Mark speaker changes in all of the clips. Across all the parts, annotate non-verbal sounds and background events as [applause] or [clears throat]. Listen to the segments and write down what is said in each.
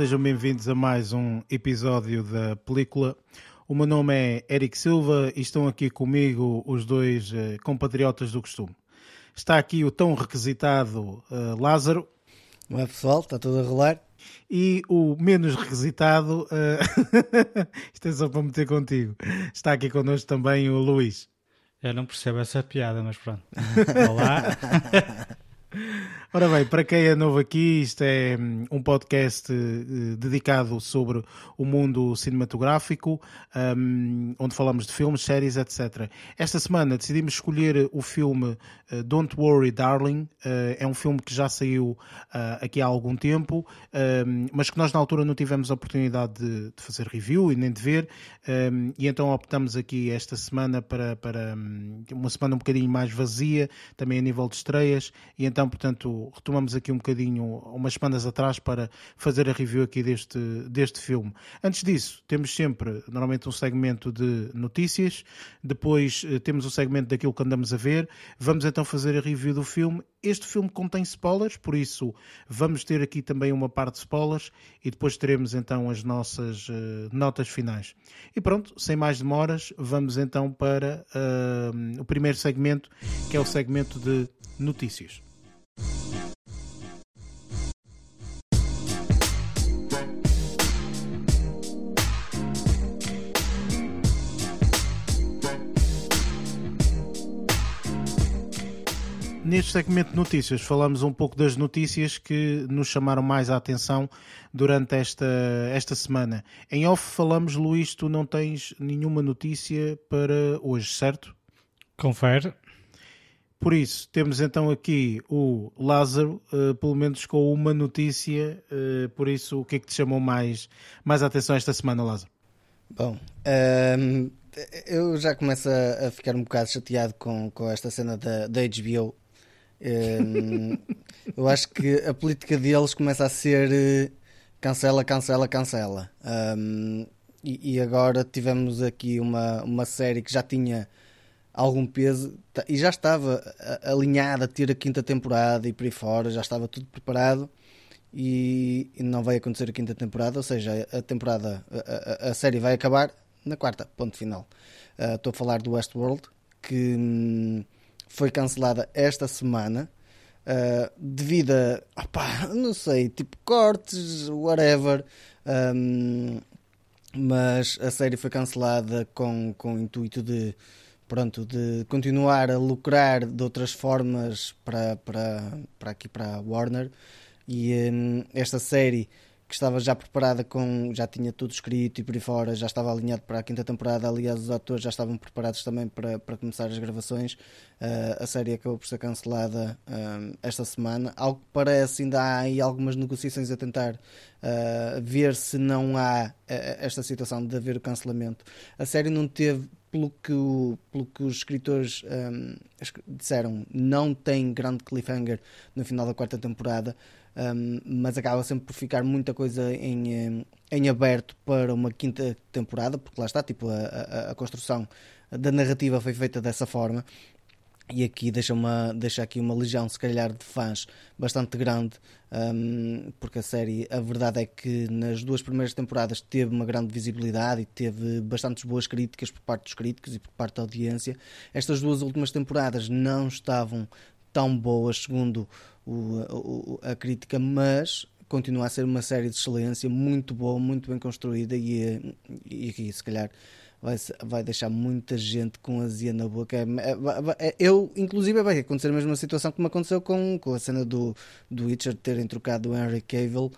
Speaker 1: sejam bem-vindos a mais um episódio da película. O meu nome é Eric Silva e estão aqui comigo os dois uh, compatriotas do costume. Está aqui o tão requisitado uh, Lázaro.
Speaker 2: Não é pessoal, está tudo a rolar.
Speaker 1: E o menos requisitado, uh... [laughs] isto é só para meter contigo, está aqui connosco também o Luís.
Speaker 3: Eu não percebo essa piada, mas pronto. [laughs] Olá. [laughs]
Speaker 1: Ora bem, para quem é novo aqui, isto é hum, um podcast uh, dedicado sobre o mundo cinematográfico, um, onde falamos de filmes, séries, etc. Esta semana decidimos escolher o filme uh, Don't Worry Darling. Uh, é um filme que já saiu aqui há algum tempo, um, mas que nós na altura não tivemos a oportunidade de, fazer review e nem de ver, e então optamos aqui esta semana para, para hum, uma semana um bocadinho mais vazia, também a nível de estreias, e então, portanto, retomamos aqui um bocadinho umas semanas atrás para fazer a review aqui deste, deste filme. Antes disso, temos sempre normalmente um segmento de notícias, depois eh, temos o segmento daquilo que andamos a ver, vamos então fazer a review do filme. Este filme contém spoilers, por isso vamos ter aqui também uma parte de spoilers e depois teremos então as nossas uh, notas finais. E pronto, sem mais demoras, vamos então para uh, o primeiro segmento, que é o segmento de notícias. Neste segmento de notícias, falamos um pouco das notícias que nos chamaram mais a atenção durante esta, esta semana. Em off falamos, Luís, tu não tens nenhuma notícia para hoje, certo?
Speaker 3: Confere.
Speaker 1: Por isso, temos então aqui o Lázaro, uh, pelo menos com uma notícia. Uh, por isso, o que é que te chamou mais, mais a atenção esta semana, Lázaro?
Speaker 2: Bom, um, ehm, eu já começo a, a, ficar um bocado chateado com, com esta cena da, da HBO. Um, ehm, eu acho que a política deles começa a ser uh, cancela, cancela, cancela. Um, ehm, e, e, agora tivemos aqui uma, uma série que já tinha algum peso e já estava alinhada a ter a quinta temporada e por aí fora, já estava tudo preparado e, e não vai acontecer a quinta temporada, ou seja, a temporada, a, a, a série vai acabar na quarta, ponto final. Uh, estou a falar do Westworld, que hum, foi cancelada esta semana. Uh, devido a, opa, não sei, tipo cortes, whatever, um, mas a série foi cancelada com, com o intuito de pronto, de continuar a lucrar de outras formas para, para, para aqui para a Warner. E um, esta série que estava já preparada com já tinha tudo escrito e por aí fora já estava alinhado para a quinta temporada aliás os atores já estavam preparados também para, para começar as gravações uh, a série acabou por ser cancelada uh, esta semana. Algo que parece ainda há aí algumas negociações a tentar uh, ver se não há esta situação de haver o cancelamento. A série não teve pelo que, o, pelo que os escritores um, disseram, não tem grande cliffhanger no final da quarta temporada, um, mas acaba sempre por ficar muita coisa em, em aberto para uma quinta temporada, porque lá está, tipo, a, a, a construção da narrativa foi feita dessa forma e aqui deixa, uma, deixa aqui uma legião, se calhar, de fãs bastante grande, um, porque a série, a verdade é que nas duas primeiras temporadas teve uma grande visibilidade e teve bastantes boas críticas por parte dos críticos e por parte da audiência. Estas duas últimas temporadas não estavam tão boas, segundo o, o, a crítica, mas continua a ser uma série de excelência, muito boa, muito bem construída e, e, e se calhar vai, vai deixar muita gente com azia na boca. É, é, é, eu, inclusive, vai acontecer a mesma situação que me aconteceu com, com a cena do, do Witcher terem trocado o Henry Cavill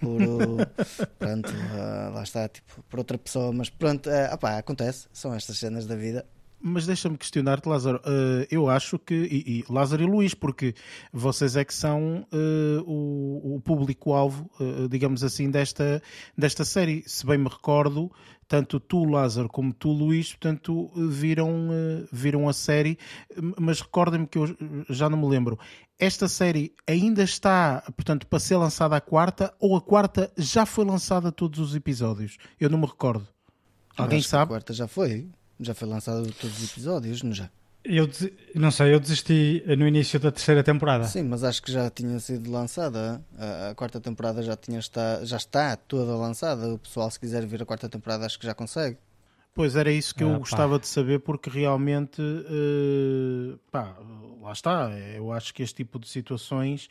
Speaker 2: por o, [laughs] pronto, uh, lá está, tipo, por outra pessoa, mas pronto, uh, opá, acontece, são estas cenas da vida.
Speaker 1: Mas deixa-me questionar-te, Lázaro. Uh, eu acho que. E, e, Lázaro e Luís, porque vocês é que são uh, o, o público-alvo, uh, digamos assim, desta, desta série. Se bem me recordo, tanto tu, Lázaro, como tu, Luís, portanto, viram, viram a série. Mas recordem-me que eu já não me lembro. Esta série ainda está, portanto, para ser lançada a quarta ou a quarta já foi lançada todos os episódios? Eu não me recordo. Alguém sabe?
Speaker 2: A quarta já foi. Já foi lançado todos os episódios, não já?
Speaker 3: Eu des- não sei, eu desisti no início da terceira temporada.
Speaker 2: Sim, mas acho que já tinha sido lançada. A, a quarta temporada já, tinha está, já está toda lançada. O pessoal, se quiser ver a quarta temporada, acho que já consegue.
Speaker 1: Pois era isso que
Speaker 3: Ah,
Speaker 1: eu
Speaker 3: pá.
Speaker 1: gostava de saber, porque realmente, eh, pá, lá está. Eu acho que este tipo de situações.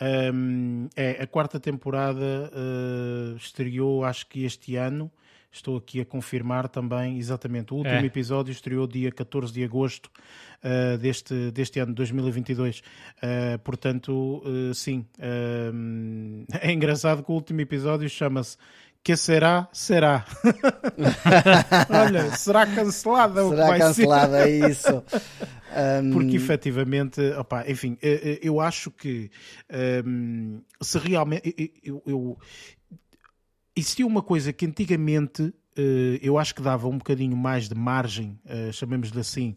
Speaker 1: ehm, é, a quarta temporada eh, estreou, acho que este ano. Estou aqui a confirmar também, exatamente. O último
Speaker 3: É.
Speaker 1: episódio estreou dia 14 de agosto eh, deste, deste ano, 2022. Eh, portanto, eh, sim. [laughs] é engraçado que o último episódio chama-se Que será? Será. [laughs] Olha, será cancelada o que
Speaker 2: Será
Speaker 1: vai
Speaker 2: cancelada é isso? [laughs]
Speaker 1: Ser? Porque efetivamente, opá, enfim, eu acho que ehm, se realmente eu- existia uma coisa que antigamente eh, eu acho que dava um bocadinho mais de margem, eh, chamemos-lhe assim,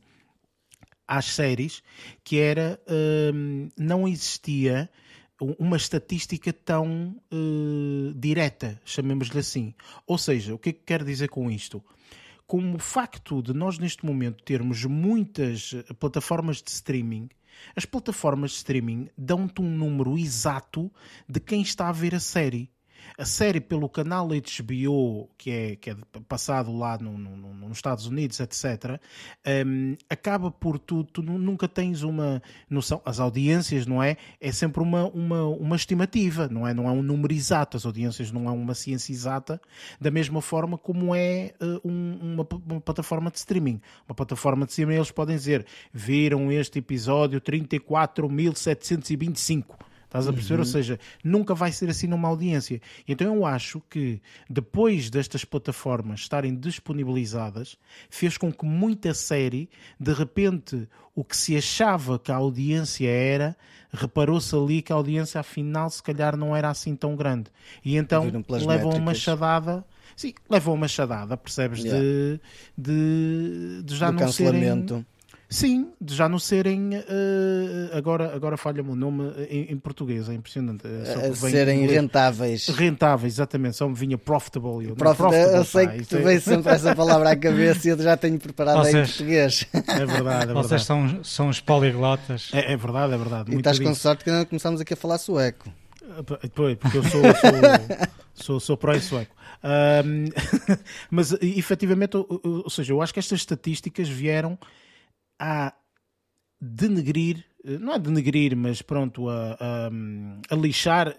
Speaker 1: às séries, que era hum, não existia uma estatística tão eh, direta, chamemos-lhe assim. Ou seja, o que é que quero dizer com isto? Como o facto de nós neste momento termos muitas plataformas de streaming, as plataformas de streaming dão-te um número exato de quem está a ver a série. A série pelo canal HBO, que é, que é passado lá no- no- no- nos Estados Unidos, etc., hum, acaba por tu, tu nu- nunca tens uma noção. As audiências, não é? É sempre uma, uma, uma estimativa, não é? Não é um número exato. As audiências não é uma ciência exata, da mesma forma como é eh, um- uma, uma plataforma de streaming. Uma plataforma de streaming, eles podem dizer: viram este episódio 34.725. Estás a perceber? Ou seja, nunca vai ser assim numa audiência. Então eu acho que depois destas plataformas estarem disponibilizadas, fez com que muita série, de repente, o que se achava que a audiência era, reparou-se ali que a audiência afinal se calhar não era assim tão grande. E então levam uma chadada. Sim, levam uma chadada, percebes?
Speaker 2: Yeah.
Speaker 1: De, de, de já
Speaker 2: do
Speaker 1: não serem. Sim, de já não serem. eh, agora agora falha-me o nome em, em português, é impressionante. eh, em
Speaker 2: serem
Speaker 1: inglês.
Speaker 2: rentáveis.
Speaker 1: Rentáveis, exatamente, só me vinha profitable. Eu, não,
Speaker 2: Prof,
Speaker 1: profitable,
Speaker 2: eu sei
Speaker 1: pá,
Speaker 2: que tu
Speaker 1: é-
Speaker 2: vem sempre essa palavra à cabeça e eu já tenho preparado em
Speaker 3: Vocês-
Speaker 2: português.
Speaker 1: É verdade, é
Speaker 3: Vocês
Speaker 1: verdade.
Speaker 3: são, são os poliglotas.
Speaker 1: É, é verdade, é verdade.
Speaker 2: E
Speaker 1: muito
Speaker 2: estás com
Speaker 1: disso.
Speaker 2: sorte que ainda começamos aqui a falar sueco.
Speaker 1: Pois, porque eu sou, sou, [laughs] sou, sou pró-sueco. Ahm, [laughs] mas e- efetivamente, ou- ou seja, eu acho que estas estatísticas vieram a denegrir, eh, não é denegrir, mas pronto, a, a, a lixar,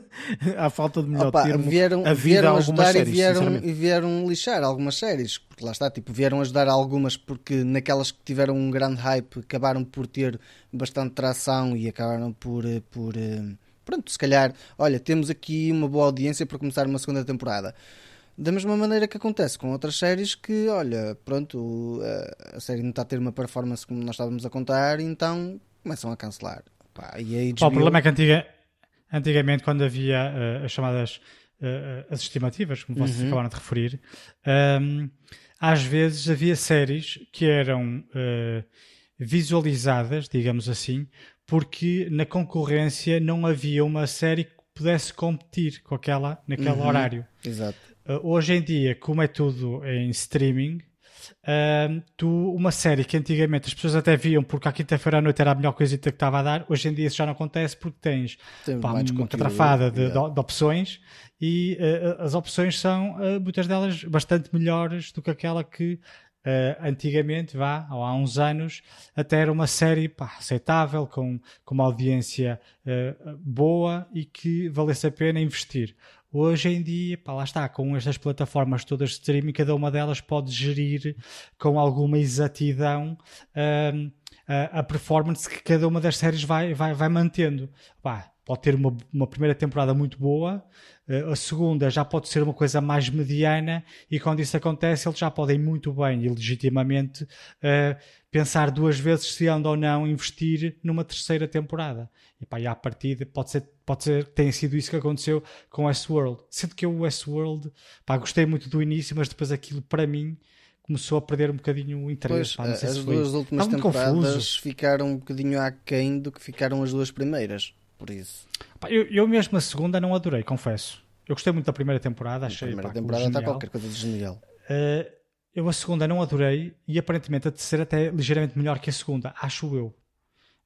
Speaker 1: [laughs] à falta de melhor
Speaker 2: Opa,
Speaker 1: termo,
Speaker 2: vieram,
Speaker 1: a vida
Speaker 2: vieram
Speaker 1: a algumas
Speaker 2: ajudar
Speaker 1: séries,
Speaker 2: e, vieram, e vieram lixar algumas séries. Porque lá está, tipo, vieram ajudar algumas porque naquelas que tiveram um grande hype acabaram por ter bastante tração e acabaram por, eh, por eh, pronto, se calhar, olha, temos aqui uma boa audiência para começar uma segunda temporada. Da mesma maneira que acontece com outras séries que, olha, pronto, a- série não está a ter uma performance como nós estávamos a contar, então começam a cancelar. Pá, e aí
Speaker 3: Pá, o problema é que antiga- antigamente, quando havia eh, as chamadas eh, as estimativas, como vocês
Speaker 2: Uhum.
Speaker 3: acabaram de referir, ehm, às vezes havia séries que eram eh, visualizadas, digamos assim, porque na concorrência não havia uma série que pudesse competir com aquela naquele
Speaker 2: Uhum.
Speaker 3: horário.
Speaker 2: Exato.
Speaker 3: Uh, hoje em dia, como é tudo em streaming, um, tu, uma série que antigamente as pessoas até viam porque à quinta-feira à noite era a melhor coisa que estava a dar, hoje em dia isso já não acontece porque tens
Speaker 2: Tem
Speaker 3: pá,
Speaker 2: mais
Speaker 3: uma catrafada de,
Speaker 2: yeah.
Speaker 3: de- opções e uh, as opções são, uh, muitas delas, bastante melhores do que aquela que uh, antigamente, vá, há uns anos, até era uma série pá, aceitável, com, com uma audiência uh, boa e que valesse a pena investir. Hoje em dia, pá, lá está, com estas plataformas todas de streaming, cada uma delas pode gerir com alguma exatidão hum, a, a performance que cada uma das séries vai, vai, vai mantendo. Pá, pode ter uma, uma primeira temporada muito boa, eh, a segunda já pode ser uma coisa mais mediana, e quando isso acontece, eles já podem muito bem e legitimamente eh, pensar duas vezes se andam ou não investir numa terceira temporada. E pá, e à partida pode ser, pode ser que tenha sido isso que aconteceu com Westworld. Sendo que eu, o Westworld, pá, gostei muito do início, mas depois aquilo para mim começou a perder um bocadinho o interesse.
Speaker 2: Pois,
Speaker 3: pá,
Speaker 2: as
Speaker 3: se foi-
Speaker 2: duas últimas temporadas
Speaker 3: confuso.
Speaker 2: ficaram um bocadinho aquém do que ficaram as duas primeiras. Por isso,
Speaker 3: Eu, eu mesmo a segunda não adorei, confesso. Eu gostei muito da primeira temporada,
Speaker 2: a
Speaker 3: achei
Speaker 2: primeira
Speaker 3: pá,
Speaker 2: temporada está qualquer coisa de genial.
Speaker 3: Eh, Eu a segunda não adorei e aparentemente a terceira até é ligeiramente melhor que a segunda, acho eu.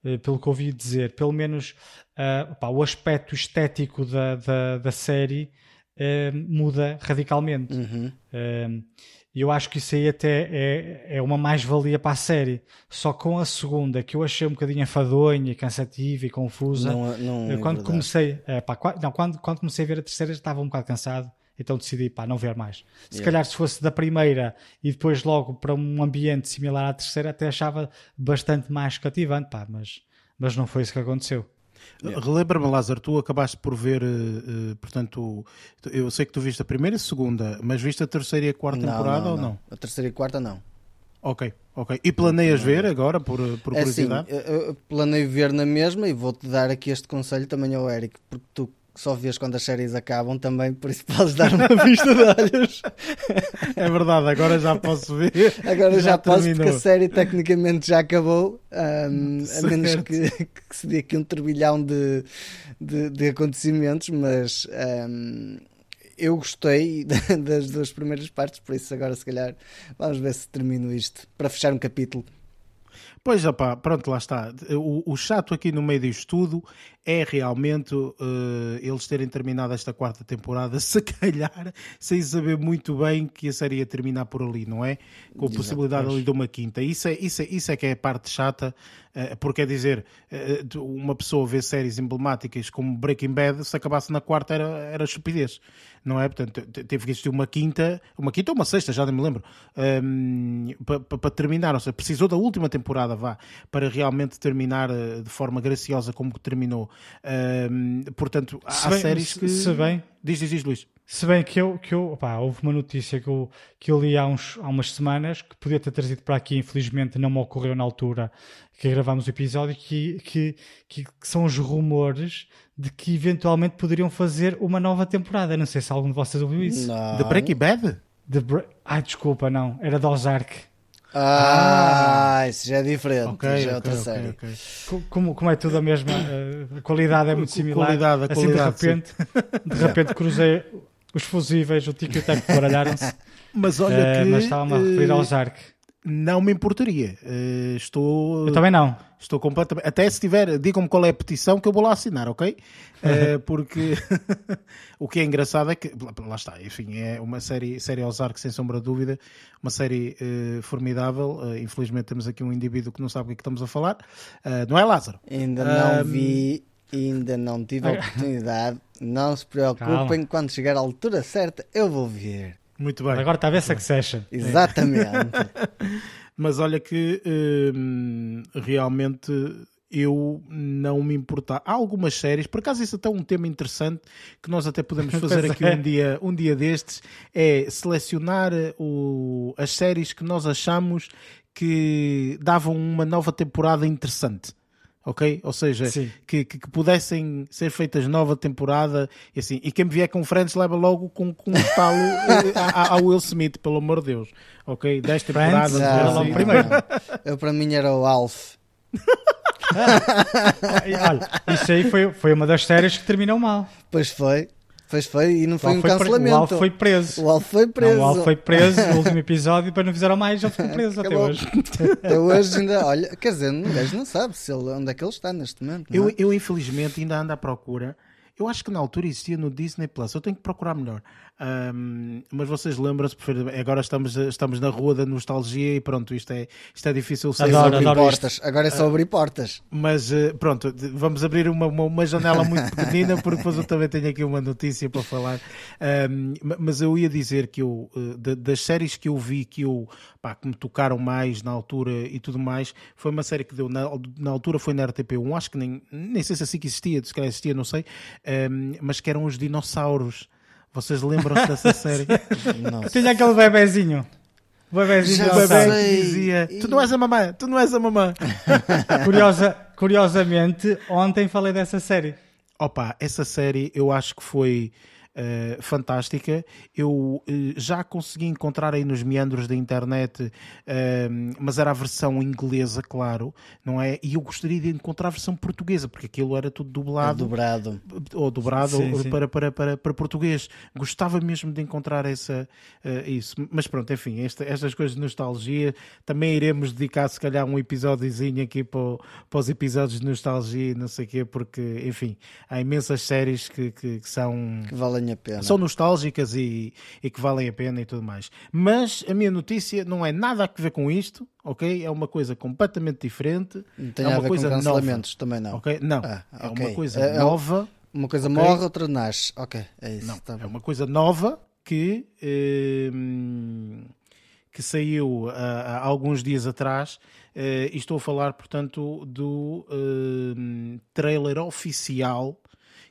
Speaker 3: Uh, pelo que ouvi dizer, pelo menos uh, pá, o aspecto estético da, da, da série uh, muda radicalmente.
Speaker 2: Uhum.
Speaker 3: E eu acho que isso aí até é, é uma mais-valia para a série. Só com a segunda, que eu achei um bocadinho enfadonha, cansativa e confusa.
Speaker 2: Não, não é
Speaker 3: quando
Speaker 2: verdade.
Speaker 3: comecei, é, pá, não, quando, quando comecei a ver a terceira, estava um bocado cansado. Então decidi, pá, não ver mais. Se
Speaker 2: Yeah.
Speaker 3: calhar se fosse da primeira e depois logo para um ambiente similar à terceira, até achava bastante mais cativante, pá, mas, mas não foi isso que aconteceu.
Speaker 1: Relembra-me, Lázaro, tu acabaste por ver, eh, portanto, eu sei que tu viste a primeira e a segunda, mas viste a terceira e a quarta
Speaker 2: Não,
Speaker 1: temporada
Speaker 2: não,
Speaker 1: ou
Speaker 2: não.
Speaker 1: não?
Speaker 2: A terceira e quarta não.
Speaker 1: Ok, ok. E planeias ver agora, por, eh, por
Speaker 2: É assim,
Speaker 1: curiosidade?
Speaker 2: eu, eu planeio ver na mesma e vou-te dar aqui este conselho também ao Eric, porque tu só vês quando as séries acabam também, por isso [laughs] podes dar uma vista de olhos.
Speaker 1: É verdade, agora já posso ver.
Speaker 2: Agora já, posso,
Speaker 1: terminou.
Speaker 2: porque a série tecnicamente já acabou, ahm, a menos que, [laughs] que se dê aqui um turbilhão de, de, de acontecimentos, mas ahm, eu gostei [laughs] das duas primeiras partes, por isso agora se calhar vamos ver se termino isto para fechar um capítulo.
Speaker 1: Pois, opá, pronto, lá está. O, o chato aqui no meio disto tudo é realmente eh, eles terem terminado esta quarta temporada, [laughs] se calhar, sem saber muito bem que a série ia terminar por ali, não é? Com a
Speaker 2: Exato,
Speaker 1: possibilidade ali de uma quinta. Isso é, isso é, isso é que é a parte chata, eh, porque é dizer, tu- uma pessoa vê séries emblemáticas como Breaking Bad, se acabasse na quarta era, era estupidez, não é? Portanto, te- teve que existir uma quinta, uma quinta ou uma sexta, já nem me lembro, para terminar, ou seja, precisou da última temporada, vá, para realmente terminar de forma graciosa como que terminou. Ahm, portanto, há
Speaker 3: Se bem-
Speaker 1: séries
Speaker 3: se-
Speaker 1: que...
Speaker 3: se bem-
Speaker 1: Diz, diz, diz, Luís.
Speaker 3: Se bem que eu, que eu opá, houve uma notícia que eu, que eu li há, uns, há umas semanas que podia ter trazido para aqui, infelizmente não me ocorreu na altura que gravámos o episódio, que, que, que, que são os rumores de que eventualmente poderiam fazer uma nova temporada. Não sei se algum de vocês ouviu isso.
Speaker 2: Não.
Speaker 1: The Breaking Bad?
Speaker 3: De Bra- Ai, desculpa, não. Era de Ozark.
Speaker 2: Ah, isso já é diferente,
Speaker 1: Ok,
Speaker 2: já é
Speaker 1: ok,
Speaker 2: outra
Speaker 1: ok,
Speaker 2: série.
Speaker 1: ok.
Speaker 3: Co- Como, como é tudo a mesma, eh, a qualidade é muito similar.
Speaker 1: qualidade, a
Speaker 3: assim
Speaker 1: qualidade,
Speaker 3: de repente, [laughs] de repente cruzei os fusíveis, o tico e o teco baralharam-se. [laughs]
Speaker 1: Mas olha
Speaker 3: Eh,
Speaker 1: que...
Speaker 3: mas estava-me a referir ao Ozark.
Speaker 1: Não me importaria. Eh, estou...
Speaker 3: Eu também não.
Speaker 1: Estou completamente. Até se tiver, digam-me qual é a petição que eu vou lá assinar, ok? [laughs] Eh, porque [laughs] o que é engraçado é que, lá está, enfim, é uma série, série Ozark, sem sombra de dúvida, uma série eh, formidável. Infelizmente temos aqui um indivíduo que não sabe o que é que estamos a falar. Não é Lázaro?
Speaker 2: Ainda não vi, ainda não tive a oportunidade. Não se preocupem,
Speaker 3: Calma.
Speaker 2: quando chegar à altura certa, eu vou ver.
Speaker 1: Muito bem.
Speaker 3: Agora está a ver Succession.
Speaker 2: Exatamente. [laughs]
Speaker 1: Mas olha que hum, realmente eu não me importar. Há algumas séries, por acaso isso é até um tema interessante que nós até podemos [laughs] fazer aqui
Speaker 3: é.
Speaker 1: um, dia, um dia destes, é selecionar o, as séries que nós achamos que davam uma nova temporada interessante. Ok? Ou seja, que, que, que pudessem ser feitas nova temporada e assim. E quem me vier com Friends leva logo com, com um estalo [laughs] eh, ao Will Smith, pelo amor de Deus. Ok? 10 temporadas.
Speaker 3: Era logo
Speaker 1: assim.
Speaker 3: primeiro. [laughs]
Speaker 2: Eu para mim era o Alf.
Speaker 3: Ah, Olha, isso aí foi, foi uma das séries que terminou mal.
Speaker 2: Pois foi, pois foi, e não
Speaker 3: O
Speaker 2: foi
Speaker 3: Alf
Speaker 2: um cancelamento.
Speaker 3: O Alf foi preso.
Speaker 2: O Alf foi preso.
Speaker 3: Não, o Alf foi preso no último [laughs] episódio e depois não fizeram mais, ele ficou preso até hoje.
Speaker 2: Até hoje ainda, olha, quer dizer, o gajo não sabe se ele, onde é que ele está neste momento. não
Speaker 1: Eu,
Speaker 2: é?
Speaker 1: eu, infelizmente, ainda ando à procura. Eu acho que na altura existia no Disney Plus. Eu tenho que procurar melhor. Ahm, mas vocês lembram-se, perfeitamente- agora estamos, estamos na rua da nostalgia e pronto, isto é, isto é difícil
Speaker 2: Abrir
Speaker 3: adoro
Speaker 2: portas. Agora é só abrir portas.
Speaker 1: Mas eh, pronto, vamos abrir uma, uma, uma janela muito pequenina porque depois eu também tenho aqui uma notícia para falar. Ma- mas eu ia dizer que eu, eh, da- das séries que eu vi que, eu, pá, que me tocaram mais na altura e tudo mais, foi uma série que deu na, na altura foi na RTP1, acho que nem, nem sei se assim que existia, se calhar existia, não sei, ahm, mas que eram os dinossauros. Vocês lembram-se dessa [laughs] série?
Speaker 2: Nossa.
Speaker 3: Tinha aquele bebezinho. O bebezinho
Speaker 2: Já
Speaker 3: do
Speaker 1: bebê que dizia: Tu não és a mamã, tu não és a mamã. [laughs]
Speaker 3: Curiosa, curiosamente, ontem falei dessa série.
Speaker 1: Opa, essa série eu acho que foi uh, fantástica. Eu uh, já consegui encontrar aí nos meandros da internet, uh, mas era a versão inglesa, claro, não é? E eu gostaria de encontrar a versão portuguesa, porque aquilo era tudo dublado.
Speaker 2: É dobrado.
Speaker 1: Ou dobrado
Speaker 3: Sim,
Speaker 1: ou
Speaker 3: sim.
Speaker 1: Para, para, para, para português. Gostava mesmo de encontrar essa, uh, isso. Mas pronto, enfim, esta, estas coisas de nostalgia. Também iremos dedicar, se calhar, um episódiozinho aqui para, o- para os episódios de nostalgia e não sei o quê, porque, enfim, há imensas séries que, que, que são
Speaker 2: Que valem a pena.
Speaker 1: são nostálgicas e, e que valem a pena e tudo mais. Mas a minha notícia não é nada a ver com isto, ok? É uma coisa completamente diferente.
Speaker 2: Não tem
Speaker 1: é
Speaker 2: a
Speaker 1: uma
Speaker 2: ver com
Speaker 1: coisa
Speaker 2: cancelamentos, também não.
Speaker 1: Ok? Não,
Speaker 2: Ah,
Speaker 1: é
Speaker 2: ok.
Speaker 1: uma coisa
Speaker 2: É- é-
Speaker 1: nova.
Speaker 2: Uma coisa
Speaker 1: Ok.
Speaker 2: morre, outra nasce. Ok, é isso.
Speaker 1: Não,
Speaker 2: tá
Speaker 1: é uma coisa nova que, hum, que saiu ah, há alguns dias atrás. eh, e estou a falar, portanto, do hum, trailer oficial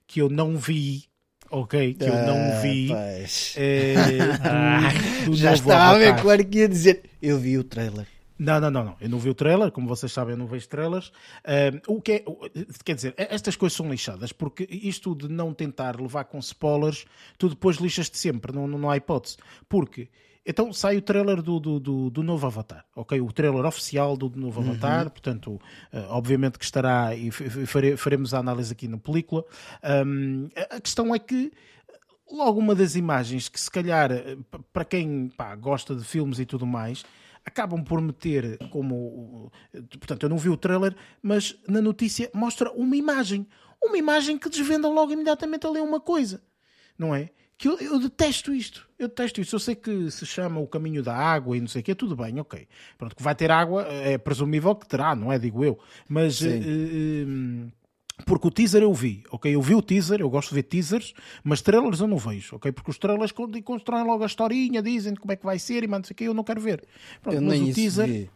Speaker 1: que eu não vi. Ok, que eu
Speaker 2: Ah,
Speaker 1: não vi.
Speaker 2: pois.
Speaker 1: eh, [laughs] do, do
Speaker 2: Já
Speaker 1: novo
Speaker 2: estava a ver
Speaker 1: Avatar.
Speaker 2: claro que ia dizer. Eu vi o trailer.
Speaker 1: Não, não, não, não. Eu não vi o trailer, como vocês sabem, eu não vejo trailers. O que é, quer dizer, estas coisas são lixadas, porque isto de não tentar levar com spoilers, tu depois lixas-te sempre, não, não, não há hipótese. Porque, então sai o trailer do, do, do, do novo Avatar, ok? O trailer oficial do, novo Avatar, portanto, ah, obviamente que estará, e fare- faremos a análise aqui na película. Ahm, a questão é que logo uma das imagens que se calhar eh, para quem pá, gosta de filmes e tudo mais acabam por meter como eh, portanto eu não vi o trailer mas na notícia mostra uma imagem uma imagem que desvenda logo imediatamente ali uma coisa não é que eu, eu detesto isto eu detesto isto eu sei que se chama o caminho da água e não sei o que tudo bem ok pronto que vai ter água é presumível que terá não é digo eu mas eh, eh, porque o teaser eu vi, ok? Eu vi o teaser, eu gosto de ver teasers, mas trailers eu não vejo, ok? Porque os trailers con- constroem logo a historinha, dizem como é que vai ser e mano, não sei o que, eu não quero ver. Pronto,
Speaker 2: Eu
Speaker 1: mas o teaser.
Speaker 2: vi.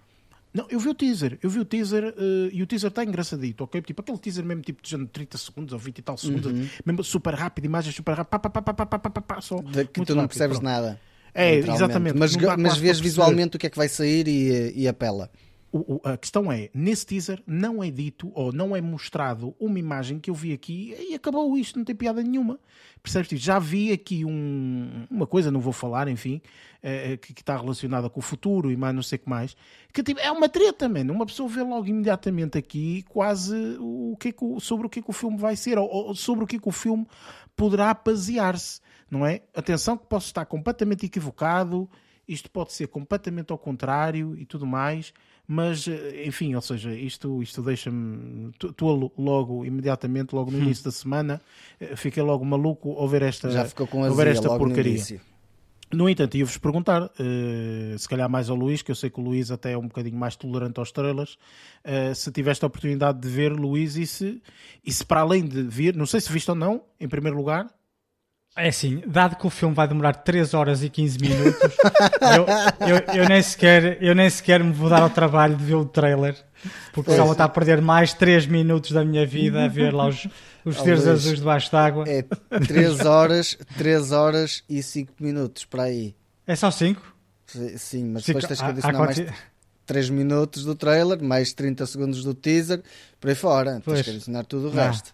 Speaker 1: Não, eu vi o teaser, eu vi o teaser eh, e o teaser está engraçadito, ok? Tipo aquele teaser mesmo tipo de género de 30 segundos ou 20 e tal segundos,
Speaker 2: Uhum.
Speaker 1: mesmo super rápido, imagens super rápido, pá, pá, pá, pá, pá, pá, pá, pá, pá, só.
Speaker 2: De que tu não
Speaker 1: rápido,
Speaker 2: percebes
Speaker 1: pronto.
Speaker 2: nada.
Speaker 1: É, exatamente,
Speaker 2: Mas, mas vês visualmente o que é que vai sair e, e apela.
Speaker 1: O- o- a questão é, nesse teaser não é dito ou não é mostrado uma imagem que eu vi aqui e acabou isto, não tem piada nenhuma. Percebes? Tipo, Já vi aqui um- uma coisa, não vou falar, enfim, eh, que, está relacionada com o futuro e mais não sei o que mais, que tipo, é uma treta, mano. Uma pessoa vê logo imediatamente aqui quase o que é que sobre o que é que o filme vai ser ou, ou sobre o que é que o filme poderá basear-se, não é? Atenção que posso estar completamente equivocado, isto pode ser completamente ao contrário e tudo mais, mas eh, enfim, ou seja, isto, isto deixa-me to- tolo logo, imediatamente, logo no início da semana, eh, fiquei logo maluco ao ver esta,
Speaker 2: Já ficou com
Speaker 1: ao
Speaker 2: azia
Speaker 1: ver esta
Speaker 2: logo no
Speaker 1: porcaria.
Speaker 2: início.
Speaker 1: No entanto, ia-vos perguntar, eh, se calhar mais ao Luís, que eu sei que o Luís até é um bocadinho mais tolerante aos trailers, eh, se tiveste a oportunidade de ver, Luís, e se, e se para além de vir, não sei se viste ou não, em primeiro lugar,
Speaker 3: É assim, dado que o filme vai demorar 3 horas e 15 minutos, eu, eu, eu nem sequer, eu nem sequer me vou dar ao trabalho de ver o trailer, porque
Speaker 2: Pois.
Speaker 3: só vou estar a perder mais 3 minutos da minha vida a ver lá os, os [laughs] seres azuis debaixo d'água.
Speaker 2: É 3 horas, 3 horas e 5 minutos para aí.
Speaker 3: É só 5?
Speaker 2: Sim, mas
Speaker 3: Fica-
Speaker 2: depois tens que
Speaker 3: há
Speaker 2: adicionar mais
Speaker 3: quanti-
Speaker 2: 3 minutos do trailer, mais 30 segundos do teaser, por aí fora. Tens
Speaker 3: Pois.
Speaker 2: que adicionar tudo o resto.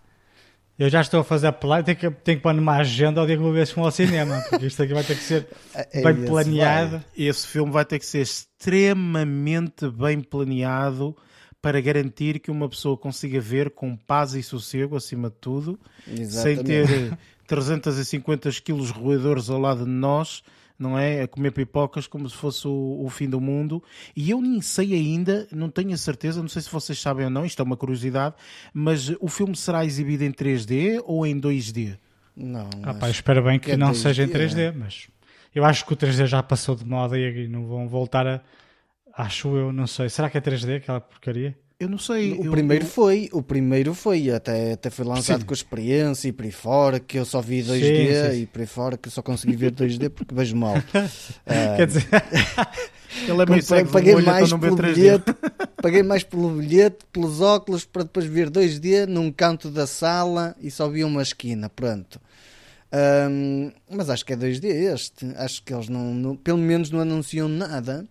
Speaker 3: Eu já estou a fazer plano, tenho que, tenho que pôr numa agenda ao dia que vou ver se vou ao cinema, porque isto aqui vai ter que ser [laughs]
Speaker 2: É-
Speaker 3: bem
Speaker 2: esse
Speaker 3: planeado.
Speaker 2: vai.
Speaker 1: esse filme vai ter que ser extremamente bem planeado para garantir que uma pessoa consiga ver com paz e sossego, acima de tudo, sem
Speaker 2: Exatamente.
Speaker 1: ter [laughs] eh, 350 quilos roedores ao lado de nós, não é? A comer pipocas como se fosse o, o fim do mundo. E eu nem sei ainda, não tenho a certeza, não sei se vocês sabem ou não, isto é uma curiosidade, mas o filme será exibido em 3D ou em 2D?
Speaker 2: Não,
Speaker 3: Ah, pá, espero bem
Speaker 2: que
Speaker 3: que
Speaker 2: é
Speaker 3: não
Speaker 2: 3D,
Speaker 3: seja em
Speaker 2: é?
Speaker 3: 3D, mas eu acho que o 3D já passou de moda e não vão voltar a. Acho eu, não sei. Será que é 3D aquela porcaria?
Speaker 1: Eu não sei.
Speaker 2: O
Speaker 1: eu-
Speaker 2: primeiro
Speaker 1: eu-
Speaker 2: foi, o primeiro foi, até, até foi lançado
Speaker 1: Sim.
Speaker 2: com a experiência e por aí fora, que eu só vi 2D
Speaker 3: Sim, sim,
Speaker 2: e por aí fora, que eu só consegui ver 2D porque vejo mal. [laughs] Ah,
Speaker 3: Quer dizer,
Speaker 1: Ele é meio cego
Speaker 2: paguei
Speaker 1: olho,
Speaker 2: mais pelo
Speaker 1: 3D.
Speaker 2: bilhete, paguei mais pelo bilhete, pelos óculos, para depois ver 2D num canto da sala e só vi uma esquina, pronto. Ahm, mas acho que é 2D este, acho que eles não, não- pelo menos não anunciam nada.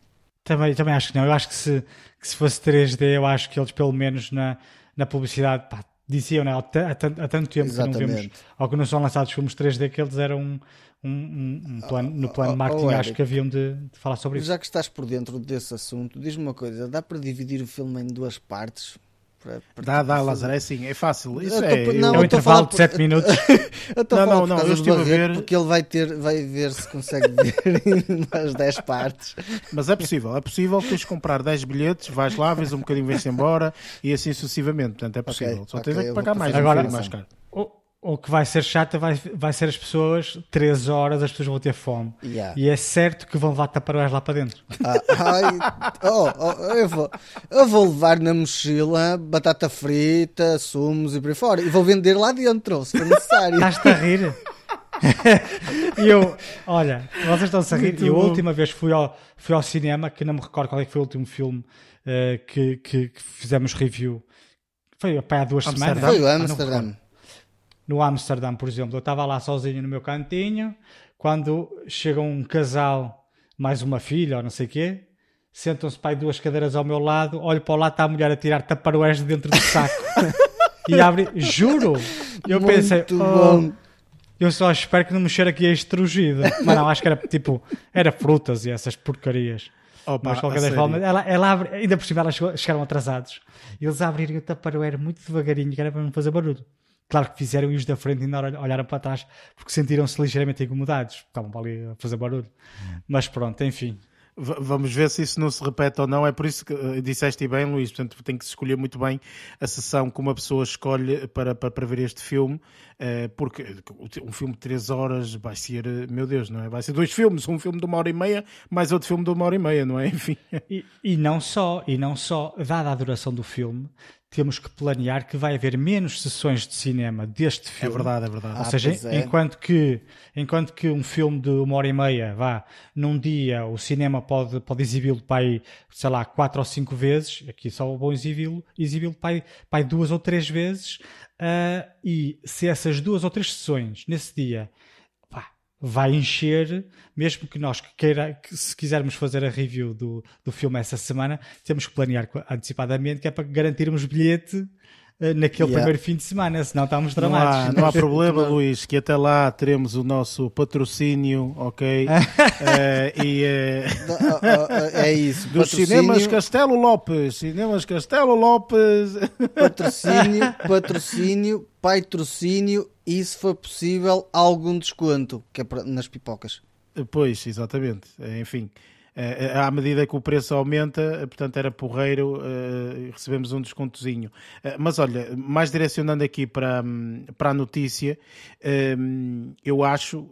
Speaker 3: Também, também acho que não. Eu acho que se, que se fosse 3D, eu acho que eles, pelo menos na, na publicidade, pá, diziam né, há, há, tanto tempo Exatamente. que não vemos, ou que não são lançados filmes 3D, que eles eram um, um, um plano, no plano de marketing, oh, acho que haviam de, de, falar sobre isso.
Speaker 2: Já que estás por dentro desse assunto, diz-me uma coisa: dá para dividir o filme em duas partes?
Speaker 1: Para, para dá, dá, Lázaro, é assim, é fácil. Isso
Speaker 3: é, tô, [laughs] não, é um intervalo de 7 minutos.
Speaker 2: eu estou não, não, não, eu estive a ver. Porque ele vai, ter, vai ver se consegue ver em umas 10 partes.
Speaker 1: Mas é possível, é possível. Tens de comprar 10 bilhetes, vais lá, vês um bocadinho, vens embora e assim sucessivamente. Portanto, é possível. Okay, Só okay, tens é que pagar mais, Agora, um mais caro.
Speaker 3: O que vai ser chato vai, vai ser as pessoas, 3 horas, as pessoas vão ter fome. Yeah. E é certo que vão levar taparoeiras lá para dentro.
Speaker 2: Ah, ai, oh, oh, eu, vou, eu vou levar na mochila batata frita, sumos e por aí fora. E vou vender lá dentro, se for necessário.
Speaker 3: Estás-te a rir? [laughs] e eu, olha, vocês estão-se a rir. Muito e a última vez fui ao, fui ao cinema, que não me recordo qual é que foi o último filme uh, que, que, que, fizemos review. Foi há duas Amsterdã.
Speaker 2: semanas. Foi o Amsterdã
Speaker 3: no Amsterdã, por exemplo. Eu estava lá sozinho no meu cantinho, quando chega um casal, mais uma filha ou não sei o quê, sentam-se para aí duas cadeiras ao meu lado, olho para o lado, está a mulher a tirar taparoés de dentro do saco. [laughs] e abre, juro! Eu Muito pensei, oh, eu só espero que não me cheire aqui a estrugido. Mas não, acho que era tipo, era frutas e essas porcarias. Opa, Mas qualquer das formas, ela, ela abre, ainda por cima elas chegaram atrasados. Eles abriram o taparoeiro muito devagarinho, que era para não fazer barulho. Claro que fizeram e os da frente ainda olharam para trás porque sentiram-se ligeiramente incomodados. Estavam ali a fazer barulho. Mas pronto, enfim.
Speaker 1: V vamos ver se isso não se repete ou não. É por isso que uh, disseste bem, Luís. Portanto, tem que se escolher muito bem a sessão que uma pessoa escolhe para, para, para ver este filme, uh, porque um filme de 3 horas vai ser, eh, meu Deus, não é? Vai ser dois filmes, um filme de uma hora e meia, mais outro filme de uma hora e meia, não é? [laughs] Enfim.
Speaker 3: E, e não só, e não só, dada a duração do filme, temos que planear que vai haver menos sessões de cinema deste é filme.
Speaker 1: É verdade, é verdade.
Speaker 3: Ou ah, seja, é. enquanto, que, enquanto que um filme de uma hora e meia, vá, num dia o cinema pode, pode exibi-lo aí, sei lá, quatro ou cinco vezes, aqui só vão exibi-lo exibi para, aí, para aí duas ou três vezes, uh, e se essas duas ou três sessões nesse dia vai encher, mesmo que nós queira, que se quisermos fazer a review do, do filme essa semana, temos que planear antecipadamente, que é para garantirmos bilhete eh, naquele yeah. primeiro fim de semana, senão estamos dramáticos.
Speaker 1: Não há, não há problema, [laughs] Luís, que até lá teremos o nosso patrocínio, ok? uh, [laughs] e,
Speaker 2: uh... é isso.
Speaker 1: Dos patrocínio... cinemas Castelo Lopes. Cinemas Castelo Lopes.
Speaker 2: Patrocínio, patrocínio, patrocínio e, se for possível, algum desconto, que é nas pipocas.
Speaker 1: Pois, exatamente. Enfim. Eh, eh, à medida que o preço aumenta, eh, portanto era porreiro, recebemos um descontozinho. Mas olha, mais direcionando aqui para, para a notícia, eu acho,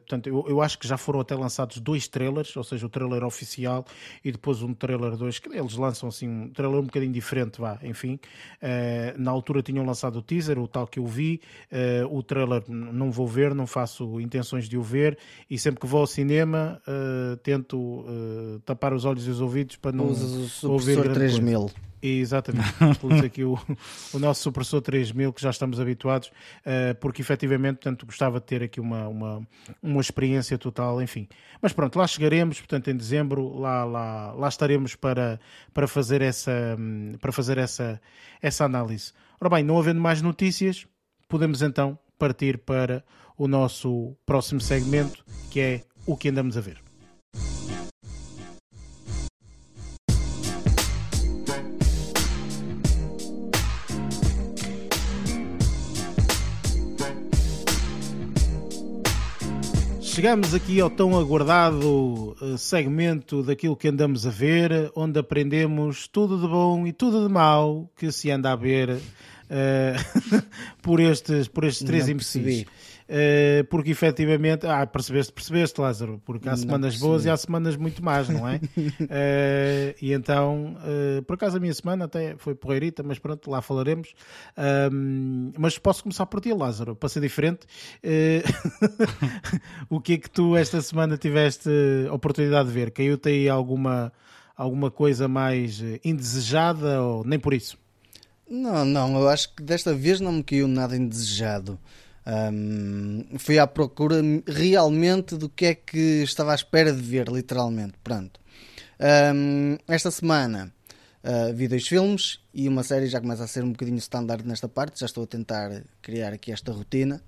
Speaker 1: portanto, eu acho que já foram até lançados dois trailers, ou seja, o trailer oficial e depois um trailer 2, que eles lançam assim um trailer um bocadinho diferente, vá, enfim. Na altura tinham lançado o teaser, o tal que eu vi, o trailer não vou ver, não faço intenções de o ver, e sempre que vou ao cinema tento uh, tapar os olhos e os ouvidos para não
Speaker 2: Usa o ouvir 3000. Coisa.
Speaker 1: Exatamente, [laughs] temos aqui o, o nosso supressor 3000 que já estamos habituados, uh, porque efetivamente portanto, gostava de ter aqui uma, uma, uma experiência total, enfim. Mas pronto, lá chegaremos, portanto em dezembro, lá, lá, lá estaremos para, para fazer, essa, para fazer essa, essa análise. Ora bem, não havendo mais notícias, podemos então partir para o nosso próximo segmento, que é o que andamos a ver. Chegamos aqui ao tão aguardado eh, segmento daquilo que andamos a ver, onde aprendemos tudo de bom e tudo de mau que se anda a ver uh, [laughs] por, estes, por estes três imbecis. Uh, porque efetivamente, ah, percebeste, percebeste, Lázaro, porque há semanas boas e há semanas muito más, não é? uh, [laughs] e então, uh, por acaso a minha semana até foi porreirita, mas pronto, lá falaremos. mas posso começar por ti, Lázaro, para ser diferente. [laughs] o que é que tu esta semana tiveste oportunidade de ver? Caiu-te aí alguma, alguma coisa mais indesejada ou nem por isso?
Speaker 2: Não, não, eu acho que desta vez não me caiu nada indesejado. Um, fui à procura realmente do que é que estava à espera de ver, literalmente. Pronto. Um, esta semana Uh, vi dois filmes e uma série já começa a ser um bocadinho standard nesta parte. Já estou a tentar criar aqui esta rotina.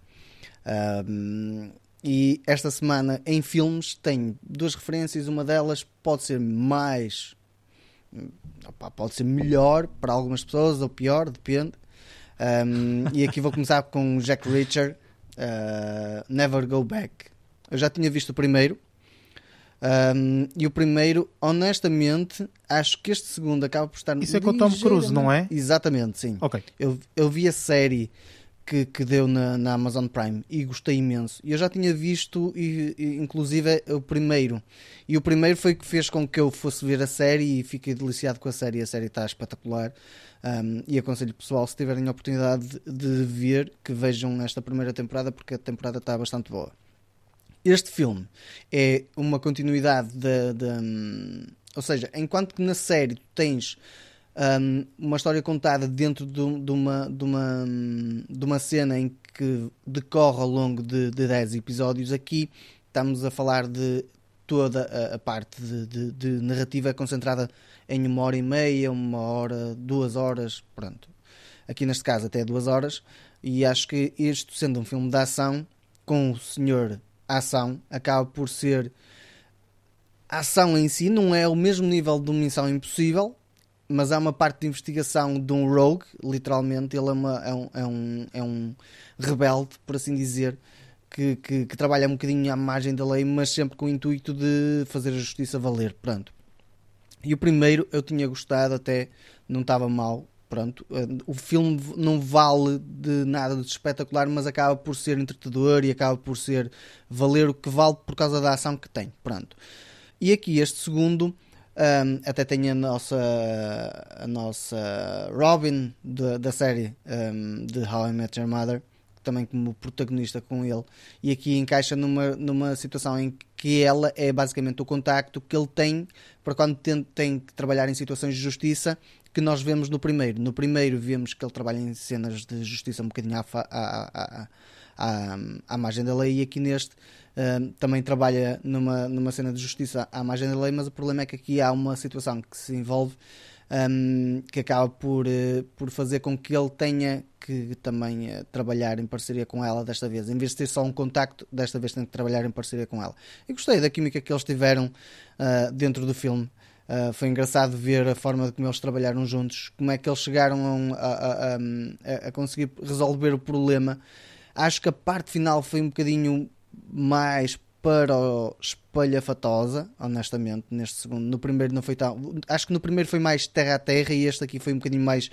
Speaker 2: Uh, e esta semana em filmes tenho duas referências. Uma delas pode ser mais. Opa, pode ser melhor para algumas pessoas ou pior, depende. Um, e aqui vou começar com Jack Reacher, uh, Never Go Back. Eu já tinha visto o primeiro, um, e o primeiro, honestamente, acho que este segundo acaba por estar.
Speaker 1: Isso é com o Tom Cruise, não é?
Speaker 2: Exatamente, sim.
Speaker 1: Ok.
Speaker 2: Eu, eu vi a série que, que deu na, na Amazon Prime e gostei imenso. Eu já tinha visto, e, e, inclusive, o primeiro. E o primeiro foi que fez com que eu fosse ver a série e fiquei deliciado com a série. A série está espetacular. Um, e aconselho pessoal, se tiverem a oportunidade de, de ver, que vejam esta primeira temporada, porque a temporada está bastante boa. Este filme é uma continuidade da. Um, ou seja, enquanto que na série tu tens um, uma história contada dentro de, de, uma, de, uma, de uma cena em que decorre ao longo de, de 10 episódios, aqui estamos a falar de toda a, a parte de, de, de, narrativa concentrada em uma hora e meia, uma hora, duas horas, pronto. Aqui neste caso até duas horas, e acho que isto sendo um filme de ação, com o senhor ação acaba por ser a ação em si não é o mesmo nível de uma missão impossível, mas há uma parte de investigação de um rogue, literalmente, ele é, uma, é, um, é, um, é um rebelde, por assim dizer, que, que, que, trabalha um bocadinho à margem da lei, mas sempre com o intuito de fazer a justiça valer. Pronto. E o primeiro eu tinha gostado, até não estava mal, pronto, eh, o filme não vale de nada de espetacular, mas acaba por ser entretador e acaba por ser valer o que vale por causa da ação que tem, pronto. E aqui este segundo um, até tem a nossa a nossa Robin de, da série um, de How I Met Your Mother também como protagonista com ele e aqui encaixa numa, numa situação em que ela é basicamente o contacto que ele tem para quando tem, tem que trabalhar em situações de justiça que nós vemos no primeiro. No primeiro vemos que ele trabalha em cenas de justiça um bocadinho à, à, à, à, à margem da lei e aqui neste também trabalha numa, numa cena de justiça à margem da lei, mas o problema é que aqui há uma situação que se envolve um, que acaba por, uh, por fazer com que ele tenha que também uh, trabalhar em parceria com ela desta vez. Em vez de ter só um contacto, desta vez tem que trabalhar em parceria com ela. E gostei da química que eles tiveram uh, dentro do filme. Uh, foi engraçado ver a forma como eles trabalharam juntos, como é que eles chegaram a, a, a, a, conseguir resolver o problema. Acho que a parte final foi um bocadinho mais para o espalhafatosa, honestamente, neste segundo. No primeiro não foi tão. Acho que no primeiro foi mais terra a terra e este aqui foi um bocadinho mais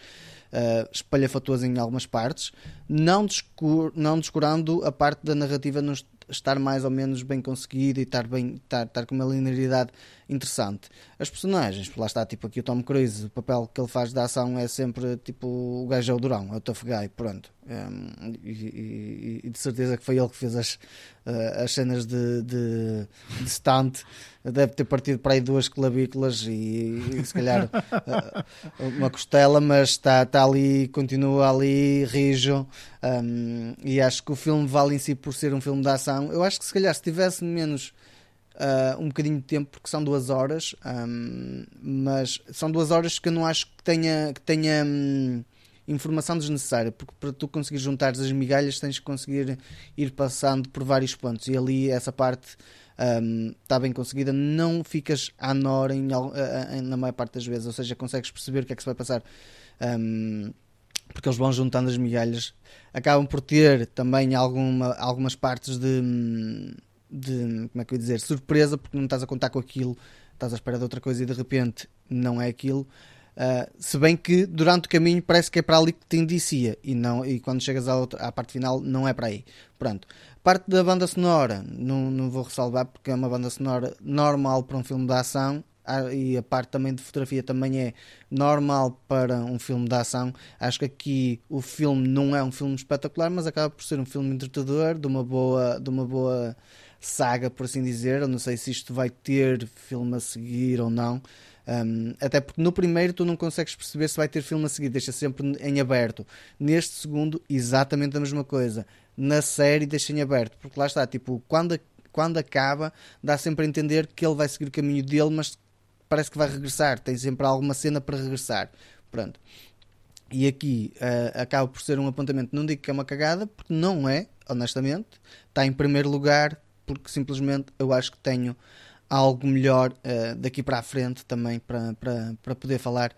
Speaker 2: uh, espalhafatoso em algumas partes, não, descur não descurando a parte da narrativa nos estar mais ou menos bem conseguida e estar, bem, estar, estar com uma linearidade interessante. As personagens, lá está, tipo aqui o Tom Cruise, o papel que ele faz da ação é sempre tipo o gajo é o durão, é o tough guy, pronto. Um, e, e, e, de certeza que foi ele que fez as, uh, as cenas de, de, de stunt. Deve ter partido para aí duas clavículas e, e se calhar uh, uma costela, mas está, está ali, continua ali, rijo. Um, e acho que o filme vale em si por ser um filme de ação. Eu acho que se calhar se tivesse menos uh, um bocadinho de tempo, porque são duas horas, um, mas são duas horas que eu não acho que tenha, que tenha um, informação desnecessária, porque para tu conseguir juntar as migalhas tens que conseguir ir passando por vários pontos, e ali essa parte um, está bem conseguida, não ficas à nora em, em, na maior parte das vezes, ou seja, consegues perceber o que é que se vai passar. Um, porque eles vão juntando as migalhas, acabam por ter também alguma, algumas partes de, de, como é que eu ia dizer, surpresa, porque não estás a contar com aquilo, estás à espera de outra coisa e de repente não é aquilo. Uh, se bem que durante o caminho parece que é para ali que te indicia e, não, e quando chegas à, outra, à parte final não é para aí. Pronto. Parte da banda sonora, não, não vou ressalvar porque é uma banda sonora normal para um filme de ação ah, e a parte também de fotografia também é normal para um filme de ação. Acho que aqui o filme não é um filme espetacular, mas acaba por ser um filme entretador, de uma boa, de uma boa saga, por assim dizer. Eu não sei se isto vai ter filme a seguir ou não. Um, até porque no primeiro tu não consegues perceber se vai ter filme a seguir, deixa sempre em aberto. Neste segundo, exatamente a mesma coisa. Na série, deixa em aberto, porque lá está, tipo, quando, quando acaba, dá sempre a entender que ele vai seguir o caminho dele, mas parece que vai regressar, tem sempre alguma cena para regressar. Pronto. E aqui uh, acaba por ser um apontamento, não digo que é uma cagada, porque não é, honestamente. Está em primeiro lugar, porque simplesmente eu acho que tenho algo melhor uh, daqui para a frente também para, para, para poder falar,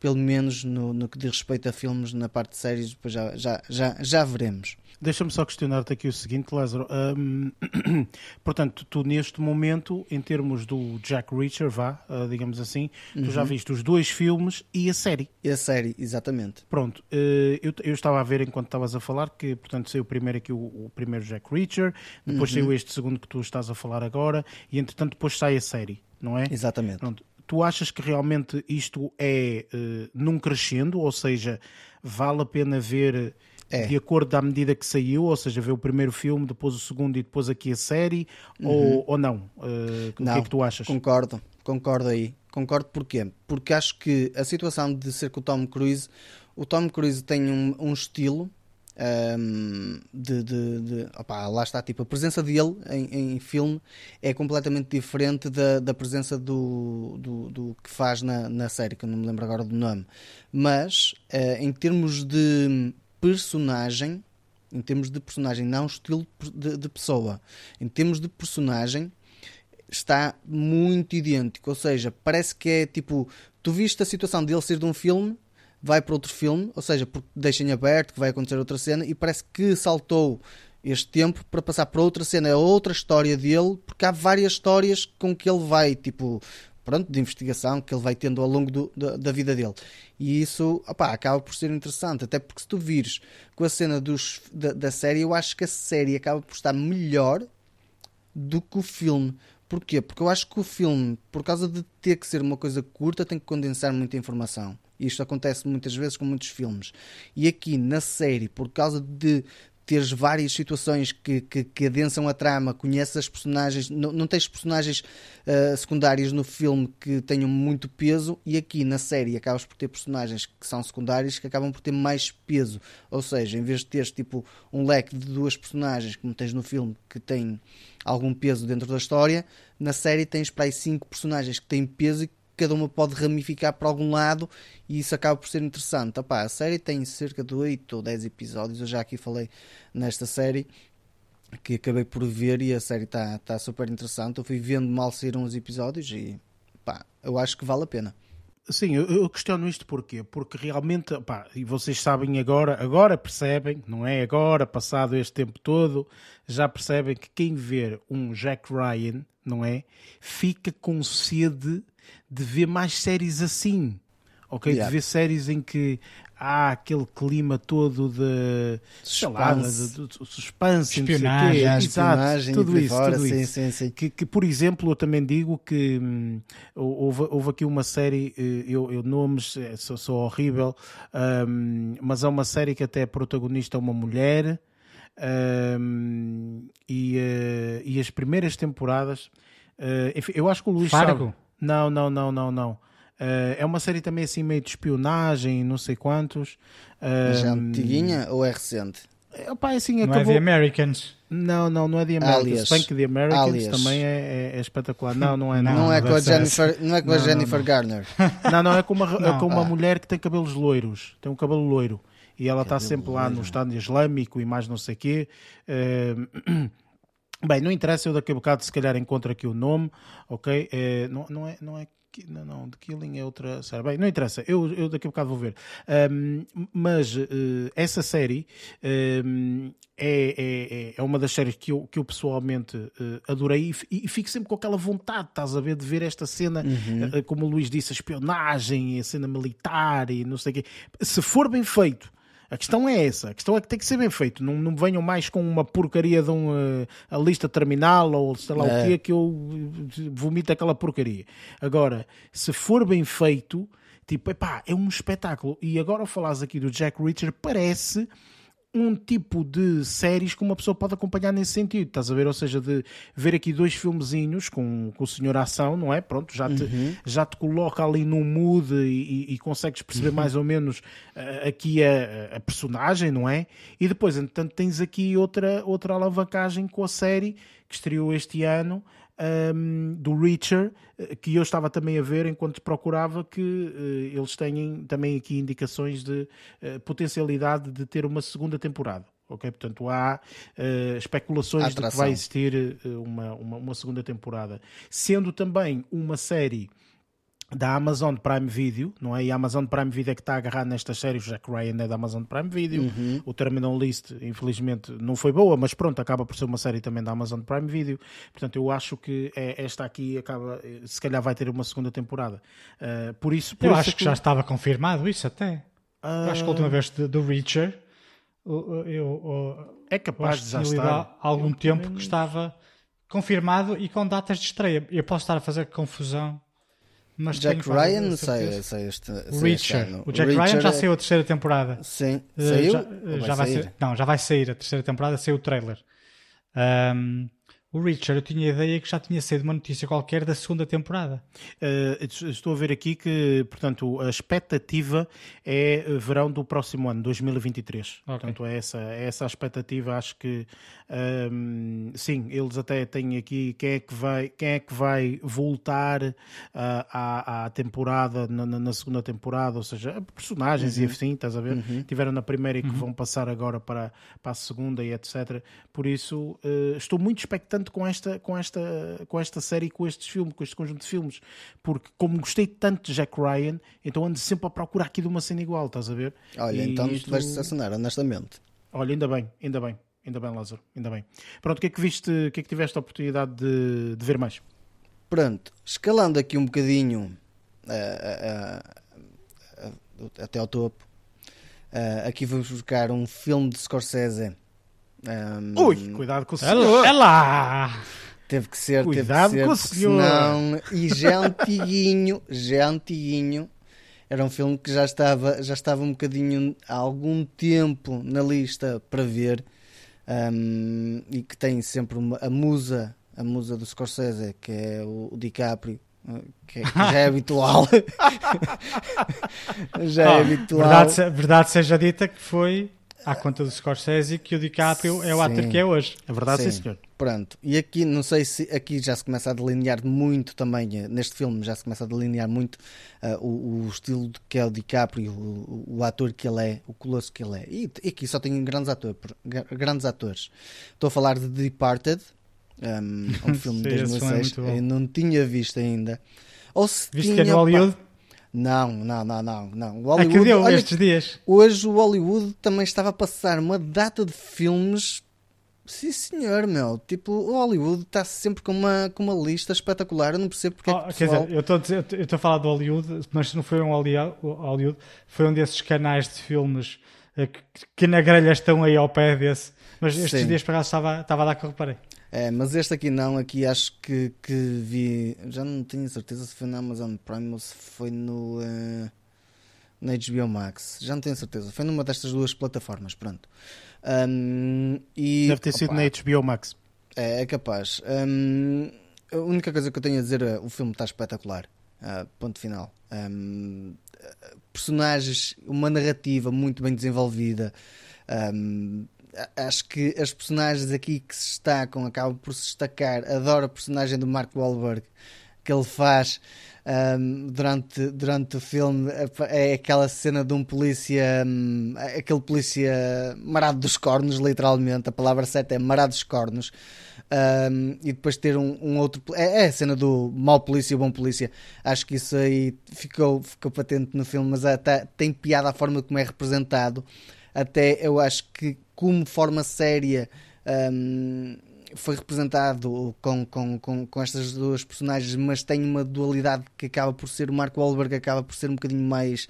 Speaker 2: pelo menos no, no que diz respeito a filmes na parte de séries, depois já, já, já, já veremos.
Speaker 1: Deixa-me só questionar-te aqui o seguinte, Lázaro. Um, [clears throat] portanto, tu neste momento, em termos do Jack Reacher, vá, uh, digamos assim, uhum. tu já uhum. viste os dois filmes e a série.
Speaker 2: E a série, exatamente.
Speaker 1: Pronto, uh, eu, eu, estava a ver enquanto estavas a falar que, portanto, saiu primeiro aqui o, o primeiro Jack Reacher, depois uhum. saiu este segundo que tu estás a falar agora, e entretanto depois sai a série, não é?
Speaker 2: Exatamente.
Speaker 1: Pronto. Tu achas que realmente isto é uh, num crescendo, ou seja, vale a pena ver é. de acordo à medida que saiu, ou seja, ver o primeiro filme, depois o segundo e depois aqui a série, uhum. ou, ou não? Uh,
Speaker 2: não?
Speaker 1: O que é que tu achas?
Speaker 2: Concordo, concordo aí. Concordo porquê? Porque acho que a situação de ser com o Tom Cruise, o Tom Cruise tem um, um estilo um, de, de, de opa, lá está, tipo, a presença dele em, em filme é completamente diferente da, da presença do, do, do, que faz na, na série, que eu não me lembro agora do nome. Mas, uh, em termos de personagem, em termos de personagem, não estilo de, de pessoa, em termos de personagem, está muito idêntico. Ou seja, parece que é tipo, tu viste a situação dele ser de um filme, vai para outro filme, ou seja, deixem aberto que vai acontecer outra cena, e parece que saltou este tempo para passar para outra cena, é outra história dele, porque há várias histórias com que ele vai, tipo, pronto, de investigação que ele vai tendo ao longo do, da, da, vida dele. E isso acaba por ser interessante, até porque se tu vires com a cena dos, da, da, série, eu acho que a série acaba por estar melhor do que o filme. Porquê? Porque eu acho que o filme, por causa de ter que ser uma coisa curta, tem que condensar muita informação. Isto acontece muitas vezes com muitos filmes. E aqui na série, por causa de teres várias situações que, que, que adensam a trama, conheces as personagens, não, não tens personagens uh, secundários no filme que tenham muito peso e aqui na série acabas por ter personagens que são secundários que acabam por ter mais peso. Ou seja, em vez de teres tipo um leque de duas personagens como tens no filme que tem algum peso dentro da história, na série tens para aí cinco personagens que têm peso e cada uma pode ramificar para algum lado e isso acaba por ser interessante. Opa, a série tem cerca de 8 ou 10 episódios, eu já aqui falei nesta série que acabei por ver e a série está tá super interessante. Eu fui vendo mal saíram os episódios e pá, eu acho que vale a pena.
Speaker 1: Sim, eu, questiono isto porquê? Porque realmente, pá, e vocês sabem agora, agora percebem, não é agora, passado este tempo todo, já percebem que quem ver um Jack Ryan, não é? Fica com sede de ver mais séries assim. Ok? Yeah. De ver séries em que há aquele clima todo de suspense, de, de, de suspense
Speaker 3: espionagem,
Speaker 1: exato, tudo isso, fora, tudo sim, isso. Sim, sim. Que, que, por exemplo, eu também digo que hum, houve, houve, aqui uma série, eh, eu, eu nomes eh, sou, sou horrível, um, mas é uma série que até é protagonista uma mulher um, e, uh, e as primeiras temporadas, uh, enfim, eu acho que o Luís
Speaker 3: Fargo.
Speaker 1: Sabe, não, não, não, não, não. Uh, é uma série também assim meio de espionagem, não sei quantos.
Speaker 2: Uh, Já antiguinha ou é recente?
Speaker 1: É, opa, é assim,
Speaker 3: não
Speaker 1: acabou...
Speaker 3: é The Americans.
Speaker 1: Não, não, não é The Americans. Alias. que The Americans Alias. também é, é, é, espetacular. Não, não é.
Speaker 2: Não,
Speaker 1: não,
Speaker 2: é, com a Jennifer, não é com a Jennifer Garner. [laughs]
Speaker 1: Não, não, é com uma, é com uma mulher que tem cabelos loiros. Tem um cabelo loiro. E ela está sempre lá no Estado Islâmico e mais não sei o quê. Uh, [clears throat] Bem, não interessa, eu daqui a bocado se calhar encontro aqui o nome, ok? É, não, não é, não é não, não, The Killing é outra série. Bem, não interessa, eu, eu daqui a bocado vou ver. Um, mas uh, essa série um, é, é, é uma das séries que eu, que eu pessoalmente uh, adorei e, e, fico sempre com aquela vontade, estás a ver, de ver esta cena, uhum. uh, como o Luís disse, a espionagem, a cena militar e não sei o quê. Se for bem feito a questão é essa. A questão é que tem que ser bem feito. Não, não venham mais com uma porcaria de um, uh, a lista terminal ou sei lá é. o que que eu vomito aquela porcaria. Agora, se for bem feito, tipo, epá, é um espetáculo. E agora falas aqui do Jack Reacher, parece um tipo de séries que uma pessoa pode acompanhar nesse sentido, estás a ver? Ou seja, de ver aqui dois filmezinhos com, com o Senhor Ação, não é? Pronto, já te, uhum. já te coloca ali num mood e, e, e consegues perceber uhum. mais ou menos uh, aqui a, a, personagem, não é? E depois, entretanto, tens aqui outra, outra alavancagem com a série que estreou este ano, um, do Reacher, que eu estava também a ver enquanto procurava que uh, eles têm também aqui indicações de uh, potencialidade de ter uma segunda temporada. Ok, portanto há uh, especulações de que vai existir uma, uma, uma segunda temporada, sendo também uma série da Amazon Prime Video, não é? E a Amazon Prime Video é que está agarrado nestas séries, o Jack Ryan é da Amazon Prime Video, uhum. o Terminal List, infelizmente, não foi boa, mas pronto, acaba por ser uma série também da Amazon Prime Video. Portanto, eu acho que é, esta aqui acaba, se calhar vai ter uma segunda temporada. Uh, por isso, por
Speaker 3: eu
Speaker 1: isso
Speaker 3: acho que, que já estava confirmado isso até. Uh... acho que a última vez do Reacher, eu, eu,
Speaker 1: é capaz de já estar há
Speaker 3: algum eu tempo também... que estava confirmado e com datas de estreia. Eu posso estar a fazer confusão
Speaker 2: mas Jack Ryan sai, sai este,
Speaker 3: sai Reacher. Este o Jack Reacher Ryan já é... saiu a terceira temporada.
Speaker 2: Sim, eh, saiu?
Speaker 3: já, já vai, sair? não, já vai sair a terceira temporada, saiu o trailer. Um, o Richard, eu tinha a ideia que já tinha sido uma notícia qualquer da segunda temporada.
Speaker 1: Uh, estou a ver aqui que, portanto, a expectativa é verão do próximo ano, 2023. Okay. Portanto, é essa, é essa a expectativa. Acho que, um, sim, eles até têm aqui quem é que vai, quem é que vai voltar uh, à, à temporada, na, na, segunda temporada, ou seja, personagens uhum. e assim, estás a ver? Uhum. Tiveram na primeira e que uhum. vão passar agora para, para a segunda e etc. Por isso, uh, estou muito expectante com esta, com esta, com esta série, com estes filmes, com este conjunto de filmes, porque como gostei tanto de Jack Ryan, então ando sempre a procurar aqui de uma cena igual, estás a ver?
Speaker 2: Olha, e então isto... vais decepcionar, honestamente.
Speaker 1: Olha, ainda bem, ainda bem, ainda bem, Lázaro, ainda bem. Pronto, o que é que viste, o que é que tiveste a oportunidade de, de ver mais?
Speaker 2: Pronto, escalando aqui um bocadinho uh, uh, uh, até ao topo, aqui vamos buscar um filme de Scorsese
Speaker 1: um, Ui, cuidado com o senhor.
Speaker 3: É lá.
Speaker 2: Teve que ser,
Speaker 1: cuidado
Speaker 2: teve
Speaker 1: que ser, com o senhor. Senão,
Speaker 2: e já antiguinho, já antiguinho. Era um filme que já estava, já estava um bocadinho há algum tempo na lista para ver um, e que tem sempre uma, a musa, a musa do Scorsese, que é o, o DiCaprio, que, que, já é habitual. [laughs] [laughs] já é habitual.
Speaker 3: Verdade, verdade seja dita que foi à conta do Scorsese que o DiCaprio é o ator que é hoje.
Speaker 1: É verdade, sim. sim, senhor.
Speaker 2: Pronto, e aqui não sei se aqui já se começa a delinear muito também, eh, neste filme já se começa a delinear muito uh, o, o, estilo que é o DiCaprio, o, o, ator que ele é, o colosso que ele é. E, e aqui só tem grandes, ator, grandes atores. Estou a falar de Departed, um, um [laughs] filme de 2006, é eu não tinha visto ainda.
Speaker 3: Ou se Viste tinha, que é no Hollywood?
Speaker 2: Não, não, não, não, não.
Speaker 3: O Hollywood, é que deu olha, estes dias.
Speaker 2: Hoje o Hollywood também estava a passar uma data de filmes. Sim, senhor, meu. Tipo, o Hollywood está sempre com uma, com uma lista espetacular. Eu não percebo porque. É oh,
Speaker 3: é que pessoal... Quer dizer, eu estou a falar do Hollywood, mas não foi um Hollywood, foi um desses canais de filmes eh, que, que na grelha estão aí ao pé desse. Mas estes Sim. dias para cá estava, estava a dar que eu reparei.
Speaker 2: É, mas este aqui não, aqui acho que, que vi. Já não tenho certeza se foi na Amazon Prime ou se foi no. Uh, na HBO Max. Já não tenho certeza. Foi numa destas duas plataformas, pronto. Um, e,
Speaker 1: Deve ter opa, sido na HBO Max.
Speaker 2: É, é capaz. Um, a única coisa que eu tenho a dizer é o filme está espetacular. Uh, ponto final. Um, personagens, uma narrativa muito bem desenvolvida. Um, acho que as personagens aqui que se destacam acabam por se destacar. Adoro a personagem do Mark Wahlberg que ele faz um, durante, durante o filme. É aquela cena de um polícia, um, aquele polícia marado dos cornos, literalmente. A palavra certa é marado dos cornos. Um, e depois ter um, um, outro. É, é a cena do mau polícia e bom polícia. Acho que isso aí ficou, ficou patente no filme, mas até tem piada a forma como é representado. Até eu acho que como forma séria um, foi representado com, com, com, com, estas duas personagens, mas tem uma dualidade que acaba por ser o Mark Wahlberg acaba por ser um bocadinho mais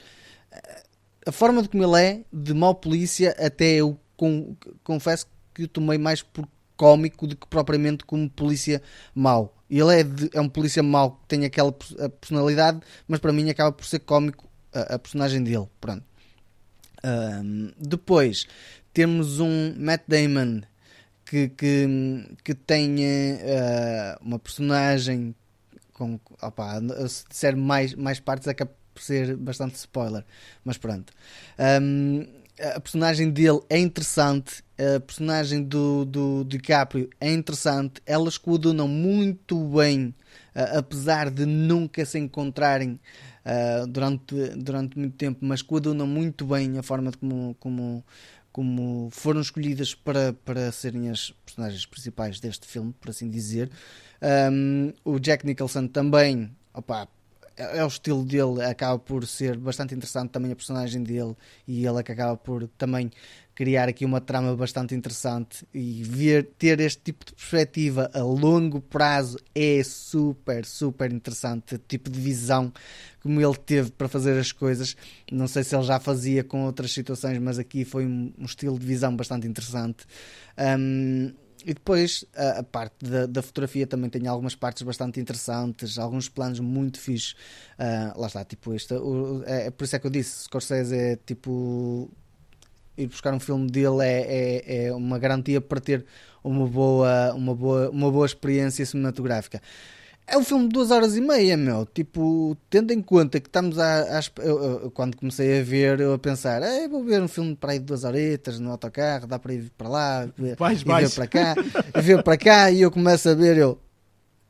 Speaker 2: a forma de como ele é, de mau polícia, até eu com, confesso que o tomei mais por cómico do que propriamente como polícia mau. Ele é, de, é um polícia mau que tem aquela personalidade, mas para mim acaba por ser cómico a, a personagem dele. Pronto. Um, depois temos um Matt Damon que, que, que tem uh, uma personagem com. Opa, se disser mais, mais partes, acaba por ser bastante spoiler, mas pronto. Um, a personagem dele é interessante, a personagem do, do DiCaprio é interessante, elas coadunam muito bem, uh, apesar de nunca se encontrarem uh, durante, durante muito tempo, mas coadunam muito bem a forma de como, como, como foram escolhidas para, para serem as personagens principais deste filme, por assim dizer. Um, o Jack Nicholson também, opa, é, é o estilo dele, acaba por ser bastante interessante também a personagem dele e ele é que acaba por também criar aqui uma trama bastante interessante e ver ter este tipo de perspectiva a longo prazo é super, super interessante. Tipo de visão como ele teve para fazer as coisas. Não sei se ele já fazia com outras situações, mas aqui foi um, um estilo de visão bastante interessante. Um, e depois a, a parte da, da, fotografia também tem algumas partes bastante interessantes, alguns planos muito fixos. Uh, lá está, tipo, este, o, é, é, por isso é que eu disse: Scorsese é tipo. Ir buscar um filme dele é, é, é uma garantia para ter uma boa, uma, boa, uma boa experiência cinematográfica. É um filme de duas horas e meia, meu. Tipo, tendo em conta que estamos a. eu, eu, quando comecei a ver, eu a pensar, vou ver um filme para aí de duas horetas no autocarro, dá para ir para lá, ver,
Speaker 1: vais,
Speaker 2: e
Speaker 1: vais.
Speaker 2: ver para cá, e ver para cá, e eu começo a ver, eu.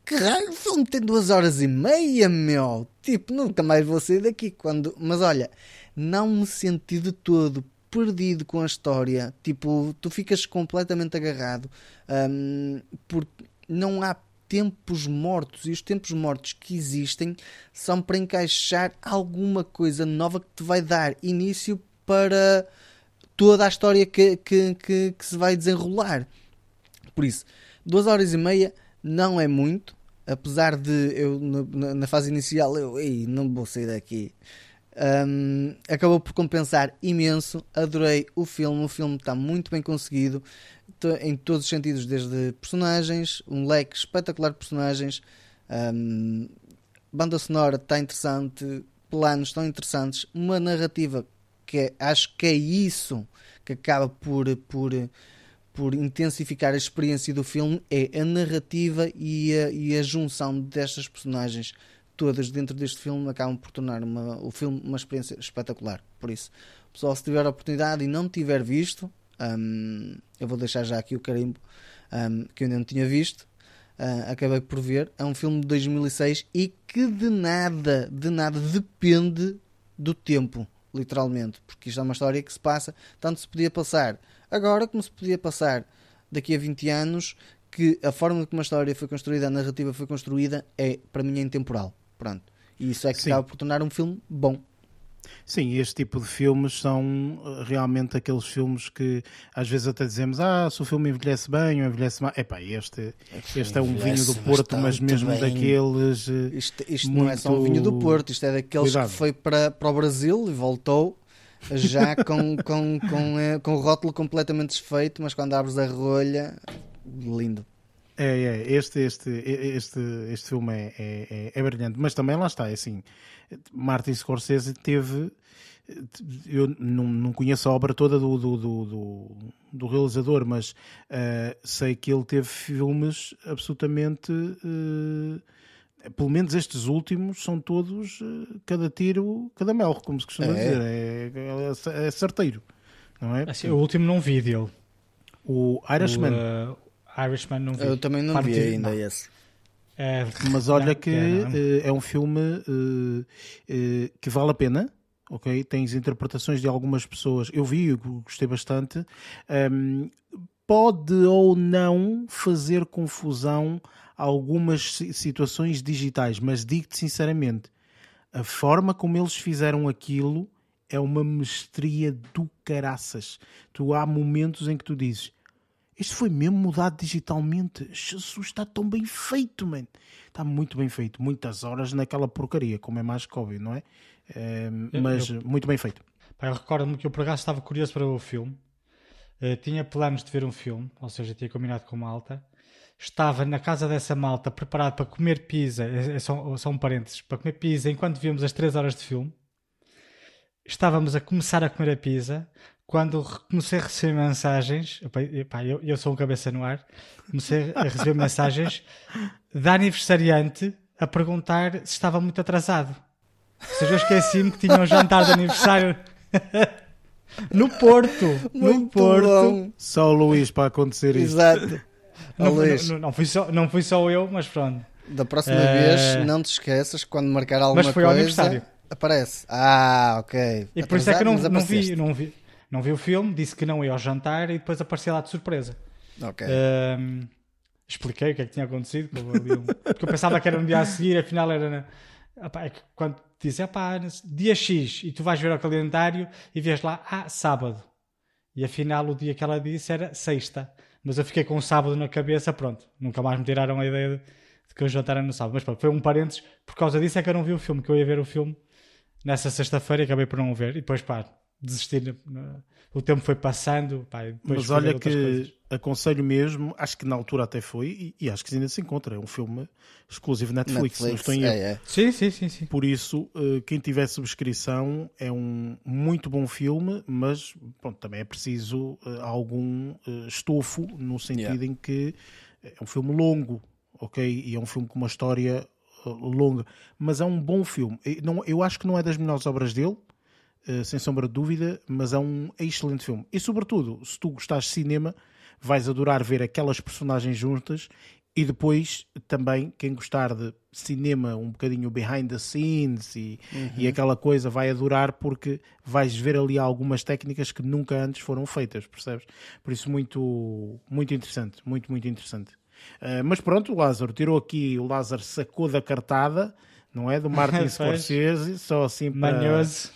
Speaker 2: Caralho, o filme tem duas horas e meia, meu. Tipo, nunca mais vou sair daqui. quando Mas olha, não me senti de todo perdido com a história. Tipo, tu ficas completamente agarrado. Um, porque não há tempos mortos e os tempos mortos que existem são para encaixar alguma coisa nova que te vai dar início para toda a história que, que, que, que se vai desenrolar. Por isso, duas horas e meia não é muito, apesar de eu na, na fase inicial eu Ei, não vou sair daqui. Um, acabou por compensar imenso. Adorei o filme, o filme está muito bem conseguido em todos os sentidos, desde personagens, um leque espetacular de personagens, um, banda sonora está interessante, planos estão interessantes, uma narrativa que é, acho que é isso que acaba por, por, por intensificar a experiência do filme, é a narrativa e a, e a junção destas personagens todas dentro deste filme acabam por tornar uma, o filme uma experiência espetacular. Por isso, pessoal, se tiver a oportunidade e não tiver visto, um, eu vou deixar já aqui o carimbo um, que eu ainda não tinha visto. Uh, acabei por ver. É um filme de 2006 e que de nada, de nada depende do tempo, literalmente. Porque isto é uma história que se passa, tanto se podia passar agora como se podia passar daqui a 20 anos. Que a forma como a história foi construída, a narrativa foi construída, é para mim é intemporal. Pronto. E isso é que Sim. acaba por tornar um filme bom.
Speaker 1: Sim, este tipo de filmes são eh, realmente aqueles filmes que às vezes até dizemos ah, se o filme envelhece bem ou envelhece mal. Epá, este, este é um vinho do Porto, mas mesmo bem. daqueles.
Speaker 2: Eh, isto, isto muito... não é só um vinho do Porto, isto é daqueles Cuidado. que foi para, para o Brasil e voltou já com, com, com, eh, com o rótulo completamente desfeito, mas quando abres a rolha, lindo.
Speaker 1: É, é, este, este, este, este filme é, é, é, é brilhante, mas também lá está, é assim, Martin Scorsese teve, eu não, não conheço a obra toda do, do, do, do, do realizador, mas uh, sei que ele teve filmes absolutamente, uh, pelo menos estes últimos, são todos uh, cada tiro, cada melro, como se costuma é. dizer, é, é, é, certeiro, não é?
Speaker 3: Assim, o último não vi dele.
Speaker 1: O Irishman.
Speaker 3: O, Irishman não vi.
Speaker 2: Eu também não Partido, vi ainda não. esse.
Speaker 1: É, Mas olha não, que é, é, um filme uh, uh, que vale a pena. Ok, tens interpretações de algumas pessoas. Eu vi, eu gostei bastante. Um, pode ou não fazer confusão algumas situações digitais, mas digo-te sinceramente, a forma como eles fizeram aquilo é uma mestria do caraças. Tu há momentos em que tu dizes isto foi mesmo mudado digitalmente. Jesus, está tão bem feito, man. Está muito bem feito. Muitas horas naquela porcaria, como é mais que óbvio, não é? é mas eu, muito bem feito.
Speaker 3: Pá, eu recordo-me que eu por acaso estava curioso para ver o filme. Uh, tinha planos de ver um filme, ou seja, tinha combinado com malta. Estava na casa dessa malta preparado para comer pizza, é, é só, só um parênteses, para comer pizza enquanto víamos as 3 horas de filme. Estávamos a começar a comer a pizza quando comecei a receber mensagens, epá, eu, eu sou um cabeça no ar, comecei a receber mensagens da aniversariante a perguntar se estava muito atrasado. Ou seja, eu esqueci-me que tinha um jantar de aniversário. [laughs] No Porto. no
Speaker 2: Muito
Speaker 3: Porto.
Speaker 2: bom.
Speaker 1: Só o Luís para acontecer isto.
Speaker 2: Exato.
Speaker 3: Não,
Speaker 2: Luís,
Speaker 3: não, não, fui só, não fui só eu, mas pronto.
Speaker 2: da próxima
Speaker 3: Eh,
Speaker 2: vez, não te esqueças, quando marcar alguma
Speaker 3: Mas foi ao
Speaker 2: coisa,
Speaker 3: aniversário.
Speaker 2: aparece. Ah, ok.
Speaker 3: E por isso é que eu não, não, vi, não, vi, não vi o filme, disse que não ia ao jantar e depois apareci lá de surpresa.
Speaker 2: Ok.
Speaker 3: Ahm, expliquei o que é que tinha acontecido, um- porque eu pensava que era no dia a seguir, afinal era na... É que quando dizem, "Epá, dia X, e tu vais ver ao calendário e vês lá, ah, sábado. E afinal o dia que ela disse era sexta. Mas eu fiquei com o sábado na cabeça, pronto. Nunca mais me tiraram a ideia de, de que o jantar era no sábado. Mas pronto, foi um parênteses. Por causa disso é que eu não vi o filme, que eu ia ver o filme nessa sexta-feira e acabei por não o ver. E depois, pá, desisti. na- na- O tempo foi passando, pá,
Speaker 1: Mas olha que
Speaker 3: coisas.
Speaker 1: aconselho mesmo, acho que na altura até foi, e, e acho que ainda se encontra. É um filme exclusivo Netflix, não estou em
Speaker 2: é, é.
Speaker 3: Sim, sim, sim, sim.
Speaker 1: Por isso, eh, quem tiver subscrição é um muito bom filme, mas pronto, também é preciso eh, algum eh, estofo, no sentido
Speaker 2: Yeah.
Speaker 1: em que é um filme longo, ok? E é um filme com uma história longa, mas é um bom filme. E não- eu acho que não é das melhores obras dele, sem sombra de dúvida, mas é um excelente filme. E sobretudo, se tu gostares de cinema, vais adorar ver aquelas personagens juntas e depois também quem gostar de cinema um bocadinho behind the scenes e, e aquela coisa vai adorar porque vais ver ali algumas técnicas que nunca antes foram feitas, percebes? Por isso muito, muito interessante, muito, muito interessante. Ah, mas pronto, o Lázaro tirou aqui, o Lázaro sacou da cartada, não é? Do Martin. [laughs] Scorsese, só assim para,
Speaker 3: Manhoso.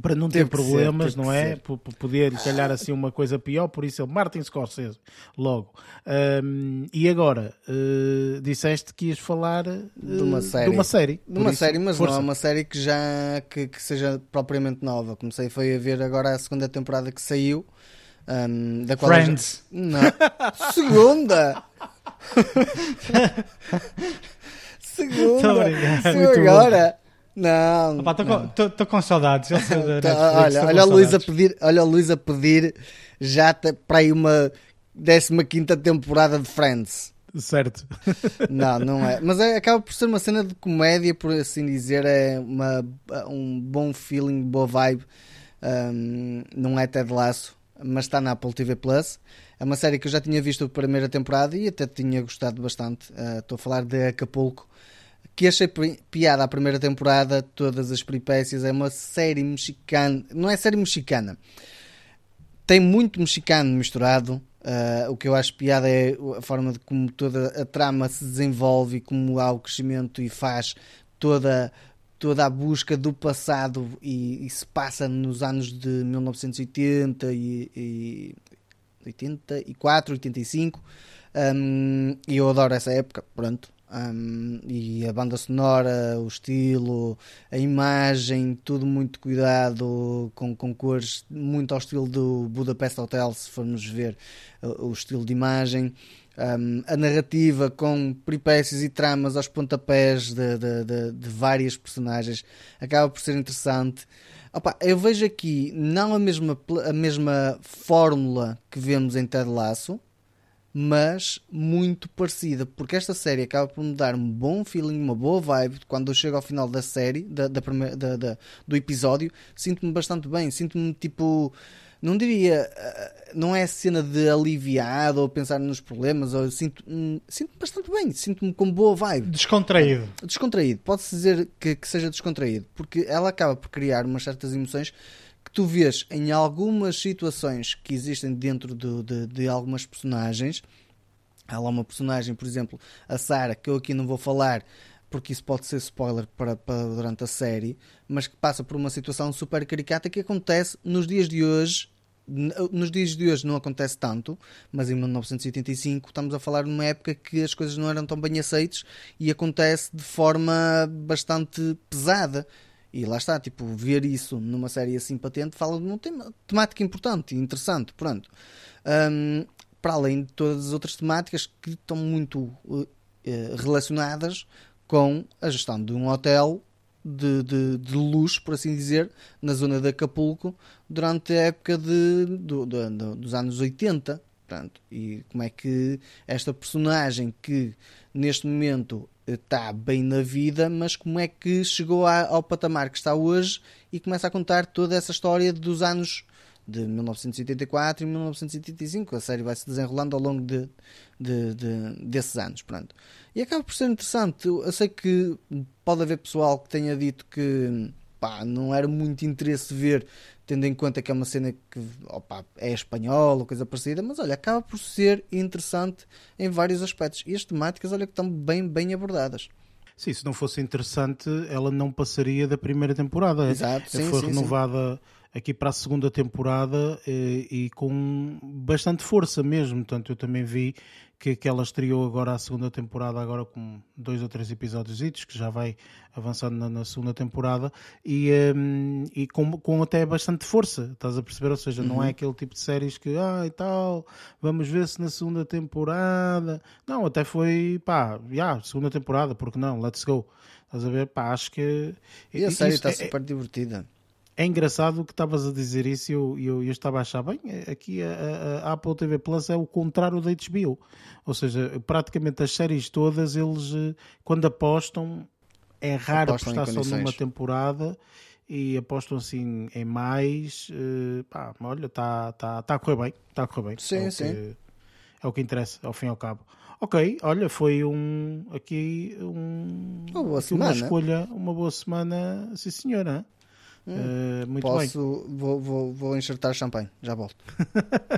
Speaker 1: Para não ter
Speaker 2: ser,
Speaker 1: problemas,
Speaker 2: teve
Speaker 1: não é?
Speaker 2: ser.
Speaker 1: P- p- Poder calhar assim uma coisa pior, por isso ele, Martin Scorsese, logo. Ahm, e agora, eh, disseste que ias falar eh,
Speaker 2: De uma série.
Speaker 1: De uma série,
Speaker 2: De uma
Speaker 1: isso,
Speaker 2: série, mas
Speaker 1: força.
Speaker 2: não é uma série que já que, que seja propriamente nova. Comecei foi a ver agora a segunda temporada que saiu. ahm, da qual eu já-
Speaker 3: Friends.
Speaker 2: Não. [laughs] Segunda! [laughs] Segunda!
Speaker 3: Tô Muito bom.
Speaker 2: agora! Não.
Speaker 3: Estou com saudades. Ele saiu da
Speaker 2: Tá, olha,
Speaker 3: tô com
Speaker 2: olha, o Luís a
Speaker 3: saudades.
Speaker 2: pedir, olha Luís a pedir já para aí uma 15 temporada de Friends.
Speaker 1: Certo. [laughs]
Speaker 2: Não, não é. Mas é- acaba por ser uma cena de comédia, por assim dizer. É uma, um bom feeling, boa vibe. Um, não é Ted Laço, mas está na Apple TV Plus. É uma série que eu já tinha visto a primeira temporada e até tinha gostado bastante. Uh, Estou a falar de Acapulco. Que achei pi- piada a primeira temporada, todas as peripécias. É uma série mexicana. Não é série mexicana tem muito mexicano misturado. Uh, o que eu acho piada é a forma de como toda a trama se desenvolve e como há o crescimento e faz toda, toda a busca do passado e, e se passa nos anos de 1980 e, e 84, 85. Um, e eu adoro essa época, pronto. Um, e a banda sonora, o estilo, a imagem, tudo muito cuidado, com, com cores muito ao estilo do Budapest Hotel, se formos ver uh, o estilo de imagem. Um, a narrativa com peripécias e tramas aos pontapés de, de, de, de várias personagens acaba por ser interessante. Opa, eu vejo aqui não a mesma, a mesma fórmula que vemos em Ted Lasso, mas muito parecida, porque esta série acaba por me dar um bom feeling, uma boa vibe. Quando eu chego ao final da série, da, da primeira- da- da- do episódio, sinto-me bastante bem, sinto-me tipo. Não diria, ah, não é cena de aliviado ou pensar nos problemas, ou sinto, hum, sinto-me bastante bem, sinto-me com boa vibe
Speaker 3: Descontraído.
Speaker 2: descontraído. Pode-se dizer que, que seja descontraído, porque ela acaba por criar umas certas emoções que tu vês em algumas situações que existem dentro do- de, de algumas personagens. Há lá uma personagem, por exemplo, a Sarah, que eu aqui não vou falar porque isso pode ser spoiler para, para durante a série, mas que passa por uma situação super caricata que acontece nos dias de hoje. Nos dias de hoje não acontece tanto, mas em 1985 estamos a falar de uma época que as coisas não eram tão bem aceites e acontece de forma bastante pesada. E lá está, tipo, ver isso numa série assim patente fala de uma tema, temática importante e interessante, pronto. Hum, para além de todas as outras temáticas que estão muito uh, relacionadas com a gestão de um hotel de, de, de por assim dizer, na zona de Acapulco, durante a época de, do- do- dos anos 80. Portanto, e como é que esta personagem que neste momento está bem na vida, mas como é que chegou ao patamar que está hoje e começa a contar toda essa história dos anos de 1984 e 1985. A série vai se desenrolando ao longo de, de, de, desses anos. Pronto. E acaba por ser interessante. Eu sei que pode haver pessoal que tenha dito que pá, não era muito interesse ver, tendo em conta que é uma cena que opa, é espanhola ou coisa parecida, mas olha, acaba por ser interessante em vários aspectos. E as temáticas, olha, que estão bem, bem abordadas.
Speaker 1: Sim, se não fosse interessante, ela não passaria da primeira temporada.
Speaker 2: Exato, sim,
Speaker 1: Foi
Speaker 2: sim,
Speaker 1: renovada sim. Aqui para a segunda temporada e, eh, e, com bastante força mesmo. Portanto, eu também vi que, que ela estreou agora a segunda temporada, agora com dois ou três episódios, que já vai avançando na, na segunda temporada, e, um, e com, com até bastante força, estás a perceber? Ou seja, uhum. não é aquele tipo de séries que, ah, e tal, vamos ver se na segunda temporada. Não, até foi, pá, já, yeah, segunda temporada, porque não? Let's go. Estás a ver? Pá, acho que.
Speaker 2: E a série está é, super divertida
Speaker 1: é engraçado que estavas a dizer isso e eu, eu, eu, estava a achar bem. Aqui a, a, Apple TV Plus é o contrário da HBO. Ou seja, praticamente as séries todas, eles eh, quando apostam, é raro apostam apostar só numa temporada e apostam assim em mais. Uh, pá, olha, está tá, tá a correr bem. Está a correr bem.
Speaker 2: Sim,
Speaker 1: é
Speaker 2: sim.
Speaker 1: Que, é o que interessa, ao fim e ao cabo. Ok, olha, foi um aqui um,
Speaker 2: uma, boa semana.
Speaker 1: uma escolha, uma boa semana, sim senhora. Uh, muito
Speaker 2: Posso, bem. Vou, vou, vou enxertar champanhe, já volto.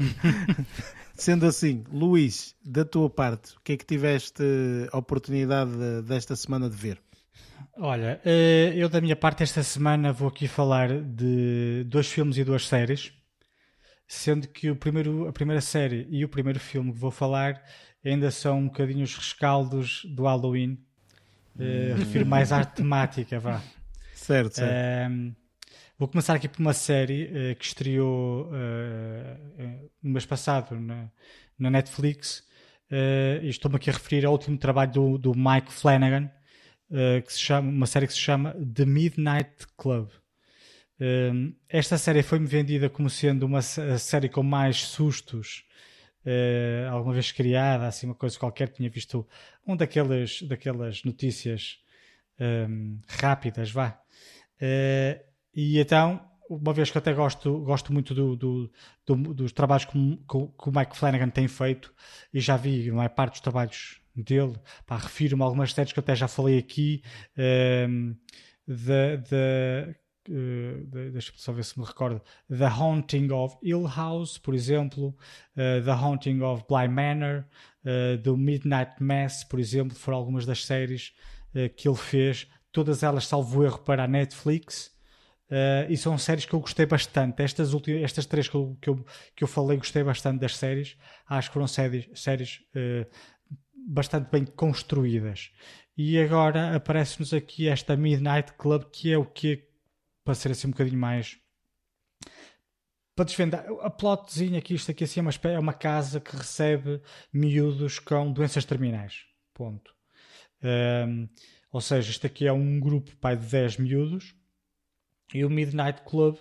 Speaker 2: [laughs]
Speaker 1: Sendo assim, Luís, da tua parte, o que é que tiveste a oportunidade desta semana de ver?
Speaker 3: Olha, eh, eu da minha parte esta semana vou aqui falar de dois filmes e duas séries, sendo que o primeiro, a primeira série e o primeiro filme que vou falar ainda são um bocadinho os rescaldos do Halloween. Uh, refiro mais à temática, vá.
Speaker 1: Certo, certo. Uh,
Speaker 3: Vou começar aqui por uma série uh, que estreou uh, no mês passado na, na Netflix. Uh, e estou-me aqui a referir ao último trabalho do, do Mike Flanagan, que se chama, uma série que se chama The Midnight Club. esta série foi-me vendida como sendo uma série com mais sustos alguma vez criada, assim uma coisa qualquer. Tinha visto um daquelas, daquelas notícias um, rápidas, vá. Uh, e então, uma vez que eu até gosto, gosto muito do, do, do, dos trabalhos que, que, o Mike Flanagan tem feito, e já vi a maior parte dos trabalhos dele, refiro-me a algumas séries que eu até já falei aqui, um, da Uh, deixa-me só ver se me recordo The Haunting of Hill House por exemplo uh, The Haunting of Bly Manor uh, The Midnight Mass por exemplo foram algumas das séries que ele fez todas elas salvo erro para a Netflix Uh, e são séries que eu gostei bastante. Estas, últimas, estas três que eu, que, eu, que eu falei, gostei bastante das séries. Acho que foram séries, séries uh, bastante bem construídas. E agora aparece-nos aqui esta Midnight Club, que é o que, para ser assim um bocadinho mais. Para desvendar, a plotzinha aqui, isto aqui assim é uma, é uma casa que recebe miúdos com doenças terminais. Ponto. Um, ou seja, isto aqui é um grupo pai, de 10 miúdos e o Midnight Club,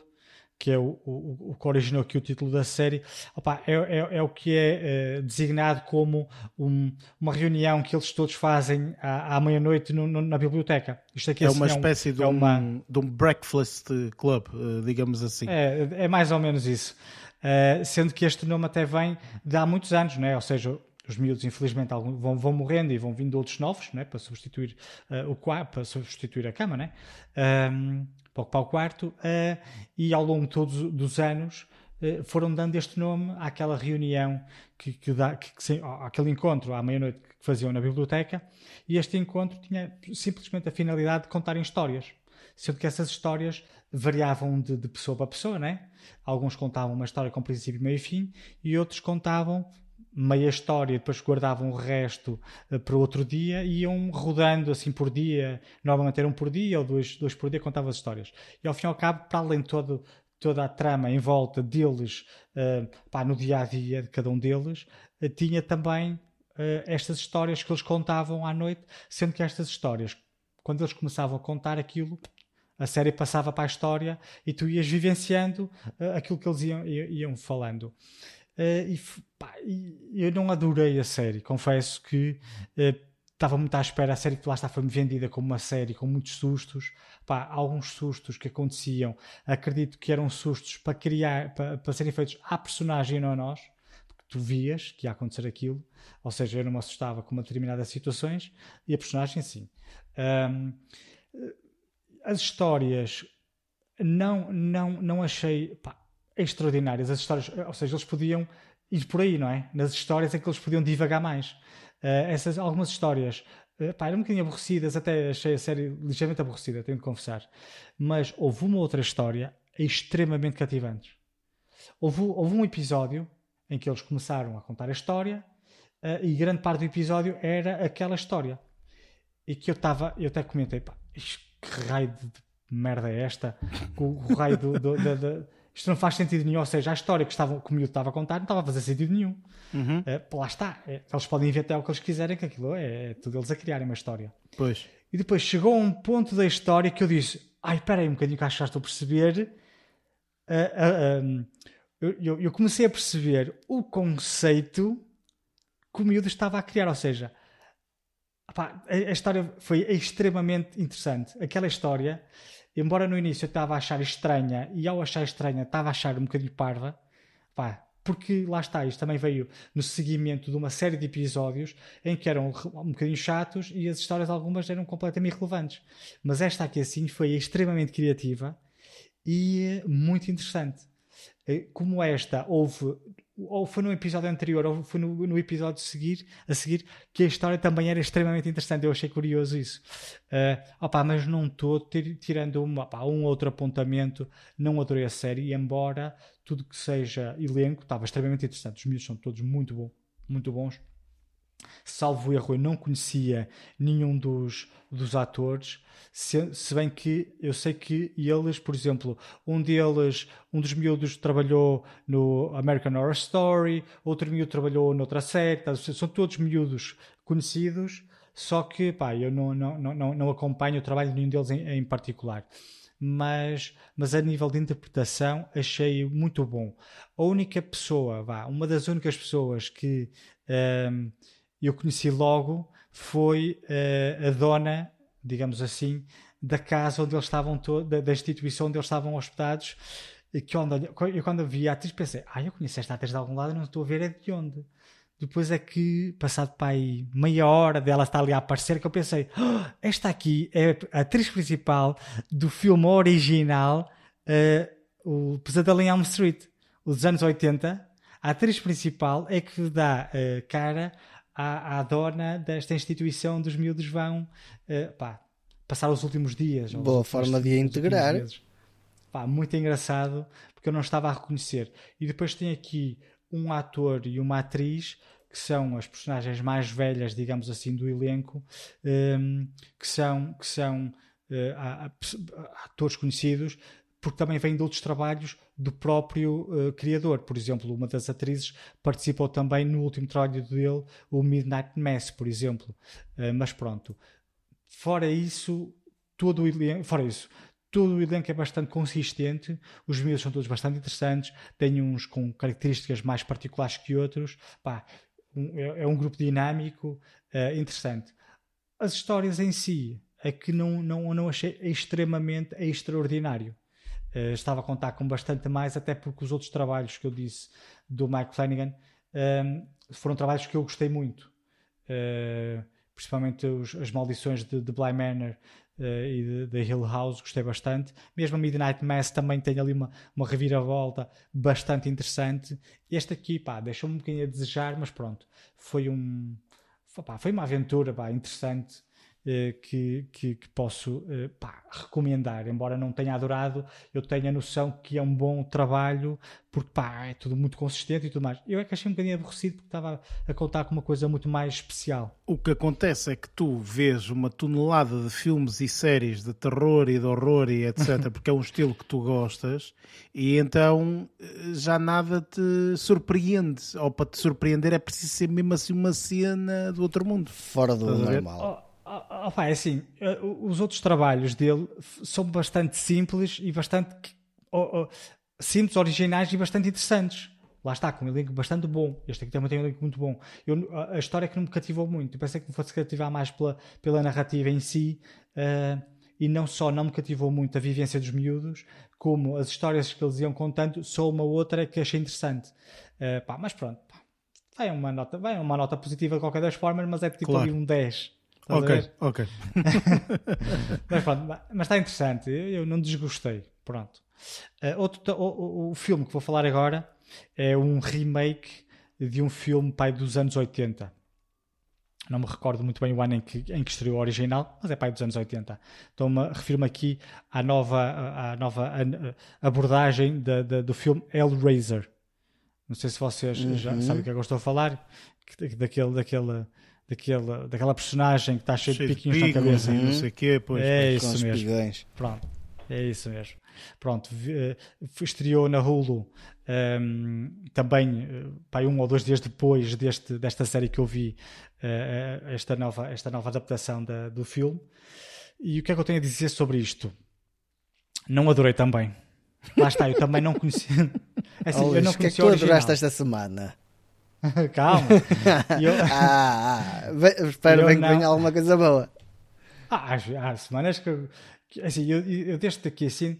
Speaker 3: que é o, o, o que originou aqui o título da série, opa, é, é, é, o que é, é designado como um, uma reunião que eles todos fazem à, à meia-noite na biblioteca.
Speaker 1: Isto aqui é, assim, uma espécie um, de, é um, uma... de um breakfast club, eh, digamos assim.
Speaker 3: É, é mais ou menos isso. Uh, sendo que este nome até vem de há muitos anos, né? ou seja, os miúdos infelizmente vão, vão morrendo e vão vindo outros novos né? para substituir uh, o para substituir a cama né? Um, para ocupar o quarto, uh, e ao longo de todos dos anos uh, foram dando este nome àquela reunião, que, que, que, que aquele encontro à meia-noite que faziam na biblioteca, e este encontro tinha simplesmente a finalidade de contarem histórias, sendo que essas histórias variavam de, de pessoa para pessoa, né? Alguns contavam uma história com princípio, meio e fim, e outros contavam meia história, depois guardavam o resto uh, para outro dia e iam rodando assim por dia, normalmente eram por dia ou dois, dois por dia, contavam as histórias. E ao fim e ao cabo, para além de todo, toda a trama em volta deles, uh, pá, no dia a dia de cada um deles, uh, tinha também estas histórias que eles contavam à noite, sendo que estas histórias, quando eles começavam a contar aquilo, a série passava para a história e tu ias vivenciando aquilo que eles iam, iam falando. Uh, e, pá, eu não adorei a série, confesso que uh, estava muito à espera. A série que lá está foi-me vendida como uma série com muitos sustos. Pá, alguns sustos que aconteciam, acredito que eram sustos para criar, para, para serem feitos à personagem e não a nós. Porque tu vias que ia acontecer aquilo. Ou seja, eu não me assustava com determinadas situações e a personagem sim. Um, as histórias não, não, não achei pá, extraordinárias. As histórias, ou seja, eles podiam ir por aí, não é? Nas histórias é que eles podiam divagar mais. Uh, essas, algumas histórias uh, pá, eram um bocadinho aborrecidas, até achei a série ligeiramente aborrecida, tenho de confessar. Mas houve uma outra história extremamente cativante. Houve, houve um episódio em que eles começaram a contar a história uh, e grande parte do episódio era aquela história. E que eu estava, eu até comentei, pá, que raio de merda é esta? O, o raio do, do, do, do isto não faz sentido nenhum. Ou seja, a história que, estava, que o miúdo estava a contar não estava a fazer sentido nenhum. Uhum. Uh, lá está. É, eles podem inventar o que eles quiserem, que aquilo é, é tudo eles a criarem uma história.
Speaker 1: Pois.
Speaker 3: E depois chegou a um ponto da história que eu disse: Ai, espera aí um bocadinho que acho que já estou a perceber. Uh, uh, um, eu, eu, comecei a perceber o conceito que o miúdo estava a criar. Ou seja, a, a história foi extremamente interessante. Aquela história embora no início eu estava a achar estranha e ao achar estranha estava a achar um bocadinho parva, pá, porque lá está, isto também veio no seguimento de uma série de episódios em que eram um bocadinho chatos e as histórias algumas eram completamente irrelevantes. Mas esta aqui assim foi extremamente criativa e muito interessante. Eh, como esta, houve ou foi no episódio anterior ou foi no, no episódio seguir, a seguir que a história também era extremamente interessante. Eu achei curioso isso. Uh, opa, mas não estou tirando uma, opa, um outro apontamento, não adorei a série, embora tudo que seja elenco estava extremamente interessante. Os miúdos são todos muito, bom, muito bons. Salvo erro, eu não conhecia nenhum dos, dos atores, se, se, bem que eu sei que eles, por exemplo, um deles, um dos miúdos trabalhou no American Horror Story, outro miúdo trabalhou noutra série, tá, são todos miúdos conhecidos, só que pá, eu não, não, não, não acompanho o trabalho de nenhum deles em, em particular. Mas, mas a nível de interpretação achei muito bom. A única pessoa, vá, uma das únicas pessoas que um, eu conheci logo foi uh, a dona, digamos assim, da casa onde eles estavam, da, instituição onde eles estavam hospedados. Que quando, eu quando vi a atriz pensei, ah, eu conheço esta atriz de algum lado, não estou a ver é de onde. Depois é que, passado para aí meia hora dela estar ali a aparecer, que eu pensei, oh, esta aqui é a atriz principal do filme original, uh, o Pesadelo em Elm Street, os anos 80. A atriz principal é que dá uh, cara à, à dona desta instituição dos miúdos vão uh, pá, passar os últimos dias.
Speaker 2: Boa forma de a integrar.
Speaker 3: Pá, muito engraçado, porque eu não estava a reconhecer. E depois tem aqui um ator e uma atriz que são as personagens mais velhas, digamos assim, do elenco, um, ehm, que são, que são uh, atores conhecidos, porque também vêm de outros trabalhos do próprio uh, criador. Por exemplo, uma das atrizes participou também no último trabalho dele, o Midnight Mass, por exemplo. Uh, mas pronto. Fora isso, todo o elenco, fora isso, todo o elenco é bastante consistente, os miúdos são todos bastante interessantes, têm uns com características mais particulares que outros. Pá, um, é, é, um grupo dinâmico, uh, interessante. As histórias em si é que não, não, não achei extremamente extraordinário. Uh, estava a contar com bastante mais, até porque os outros trabalhos que eu disse do Mike Flanagan um, ehm, foram trabalhos que eu gostei muito. Uh, principalmente os, as maldições de, de Bly Manor uh, e de, Hill House, gostei bastante. Mesmo a Midnight Mass também tem ali uma, uma reviravolta bastante interessante. Este aqui, pá, deixou-me um bocadinho a desejar, mas pronto, foi um. Pá, foi uma aventura pá, interessante que, que, que, posso eh, pá, recomendar. Embora não tenha adorado, eu tenho a noção que é um bom trabalho, porque pá, é tudo muito consistente e tudo mais. Eu é que achei um bocadinho aborrecido porque estava a contar com uma coisa muito mais especial.
Speaker 1: O que acontece é que tu vês uma tonelada de filmes e séries de terror e de horror e etc., [laughs] porque é um estilo que tu gostas, e então eh, já nada te surpreende. Ou para te surpreender é preciso ser mesmo assim uma cena do outro mundo.
Speaker 2: Fora do normal.
Speaker 3: Oh, oh, é assim, eh, os outros trabalhos dele são bastante simples e bastante oh, oh, simples, originais e bastante interessantes. lá está, com um elenco bastante bom. Este aqui também tem um elenco muito bom. Eu, a, a, história é que não me cativou muito. Eu pensei que me fosse cativar mais pela, pela narrativa em si. Uh, e não só não me cativou muito a vivência dos miúdos, como as histórias que eles iam contando, só uma outra que achei interessante. Uh, pá, mas pronto, pá, vai, uma nota, vai uma nota positiva de qualquer das formas, mas é tipo claro. ali um 10.
Speaker 1: Ok, ok. [laughs]
Speaker 3: mas pronto, mas está interessante, eu não desgostei. Pronto. Uh, outro, o, o, filme que vou falar agora é um remake de um filme pai dos anos 80. Não me recordo muito bem o ano em que, em que estreou o original, mas é pai dos anos 80. Então refiro-me aqui à nova, à nova abordagem da, da, do filme Hellraiser. Não sei se vocês uhum. já sabem o que é que eu estou a falar. Daquele, daquele, daquele, daquela personagem que está cheio, cheio de piquinhos de na cabeça.
Speaker 1: Não sei quê, pois,
Speaker 3: é isso mesmo. Pronto. É isso mesmo. Pronto, uh, estreou na Hulu um, ehm, também uh, pai, um ou dois dias depois deste, desta série que eu vi, uh, esta, nova, esta nova adaptação da, do filme. E o que é que eu tenho a dizer sobre isto? Não adorei também. Lá está, eu também não conhecia. [laughs]
Speaker 2: Assim, oh, eu não o que é que tu adoraste esta semana? [laughs]
Speaker 3: Calma.
Speaker 2: Eu... [laughs] ah, ah, espero bem que venha alguma coisa boa.
Speaker 3: Ah, há, há semanas que, Assim, eu, eu desde aqui assim,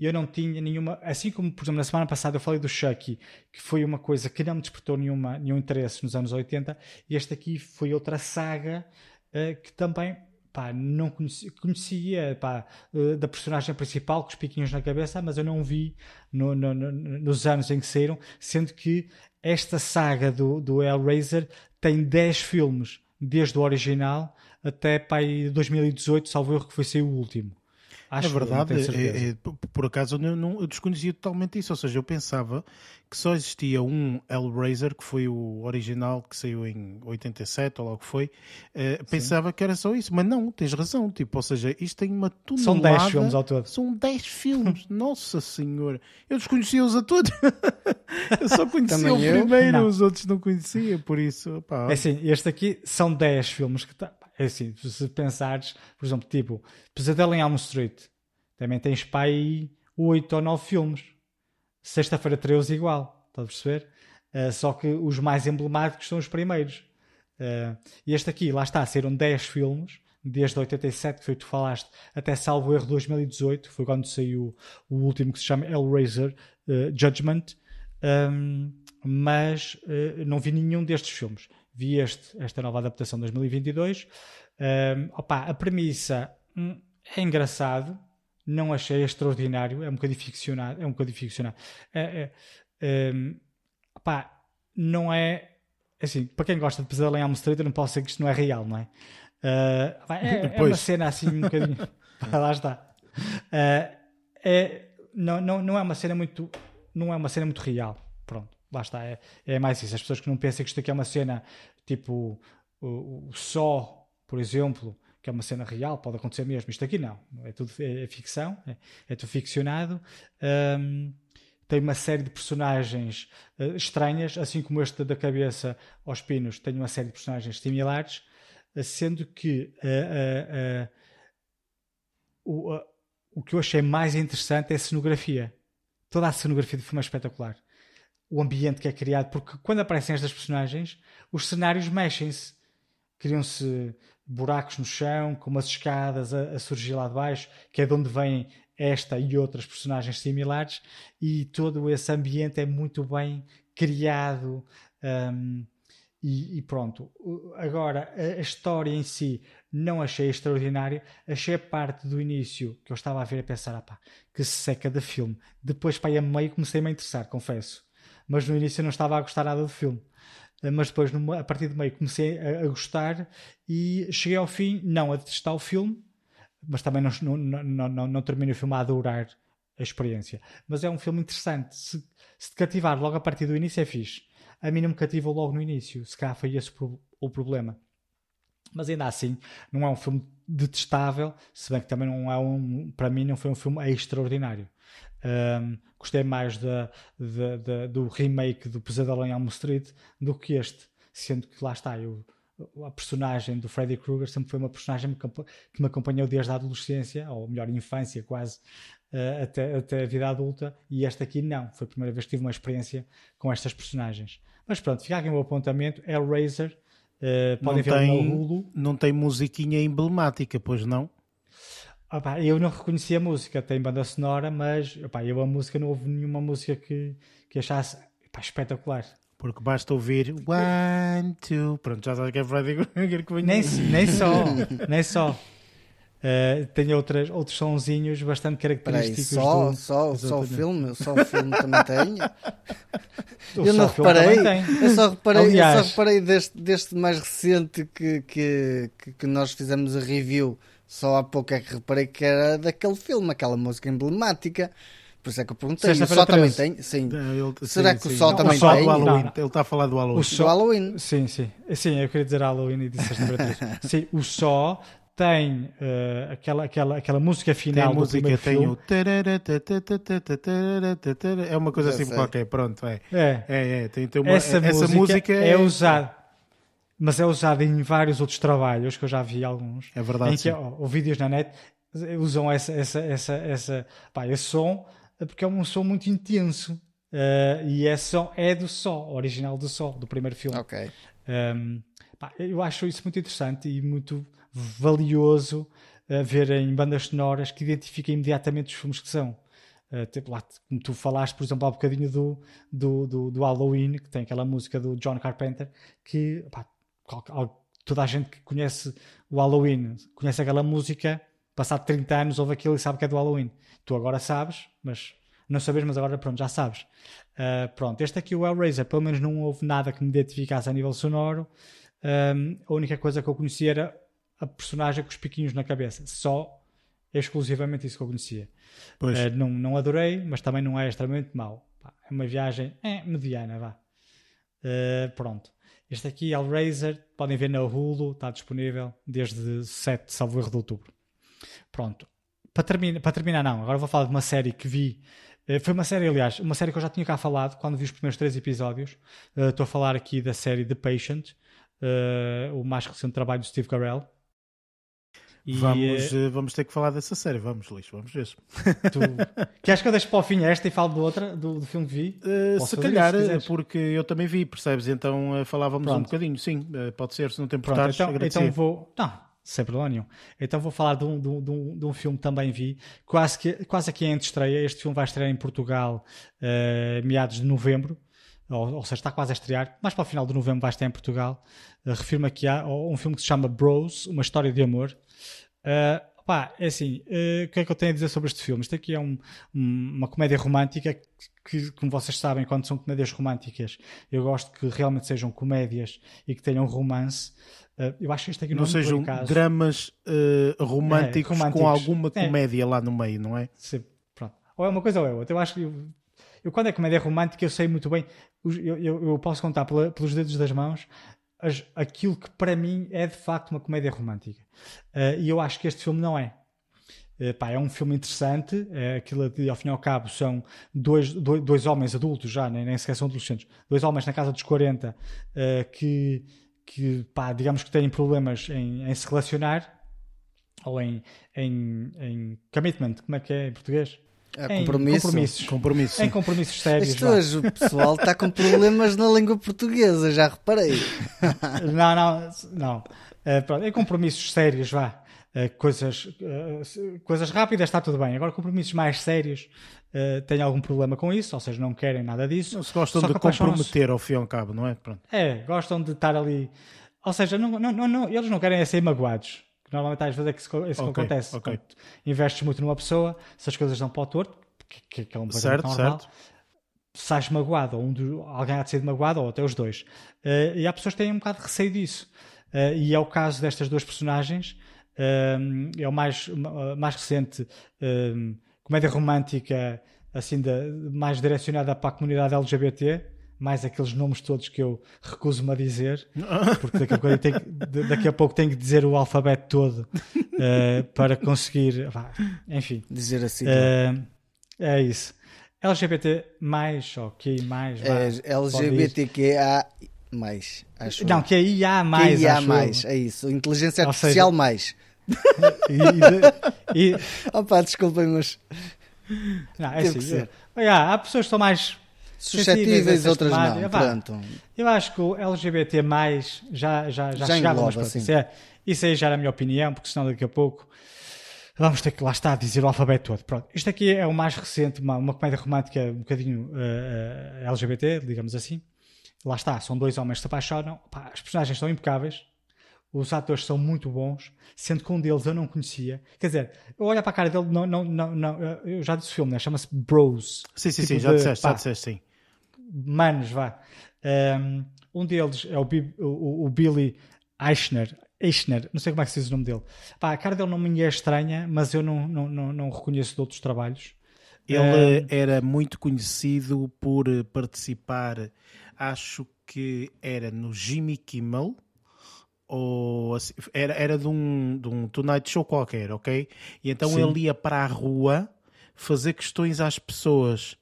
Speaker 3: eu não tinha nenhuma. Assim como, por exemplo, na semana passada eu falei do Chucky, que foi uma coisa que não me despertou nenhuma, nenhum interesse nos anos 80, e este aqui foi outra saga uh, que também pá, não conhecia, conhecia pá, uh, da personagem principal com os piquinhos na cabeça, mas eu não vi no, no, no, nos anos em que saíram, sendo que esta saga do, do Hellraiser tem 10 filmes, desde o original até pá, 2018, salvo erro que foi ser o último.
Speaker 1: Acho é verdade, é, é, por acaso eu, não, eu desconhecia totalmente isso, ou seja, eu pensava que só existia um Hellraiser, que foi o original que saiu em 87 ou logo foi, uh, pensava que era só isso, mas não, tens razão, tipo, ou seja, isto tem uma tonelada...
Speaker 3: São 10 filmes ao todo.
Speaker 1: São 10 filmes, [laughs] nossa senhora, eu desconhecia-os a todos, [laughs] eu só conhecia o primeiro, não. os outros não conhecia, por isso, pá.
Speaker 3: É assim, este aqui são 10 filmes que tá, é assim, se pensares, por exemplo, tipo, Pesadelo em Elm Street, também tens para aí 8 ou 9 filmes. Sexta-feira 13 igual, estás a perceber? Uh, só que os mais emblemáticos são os primeiros. Uh, e este aqui, lá está, serão 10 filmes, desde 87, que foi que tu falaste, até salvo erro 2018, foi quando saiu o último que se chama Hellraiser uh, Judgment. Um, mas não vi nenhum destes filmes vi este, esta nova adaptação de 2022. Um, opa, a premissa hum, é engraçado, não achei extraordinário, é um bocadinho ficcionado. É um bocadinho ficcionado. É, é, um, opa, não é assim, para quem gosta de pesadelo em Elm Street, eu não posso dizer que isto não é real, não é? Uh, é, é, uma cena assim um bocadinho. [laughs] [laughs] lá está. Uh, é, não, não, não é uma cena muito. Não é uma cena muito real. Pronto lá está, é, é mais isso. As pessoas que não pensam que isto aqui é uma cena tipo o, o só, por exemplo, que é uma cena real, pode acontecer mesmo. Isto aqui não, é tudo é, é ficção, é, é, tudo ficcionado. Um, tem uma série de personagens uh, estranhas, assim como este da cabeça aos pinos tem uma série de personagens similares, uh, sendo que uh, o, o que eu achei mais interessante é a cenografia. Toda a cenografia do filme é espetacular o ambiente que é criado, porque quando aparecem estas personagens, os cenários mexem-se. Criam-se buracos no chão, com umas escadas a, a, surgir lá de baixo, que é de onde vêm esta e outras personagens similares, e todo esse ambiente é muito bem criado. Um, e, e, pronto. Agora, a, história em si não achei extraordinária. Achei a parte do início que eu estava a ver a pensar, ah, pá, que seca de filme. Depois, para a meio, comecei-me a interessar, confesso mas no início não estava a gostar nada do filme. Eh, mas depois, a partir do meio, comecei a, gostar e cheguei ao fim, não a detestar o filme, mas também não, não, não, não, não o filme a adorar a experiência. Mas é um filme interessante. Se, se te cativar logo a partir do início, é fixe. A mim não me cativou logo no início. Se cá foi esse o problema. Mas ainda assim, não é um filme detestável, se bem que também não é um, para mim, não foi um filme extraordinário. Um, gostei mais da, da, da, do remake do Pesadelo em Elm Street do que este, sendo que lá está, eu a personagem do Freddy Krueger sempre foi uma personagem que me acompanhou desde a adolescência, ou melhor, infância quase, uh, até, até a vida adulta, e esta aqui não. Foi a primeira vez que tive uma experiência com estas personagens. Mas pronto, fica aqui o meu apontamento. Hellraiser, uh, podem ver no Hulu.
Speaker 1: Não tem musiquinha emblemática, pois não?
Speaker 3: Opa, eu não reconheci a música, tem banda sonora, mas opa, eu a música não houve nenhuma música que, que achasse opa, espetacular.
Speaker 1: Porque basta ouvir one, two, pronto, já sabe que é Freddy Krueger que
Speaker 3: nem, nem só, [laughs] nem só. Uh, tem outras, outros sonzinhos bastante característicos.
Speaker 2: Peraí, só,
Speaker 3: do...
Speaker 2: só, só o filme, só o filme também tem. [laughs] eu não reparei, eu só reparei, Aliás, eu só reparei deste, deste mais recente que, que, que nós fizemos a review. Só há pouco é que reparei que era daquele filme, aquela música emblemática. Por isso é que eu perguntei. O Sol também tem? Sim. Ele, Será sim, que o Sol também o sol tem?
Speaker 1: Halloween. Ele está a falar do Halloween. O
Speaker 2: sol, do Halloween.
Speaker 3: Sim, sim. Sim, eu queria dizer Halloween e disse [laughs] Sim, o Sol tem uh, aquela, aquela, aquela música final tem do música, primeiro tem filme.
Speaker 1: O... É uma coisa assim qualquer, pronto. É,
Speaker 3: é,
Speaker 1: é, é tem, tem uma,
Speaker 3: essa, essa música, música é, é usada. Mas é usada em vários outros trabalhos que eu já vi alguns.
Speaker 1: É verdade.
Speaker 3: Em que, ou, vídeos na net usam essa, essa, essa, essa, pá, esse som porque é um som muito intenso. Uh, e é, som, é do Sol, original do Sol, do primeiro filme.
Speaker 2: Ok. Um,
Speaker 3: ehm, pá, eu acho isso muito interessante e muito valioso uh, ver em bandas sonoras que identifiquem imediatamente os filmes que são. Uh, tipo lá, como tu falaste, por exemplo, há um bocadinho do, do, do, do, Halloween, que tem aquela música do John Carpenter, que pá, toda a gente que conhece o Halloween conhece aquela música, passado 30 anos ouve aquilo e sabe que é do Halloween. Tu agora sabes, mas não sabes, mas agora pronto, já sabes. Uh, pronto, este aqui, o Hellraiser, pelo menos não houve nada que me identificasse a nível sonoro. Um, a única coisa que eu conhecia era a personagem com os piquinhos na cabeça. Só exclusivamente isso que eu conhecia. Uh, não, não adorei, mas também não é extremamente mau. É uma viagem é, mediana, vá. Uh, pronto. Este aqui, Hellraiser, podem ver na Hulu, está disponível desde 7, salvo erro de outubro. Pronto. Para, termina, para terminar, não, agora vou falar de uma série que vi. Uh, foi uma série, aliás, uma série que eu já tinha cá falado quando vi os primeiros três episódios. Uh, estou a falar aqui da série The Patient, o mais recente trabalho do Steve Carell
Speaker 1: e, vamos, uh, vamos ter que falar dessa série, vamos, Luís, vamos ver. [laughs]
Speaker 3: Tu... Queres que eu deixe para o fim esta e falo do outra, do, do filme que vi?
Speaker 1: Uh, se calhar, se porque eu também vi, percebes? Então uh, falávamos Pronto. um bocadinho, sim, pode ser, se não tem importares,
Speaker 3: então, então vou. Não, sem problema nenhum. Então vou falar de um, de um, de um, filme que também vi, quase, que, quase aqui em estreia. Este filme vai estrear em Portugal meados de novembro. Ou, ou, seja, está quase a estrear, mais para o final de novembro vai estar em Portugal. Uh, refiro-me aqui a um filme que se chama Bros, uma história de amor. Uh, pá, é assim, uh, o que é que eu tenho a dizer sobre este filme? Isto aqui é um, um, uma comédia romântica que, como vocês sabem, quando são comédias românticas, eu gosto que realmente sejam comédias e que tenham romance. Uh, eu acho que isto aqui
Speaker 1: não, não sejam dramas românticos, é, românticos, com alguma é. comédia é. lá no meio, não é?
Speaker 3: Sim, pronto. Ou é uma coisa ou é outra. Eu acho que eu, quando é comédia romântica, eu sei muito bem. Eu, eu, eu posso contar pela, pelos dedos das mãos as, aquilo que para mim é de facto uma comédia romântica. Uh, e eu acho que este filme não é. Uh, pá, é um filme interessante, uh, aquilo de, ao fim e ao cabo são dois, dois, dois homens adultos já, nem, nem sequer são adolescentes, dois homens na casa dos 40 uh, que, que pá, digamos que têm problemas em, em se relacionar ou em, em, em commitment, como é que é em português?
Speaker 2: É, compromisso.
Speaker 3: compromissos.
Speaker 1: compromisso.
Speaker 3: Em compromissos sérios.
Speaker 2: Isto hoje o pessoal está com problemas na língua portuguesa, já reparei. [laughs]
Speaker 3: não, não, não. Uh, pronto, em compromissos sérios, vá. Uh, coisas, uh, coisas rápidas está tudo bem. Agora, compromissos mais sérios uh, têm algum problema com isso, ou seja, não querem nada disso. Não
Speaker 1: se gostam de comprometer ao fim e ao cabo, não é? Pronto.
Speaker 3: É, gostam de estar ali. Ou seja, não, não, não, eles não querem é ser magoados que normalmente às vezes é que isso, isso okay, acontece. Okay. investes muito numa pessoa, se as coisas dão para o torto, que, que é um certo, normal, certo. sais magoado, ou um do, alguém há de ser magoado, ou até os dois. Uh, e há pessoas que têm um bocado de receio disso. Uh, e é o caso destas duas personagens. Uh, é o mais, mais recente comédia romântica, assim, de, mais direcionada para a comunidade LGBT mais aqueles nomes todos que eu recuso-me a dizer, [laughs] porque daqui a, pouco tenho, daqui a pouco tenho que dizer o alfabeto todo uh, [laughs] para conseguir, enfim.
Speaker 2: Dizer assim.
Speaker 3: Uh, é isso. LGBT mais, ok, mais.
Speaker 2: É, LGBTQA mais, acho
Speaker 3: Não,
Speaker 2: eu.
Speaker 3: que é IA mais. Acho eu.
Speaker 2: mais, é isso. Inteligência
Speaker 3: Ou seja-
Speaker 2: artificial mais. [laughs]
Speaker 3: E- e- e-
Speaker 2: Opa, desculpem, mas
Speaker 3: não, é assim,
Speaker 2: que ser.
Speaker 3: é- é, há pessoas que são mais
Speaker 2: suscetíveis, outras não.
Speaker 3: Vá,
Speaker 2: Pronto.
Speaker 3: Eu acho que o LGBT já, já, já,
Speaker 2: Já
Speaker 3: chegava,
Speaker 2: engloba,
Speaker 3: mas isso, é, isso aí já era a minha opinião, porque senão daqui a pouco vamos ter que lá está a dizer o alfabeto todo. Pronto, isto aqui é o mais recente, uma, uma comédia romântica um bocadinho eh, eh, LGBT, digamos assim. Lá está, são dois homens que se apaixonam, Pá, as personagens são impecáveis, os atores são muito bons, sendo que um deles eu não conhecia. Quer dizer, eu olho para a cara dele, não, não, não, não, eu já disse o filme, né? chama-se Bros.
Speaker 1: Sim, sim,
Speaker 3: Tipo
Speaker 1: sim, já
Speaker 3: de-
Speaker 1: disseste,
Speaker 3: pá,
Speaker 1: já disseste, sim.
Speaker 3: Manos, vá. Um, deles é o, Bi- o- o Billy Eichner. Eichner, não sei como é que se diz o nome dele. Pá, a cara dele não me é estranha, mas eu não, não, não, não reconheço de outros trabalhos.
Speaker 1: Ele era muito conhecido por eh, participar, acho que era no Jimmy Kimmel, ou assim, era, era de, um, de um Tonight Show qualquer, ok? E então
Speaker 3: Sim.
Speaker 1: ele ia para a rua fazer questões às pessoas,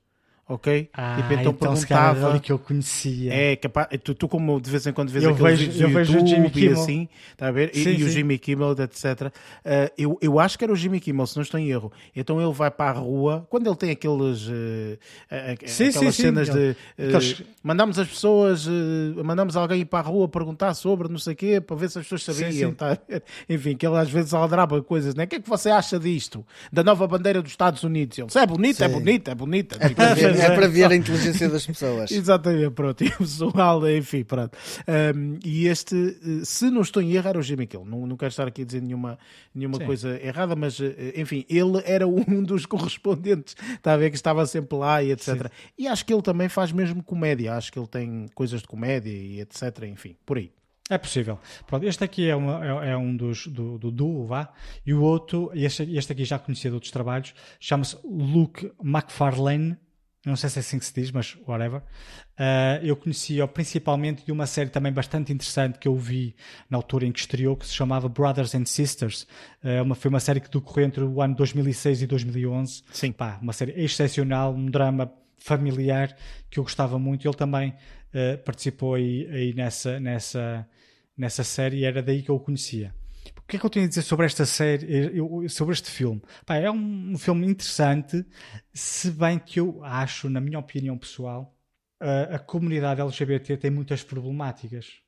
Speaker 1: ok?
Speaker 3: Ah,
Speaker 1: Tipo,
Speaker 3: então, calhar era ali que eu conhecia.
Speaker 1: É capaz, tu, tu como de vez em quando vês
Speaker 3: Eu
Speaker 1: aqueles
Speaker 3: vejo- eu vejo o Jimmy
Speaker 1: e
Speaker 3: Kimmel.
Speaker 1: assim, tá a ver? E,
Speaker 3: Sim,
Speaker 1: e o
Speaker 3: sim.
Speaker 1: Jimmy Kimmel, etc. Uh, eu, eu acho que era o Jimmy Kimmel, se não estou em erro. Então ele vai para a rua, quando ele tem aqueles, uh, uh,
Speaker 3: Sim,
Speaker 1: aquelas
Speaker 3: sim, sim.
Speaker 1: cenas de uh,
Speaker 3: Aqueles-
Speaker 1: mandamos as pessoas, mandamos alguém ir para a rua perguntar sobre não sei o quê, para ver se as pessoas sabiam,
Speaker 3: sim.
Speaker 1: tá? [laughs] Enfim, que ele às vezes aldraba coisas, né? O que é que você acha disto? Da nova bandeira dos Estados Unidos? Ele, "Se é bonita, é
Speaker 2: Sim.
Speaker 1: bonita, é bonita.
Speaker 2: É para é para ver a inteligência das pessoas. [laughs]
Speaker 1: Exatamente, pronto. [laughs] E o pessoal, enfim, pronto. Um, e este, eh, se não estou em erro, era o Jimmy Kill. Não, não quero estar aqui a dizer nenhuma, nenhuma
Speaker 3: Sim.
Speaker 1: coisa errada, mas, eh, enfim, ele era um [laughs] dos correspondentes, está a ver, que estava sempre lá e etc. E acho que ele também faz mesmo comédia. Acho que ele tem coisas de comédia e etc. Enfim, por aí.
Speaker 3: É possível. Pronto, este aqui é, uma- é- é um dos do, do duo, vá. E o outro, este, este aqui já conhecia de outros trabalhos, chama-se Luke McFarlane. Eu Não sei se é assim que se diz, mas whatever. Ah, eu conhecia principalmente de uma série também bastante interessante que eu vi na altura em que estreou, que se chamava Brothers and Sisters. Ah, uma, foi uma série que decorreu entre o ano 2006 e 2011.
Speaker 1: Sim.
Speaker 3: Pá, uma série excepcional, um drama familiar que eu gostava muito. Ele também eh, participou aí, aí nessa, nessa, nessa série e era daí que eu o conhecia. O que é que eu tenho a dizer sobre esta série, eh, sobre este filme? Pá, é um, filme interessante, se bem que eu acho, na minha opinião pessoal, a, a comunidade LGBT tem muitas problemáticas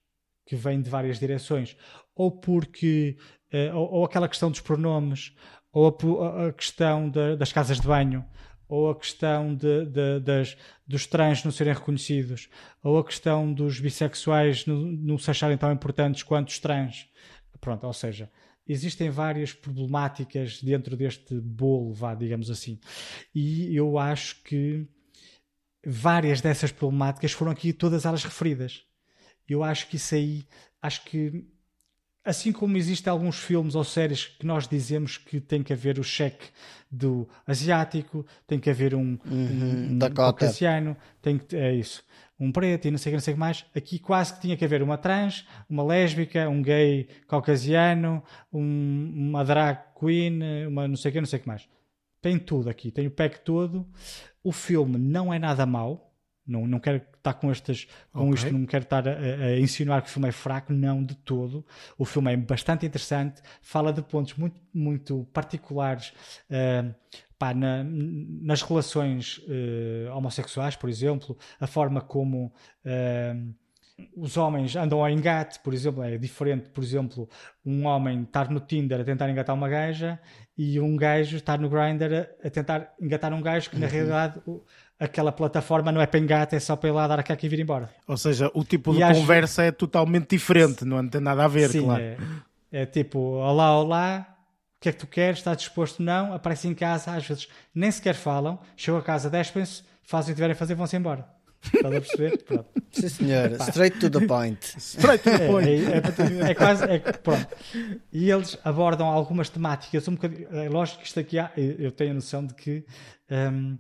Speaker 3: que vêm de várias direções. Ou porque, eh, ou, ou aquela questão dos pronomes, ou a, a- questão da- das casas de banho, ou a questão de- de- das, dos trans não serem reconhecidos, ou a questão dos bissexuais não, não se acharem tão importantes quanto os trans. Pronto, ou seja, existem várias problemáticas dentro deste bolo, vá, digamos assim. E eu acho que várias dessas problemáticas foram aqui todas elas referidas. Eu acho que isso aí, acho que assim como existem alguns filmes ou séries que nós dizemos que tem que haver o cheque do asiático, tem que haver um, um, um caucasiano, tem que é isso, um preto e não sei o que, não sei o que mais. Aqui quase que tinha que haver uma trans, uma lésbica, um gay caucasiano, um- uma drag queen, uma não sei o que, não sei o que mais. Tem tudo aqui, tem o pack todo. O filme não é nada mau. Não, não quero estar com estas com
Speaker 1: Ok.
Speaker 3: isto, não quero estar a, a- insinuar que o filme é fraco, não de todo. O filme é bastante interessante, fala de pontos muito, muito particulares ah, pá, na- nas relações eh, homossexuais, por exemplo, a forma como ah, os homens andam ao engate, por exemplo, é diferente, por exemplo, um homem estar no Tinder a tentar engatar uma gaja e um gajo estar no Grindr a, a tentar engatar um gajo que na realidade o- aquela plataforma não é para engate, é só para ir lá dar a caca e vir embora.
Speaker 1: Ou seja, o tipo
Speaker 3: E
Speaker 1: de
Speaker 3: acho-
Speaker 1: conversa é totalmente diferente, não tem nada a ver,
Speaker 3: Sim,
Speaker 1: claro.
Speaker 3: é, é tipo, olá, olá, o que é que tu queres? Estás disposto? Não, aparecem em casa, às vezes nem sequer falam, chegam a casa, despem-se, fazem o que tiverem a fazer e vão-se embora. Estás a perceber? [laughs] Pronto.
Speaker 2: Sim, senhor. Straight to the point. [laughs]
Speaker 1: Straight to the
Speaker 3: É,
Speaker 1: point.
Speaker 3: é- é- é quase. é- pronto. E eles abordam algumas temáticas um bocadinho. É lógico que isto aqui há, eu tenho a noção de que hum,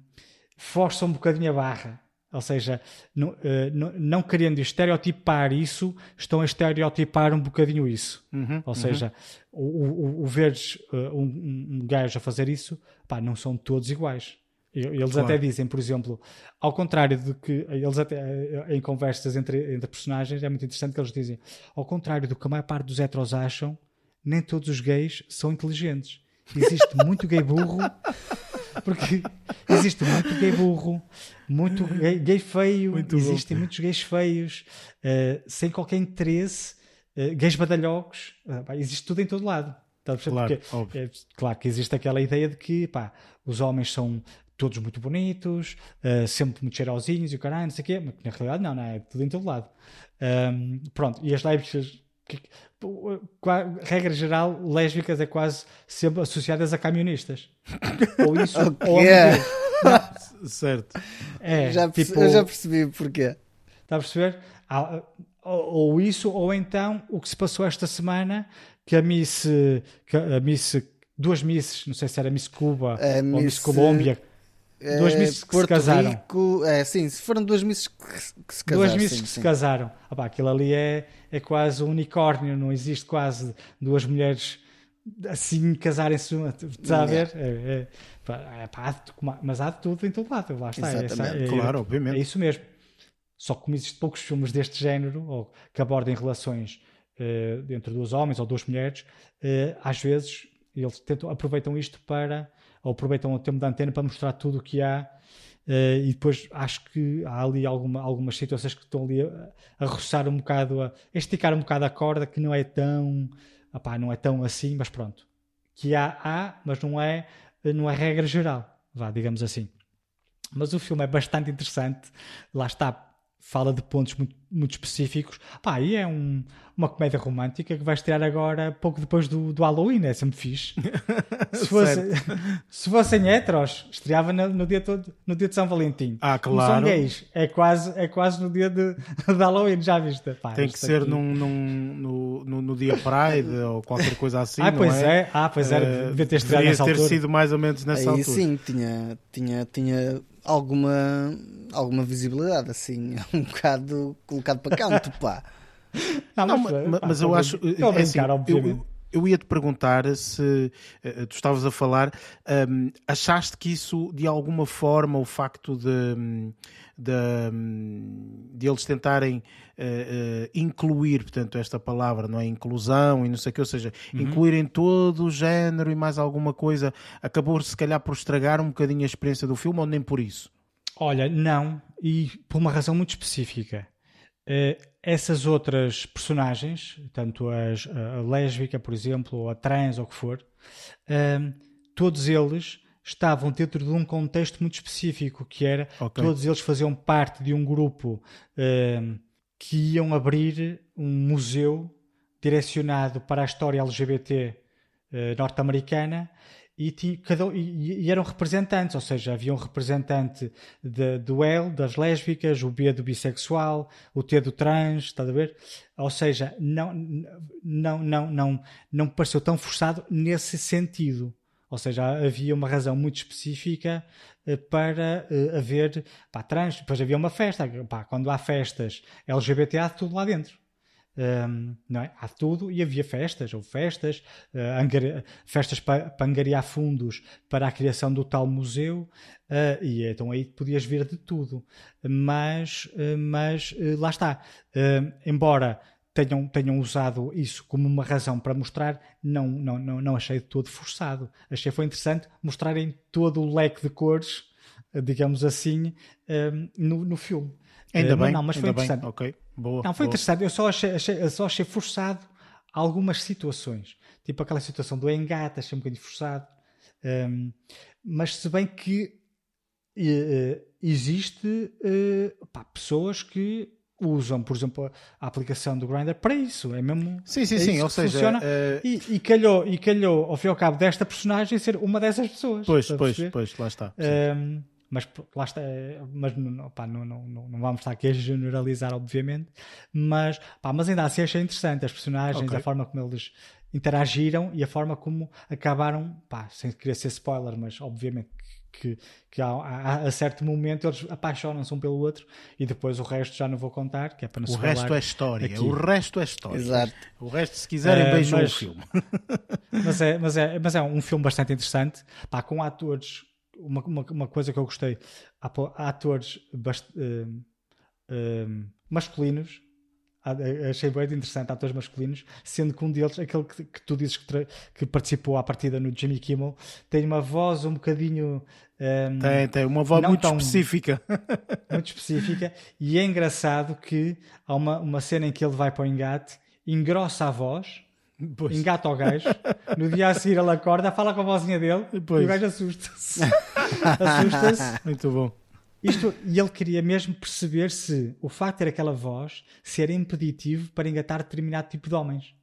Speaker 3: forçam um bocadinho a barra. Ou seja, não, eh, não, não querendo estereotipar isso, estão a estereotipar um bocadinho isso.
Speaker 1: Uhum,
Speaker 3: Ou seja, o, o, o veres eh, um, um- gajo a fazer isso, pá, não são todos iguais. Eles claro. até dizem, por exemplo, ao contrário de que eles até eh, em conversas entre, entre personagens é muito interessante que eles dizem, ao contrário do que a maior parte dos heteros acham, nem todos os gays são inteligentes. Existe muito gay burro, [laughs] porque existe muito gay burro, muito gay, gay feio, muito existem bom. muitos gays feios, uh, sem qualquer interesse, uh, gays badalhocos, uh, existe tudo em todo lado.
Speaker 1: Claro,
Speaker 3: Porque, é, claro que existe aquela ideia de que pá, os homens são todos muito bonitos, uh, sempre muito cheirosinhos e o caralho, não sei o quê, mas na realidade não, não é tudo em todo lado. Um, pronto, e as que, regra geral, lésbicas é quase sempre associadas a camionistas. [laughs] ou isso, ou
Speaker 2: é.
Speaker 1: certo.
Speaker 2: É, já, tipo, eu já percebi porquê.
Speaker 3: Está a perceber? Ou, ou isso, ou então o que se passou esta semana, que a Miss, que a Miss duas Misses, não sei se era Miss Cuba é, ou Miss, Miss Colômbia,
Speaker 2: é, duas Misses que Porto se casaram. Rico, é, sim, foram duas Misses que, que se casaram.
Speaker 3: Duas Misses que sim. se casaram. Ah, pá, aquilo ali é, é quase um unicórnio, não existe quase duas mulheres assim casarem-se, está a ver? É, é, é, pá, mas há de tudo em todo lado, lá está.
Speaker 1: É, é, claro, obviamente.
Speaker 3: É isso mesmo. Só que como existem poucos filmes deste género, ou que abordem relações uh, entre dois homens ou duas mulheres, uh, às vezes eles tentam, aproveitam isto para, ou aproveitam o tempo da antena para mostrar tudo o que há. Uh, e depois acho que há ali alguma, algumas situações que estão ali a, a roçar um bocado, a, a, esticar um bocado a corda, que não é tão, opá, não é tão assim, mas pronto. Que há, há, mas não é, não é regra geral, vá, digamos assim. Mas o filme é bastante interessante, lá está, fala de pontos muito, muito específicos. Pá, e é um, uma comédia romântica que vai estrear agora, pouco depois do, do Halloween, é sempre fixe. [laughs] se, fosse, [laughs] se fossem heteros, estreava no, no, dia todo, no dia de São Valentim.
Speaker 1: Ah, claro.
Speaker 3: São gays, é quase, é quase no dia de, [laughs] de Halloween, já viste? Pá,
Speaker 1: Tem que ser num, num, no, no, no dia Pride ou qualquer coisa assim.
Speaker 3: Ah, pois
Speaker 1: é?
Speaker 3: é. Ah, pois era, uh, devia ter estreado nessa
Speaker 1: ter
Speaker 3: altura.
Speaker 1: sido mais ou menos nessa
Speaker 2: Aí,
Speaker 1: altura.
Speaker 2: Sim, tinha, tinha, tinha alguma, alguma visibilidade, assim, [laughs] um bocado colocado para canto, pá.
Speaker 1: Não, não, mas, mas, mas eu acho.
Speaker 3: Estou é assim,
Speaker 1: eu, eu ia te perguntar se uh, tu estavas a falar, um, achaste que isso de alguma forma o facto de, de, de eles tentarem uh, uh, incluir, portanto, esta palavra, não é? Inclusão e não sei o que, ou seja, uhum. incluírem todo o género e mais alguma coisa, acabou se calhar por estragar um bocadinho a experiência do filme ou nem por isso?
Speaker 3: Olha, não, e por uma razão muito específica. Uh, essas outras personagens, tanto as, a lésbica, por exemplo, ou a trans, ou o que for, uh, todos eles estavam dentro de um contexto muito específico, que era okay. todos eles faziam parte de um grupo uh, que iam abrir um museu direcionado para a história LGBT norte-americana e, e, e, eram representantes, ou seja, havia um representante de, do L, das lésbicas, o B do bissexual, o T do trans, está a ver? Ou seja, não, não, não, não, não pareceu tão forçado nesse sentido. Ou seja, havia uma razão muito específica eh, para uh, haver pá, trans. Depois havia uma festa. Pá, quando há festas LGBT, há tudo lá dentro. Um, não é? Há tudo e havia festas, ou festas, uh, festas para, para angariar fundos para a criação do tal museu, uh, e então aí podias ver de tudo. Mas, uh, mas lá está. embora tenham, tenham usado isso como uma razão para mostrar, não, não, não, não achei de todo forçado. Achei foi interessante mostrarem todo o leque de cores, digamos assim, no, no filme.
Speaker 1: Ainda bem,
Speaker 3: não, mas foi interessante.
Speaker 1: Bem, ok. Boa,
Speaker 3: não, foi
Speaker 1: boa.
Speaker 3: interessante. Eu só achei, achei, só achei forçado algumas situações. Tipo aquela situação do engate, achei um bocadinho forçado. Um, mas se bem que uh, existe uh, pá, pessoas que usam, por exemplo, a aplicação do Grindr para isso. É mesmo.
Speaker 1: Sim, sim, é sim. Ou seja, funciona.
Speaker 3: Uh... E, e, calhou, e calhou, ao fim e ao cabo, desta personagem ser uma dessas pessoas.
Speaker 1: Pois, pois, pois, lá está.
Speaker 3: Um, mas lá está, mas não, não, não, não, vamos estar aqui a generalizar, obviamente, mas, pá, mas ainda assim achei interessante as personagens, okay. a forma como eles interagiram e a forma como acabaram, pá, sem querer ser spoiler, mas obviamente que, que há, há, a certo momento eles apaixonam-se um pelo outro e depois o resto já não vou contar, que é para não
Speaker 1: O resto é história,
Speaker 3: aqui.
Speaker 1: o resto é história.
Speaker 2: Exato.
Speaker 1: O resto, se quiserem, uh, beijam mas, o filme. [laughs]
Speaker 3: mas, é, mas, é, mas é um filme bastante interessante, pá, com atores uma, uma, uma, coisa que eu gostei, há, há atores bast, uh, uh, masculinos achei bem interessante, atores masculinos, sendo que um deles, aquele que, que tu dizes que, que, participou à partida no Jimmy Kimmel, tem uma voz um bocadinho. Um,
Speaker 1: tem, tem, uma voz muito tão, específica. [laughs]
Speaker 3: Muito específica, e é engraçado que há uma, uma cena em que ele vai para o engate, engrossa a voz. Pois. Engata o gajo, no dia a seguir ele acorda, fala com a vozinha dele pois. e o gajo assusta-se. [laughs] assusta-se.
Speaker 1: Muito bom.
Speaker 3: Isto, e ele queria mesmo perceber se o facto de ter aquela voz se era impeditivo para engatar determinado tipo de homens.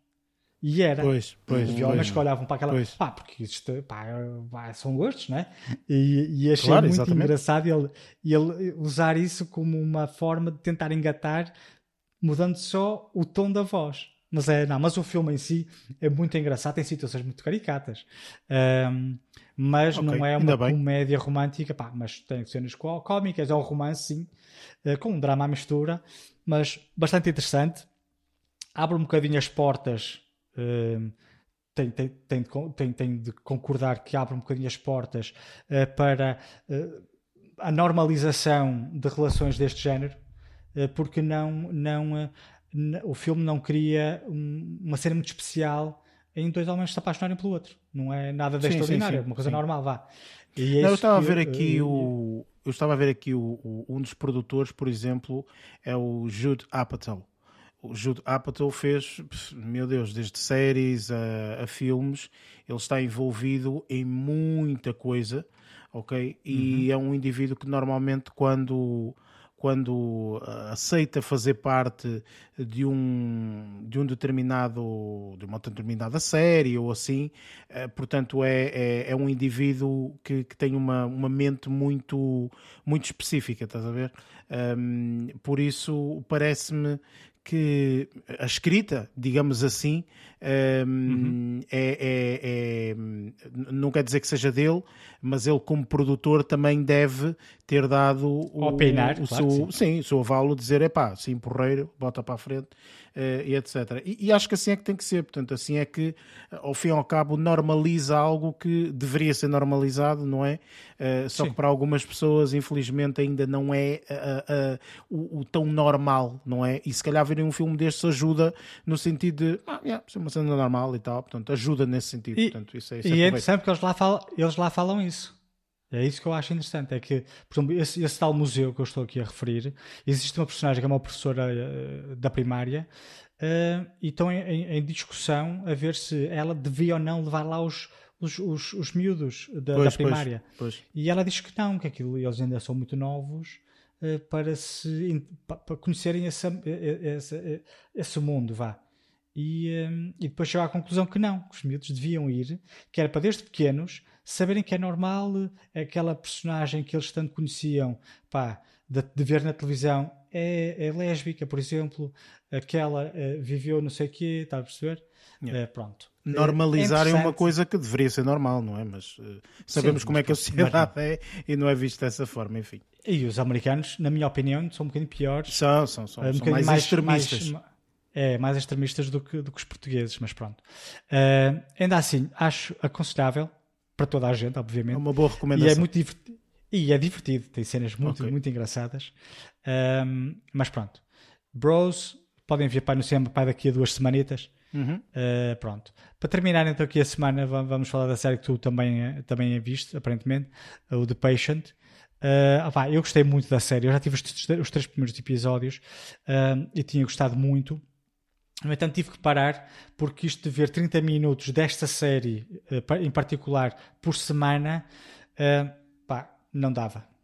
Speaker 3: E era.
Speaker 1: Pois, pois.
Speaker 3: Os homens que olhavam para aquela. Pois. Pá, porque isto pá, são gostos, não é? E, e achei claro, muito exatamente. engraçado ele, ele usar isso como uma forma de tentar engatar, mudando só o tom da voz. Mas, é, não, mas o filme em si é muito engraçado, tem situações muito caricatas. Um, mas okay, não é uma comédia romântica, pá, mas tem cenas cómicas, é um romance, sim, uh, com um drama à mistura, mas bastante interessante. Abre um bocadinho as portas. Uh, tem, tem, tem, tem, tem de concordar que abre um bocadinho as portas uh, para a normalização de relações deste género, porque não, não o filme não cria um, uma cena muito especial em dois homens se apaixonarem pelo outro. Não é nada de sim, extraordinário, sim, sim, é uma coisa normal, vá.
Speaker 1: E não, eu estava a ver aqui eu, o. Eu estava a ver aqui o, o, um dos produtores, por exemplo, é o Jude Apatow. O Jude Apatow fez, meu Deus, desde séries a, a filmes, ele está envolvido em muita coisa, ok? E uhum. é um indivíduo que normalmente quando quando eh, aceita fazer parte de um, de um determinado, de uma determinada série ou assim, eh, portanto é, é, é um indivíduo que, que tem uma, uma mente muito, muito específica, estás a ver? Um, por isso parece-me que a escrita, digamos assim, uhum. é, é, é, não quer dizer que seja dele, mas ele como produtor também deve ter dado
Speaker 3: o, Opinar,
Speaker 1: o,
Speaker 3: claro
Speaker 1: seu, sim. sim, o seu avalo, dizer, é pá, sim, porreiro, bota para a frente uh, e etc. E, e, acho que assim é que tem que ser, portanto, assim é que, ao fim e ao cabo, normaliza algo que deveria ser normalizado, não é? Uh, só Sim. que para algumas pessoas, infelizmente, ainda não é o, o, tão normal, não é? E se calhar verem um filme destes ajuda no sentido de, ah, yeah, uma cena normal e tal, portanto, ajuda nesse sentido.
Speaker 3: E,
Speaker 1: portanto, isso é,
Speaker 3: isso é e é interessante porque eles lá, falam, eles lá falam isso. É isso que eu acho interessante, é que, por exemplo, esse, esse, tal museu que eu estou aqui a referir, existe uma personagem que é uma professora uh, da primária uh, e estão em, em, em, discussão a ver se ela devia ou não levar lá os, os, os, os miúdos da, pois, da primária.
Speaker 1: Pois, pois.
Speaker 3: E ela diz que não, que aquilo, eles ainda são muito novos uh, para, se, para conhecerem esse, esse, esse mundo, vá. E, um, e depois chegou à conclusão que não, que os miúdos deviam ir, que era para desde pequenos saberem que é normal aquela personagem que eles tanto conheciam pá, de, de ver na televisão é, é, lésbica, por exemplo, aquela uh, viveu não sei o quê, está a perceber? Yeah. Uh, pronto.
Speaker 1: Normalizar é, é, uma coisa que deveria ser normal, não é? Mas uh, sabemos Sim, como é que a sociedade mas... é e não é visto dessa forma, enfim.
Speaker 3: E os americanos, na minha opinião, são um bocadinho piores.
Speaker 1: São, são, são, um são mais, mais extremistas.
Speaker 3: Mais, é, mais extremistas do que, do que os portugueses, mas pronto. Uh, ainda assim, acho aconselhável para toda a gente, obviamente. É
Speaker 1: uma boa recomendação.
Speaker 3: E é muito divertido. E é divertido, tem cenas muito, okay. muito engraçadas. Um, mas pronto. Bros, podem vir para no cinema para daqui a duas semanitas.
Speaker 1: Uhum.
Speaker 3: Uh, pronto. Para terminar então aqui a semana, vamos falar da série que tu também, também viste, aparentemente, o The Patient. Uh, eu gostei muito da série, eu já tive os, os três primeiros episódios uh, e tinha gostado muito. No entanto, tive que parar porque isto de ver 30 minutos desta série, uh, em particular, por semana, uh, pá, não dava.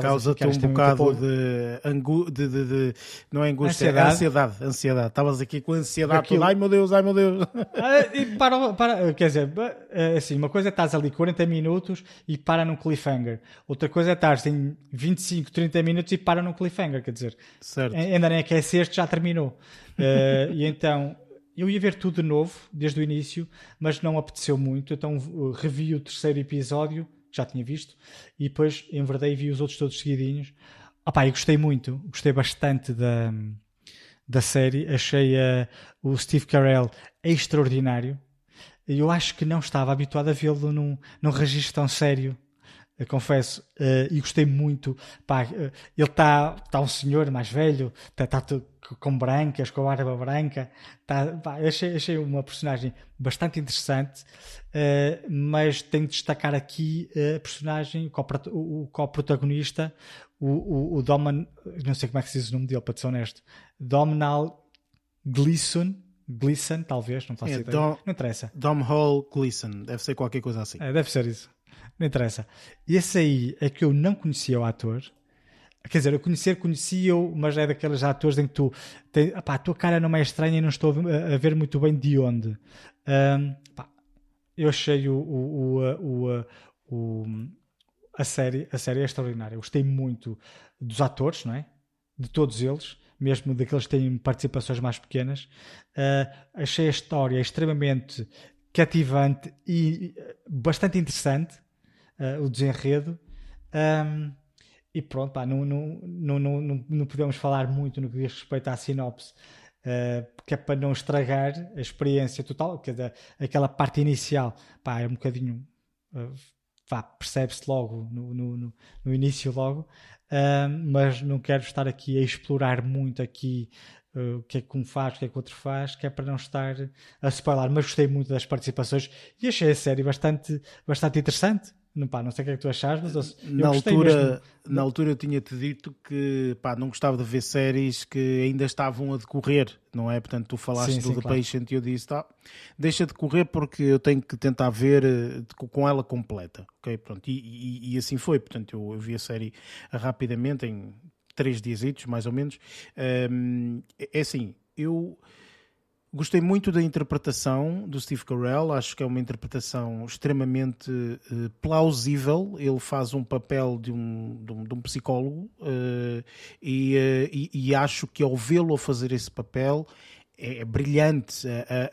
Speaker 1: Causa-te um bocado de, angu de, de, de, Não é angústia, ansiedade. é ansiedade. Ansiedade. Estavas aqui com ansiedade, Aquilo... ai meu Deus, ai meu Deus. [laughs]
Speaker 3: Ah, e para, para, quer dizer, é assim, uma coisa é estás ali 40 minutos e para num cliffhanger. Outra coisa é estás em 25, 30 minutos e para num cliffhanger. Quer dizer,
Speaker 1: certo.
Speaker 3: ainda nem aqueceste, já terminou. Uh, [laughs] e então eu ia ver tudo de novo, desde o início, mas não apeteceu muito, então revi o terceiro episódio, já tinha visto, e depois enverdei e vi os outros todos seguidinhos. Opá, eu gostei muito, gostei bastante da, da série, achei uh, o Steve Carell extraordinário. Eu acho que não estava habituado a vê-lo num, num registro tão sério eu confesso, uh, e gostei muito. Pá, uh, ele está tá um senhor mais velho, está tá, tá com brancas, com a barba branca. Tá, pá, achei, achei uma personagem bastante interessante, uh, mas tenho de destacar aqui a personagem, o co-protagonista, o, o, o Doman, não sei como é que se diz o nome dele, para ser honesto, Domhnall Gleeson. Gleeson, talvez, não faço é, ideia. Dom, não interessa.
Speaker 1: Dom Hall Gleeson, deve ser qualquer coisa assim.
Speaker 3: É, deve ser isso. Não interessa. Esse aí é que eu não conhecia o ator. Quer dizer, eu conhecer, conhecia-o, mas é daqueles atores em que tu. Tem, a tua cara não é estranha e não estou a, ver muito bem de onde. Um, eu achei o, o, o, o, a, série, a série é extraordinária. Eu gostei muito dos atores, não é? De todos eles, mesmo daqueles que têm participações mais pequenas. Uh, achei a história extremamente cativante e bastante interessante uh, o desenredo. Um, e pronto, pá, não, não, não, não, não podemos falar muito no que diz respeito à sinopse, uh, porque é para não estragar a experiência total, que é aquela parte inicial, pá, é um bocadinho. Uh, percebe-se logo no, no, no, início logo, uh, mas não quero estar aqui a explorar muito aqui uh, o que é que um faz, o que é que o outro faz, que é para não estar a spoiler, mas gostei muito das participações e achei a série bastante, bastante interessante. Não, pá, não sei o que é que tu achas, mas eu,
Speaker 1: na, altura, mesmo. na altura eu tinha-te dito que pá, não gostava de ver séries que ainda estavam a decorrer, não é? Portanto, tu falaste sim, do sim, The claro. Patient e eu disse, tá, deixa de correr porque eu tenho que tentar ver eh, com ela completa, ok? Pronto, e, e, e assim foi, portanto, eu, eu, vi a série rapidamente, em três dias, mais ou menos. Um, é assim, eu Gostei muito da interpretação do Steve Carell, acho que é uma interpretação extremamente uh, plausível. Ele faz um papel de um, de um, de um psicólogo uh, e, uh, e, e, acho que ao vê-lo fazer esse papel é, é brilhante. A,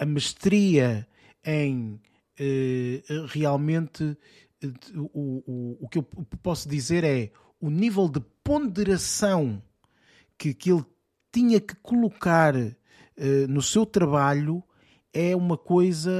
Speaker 1: a, a, mestria em realmente o, o, o que eu posso dizer é o nível de ponderação que, que ele tinha que colocar eh, no seu trabalho é uma coisa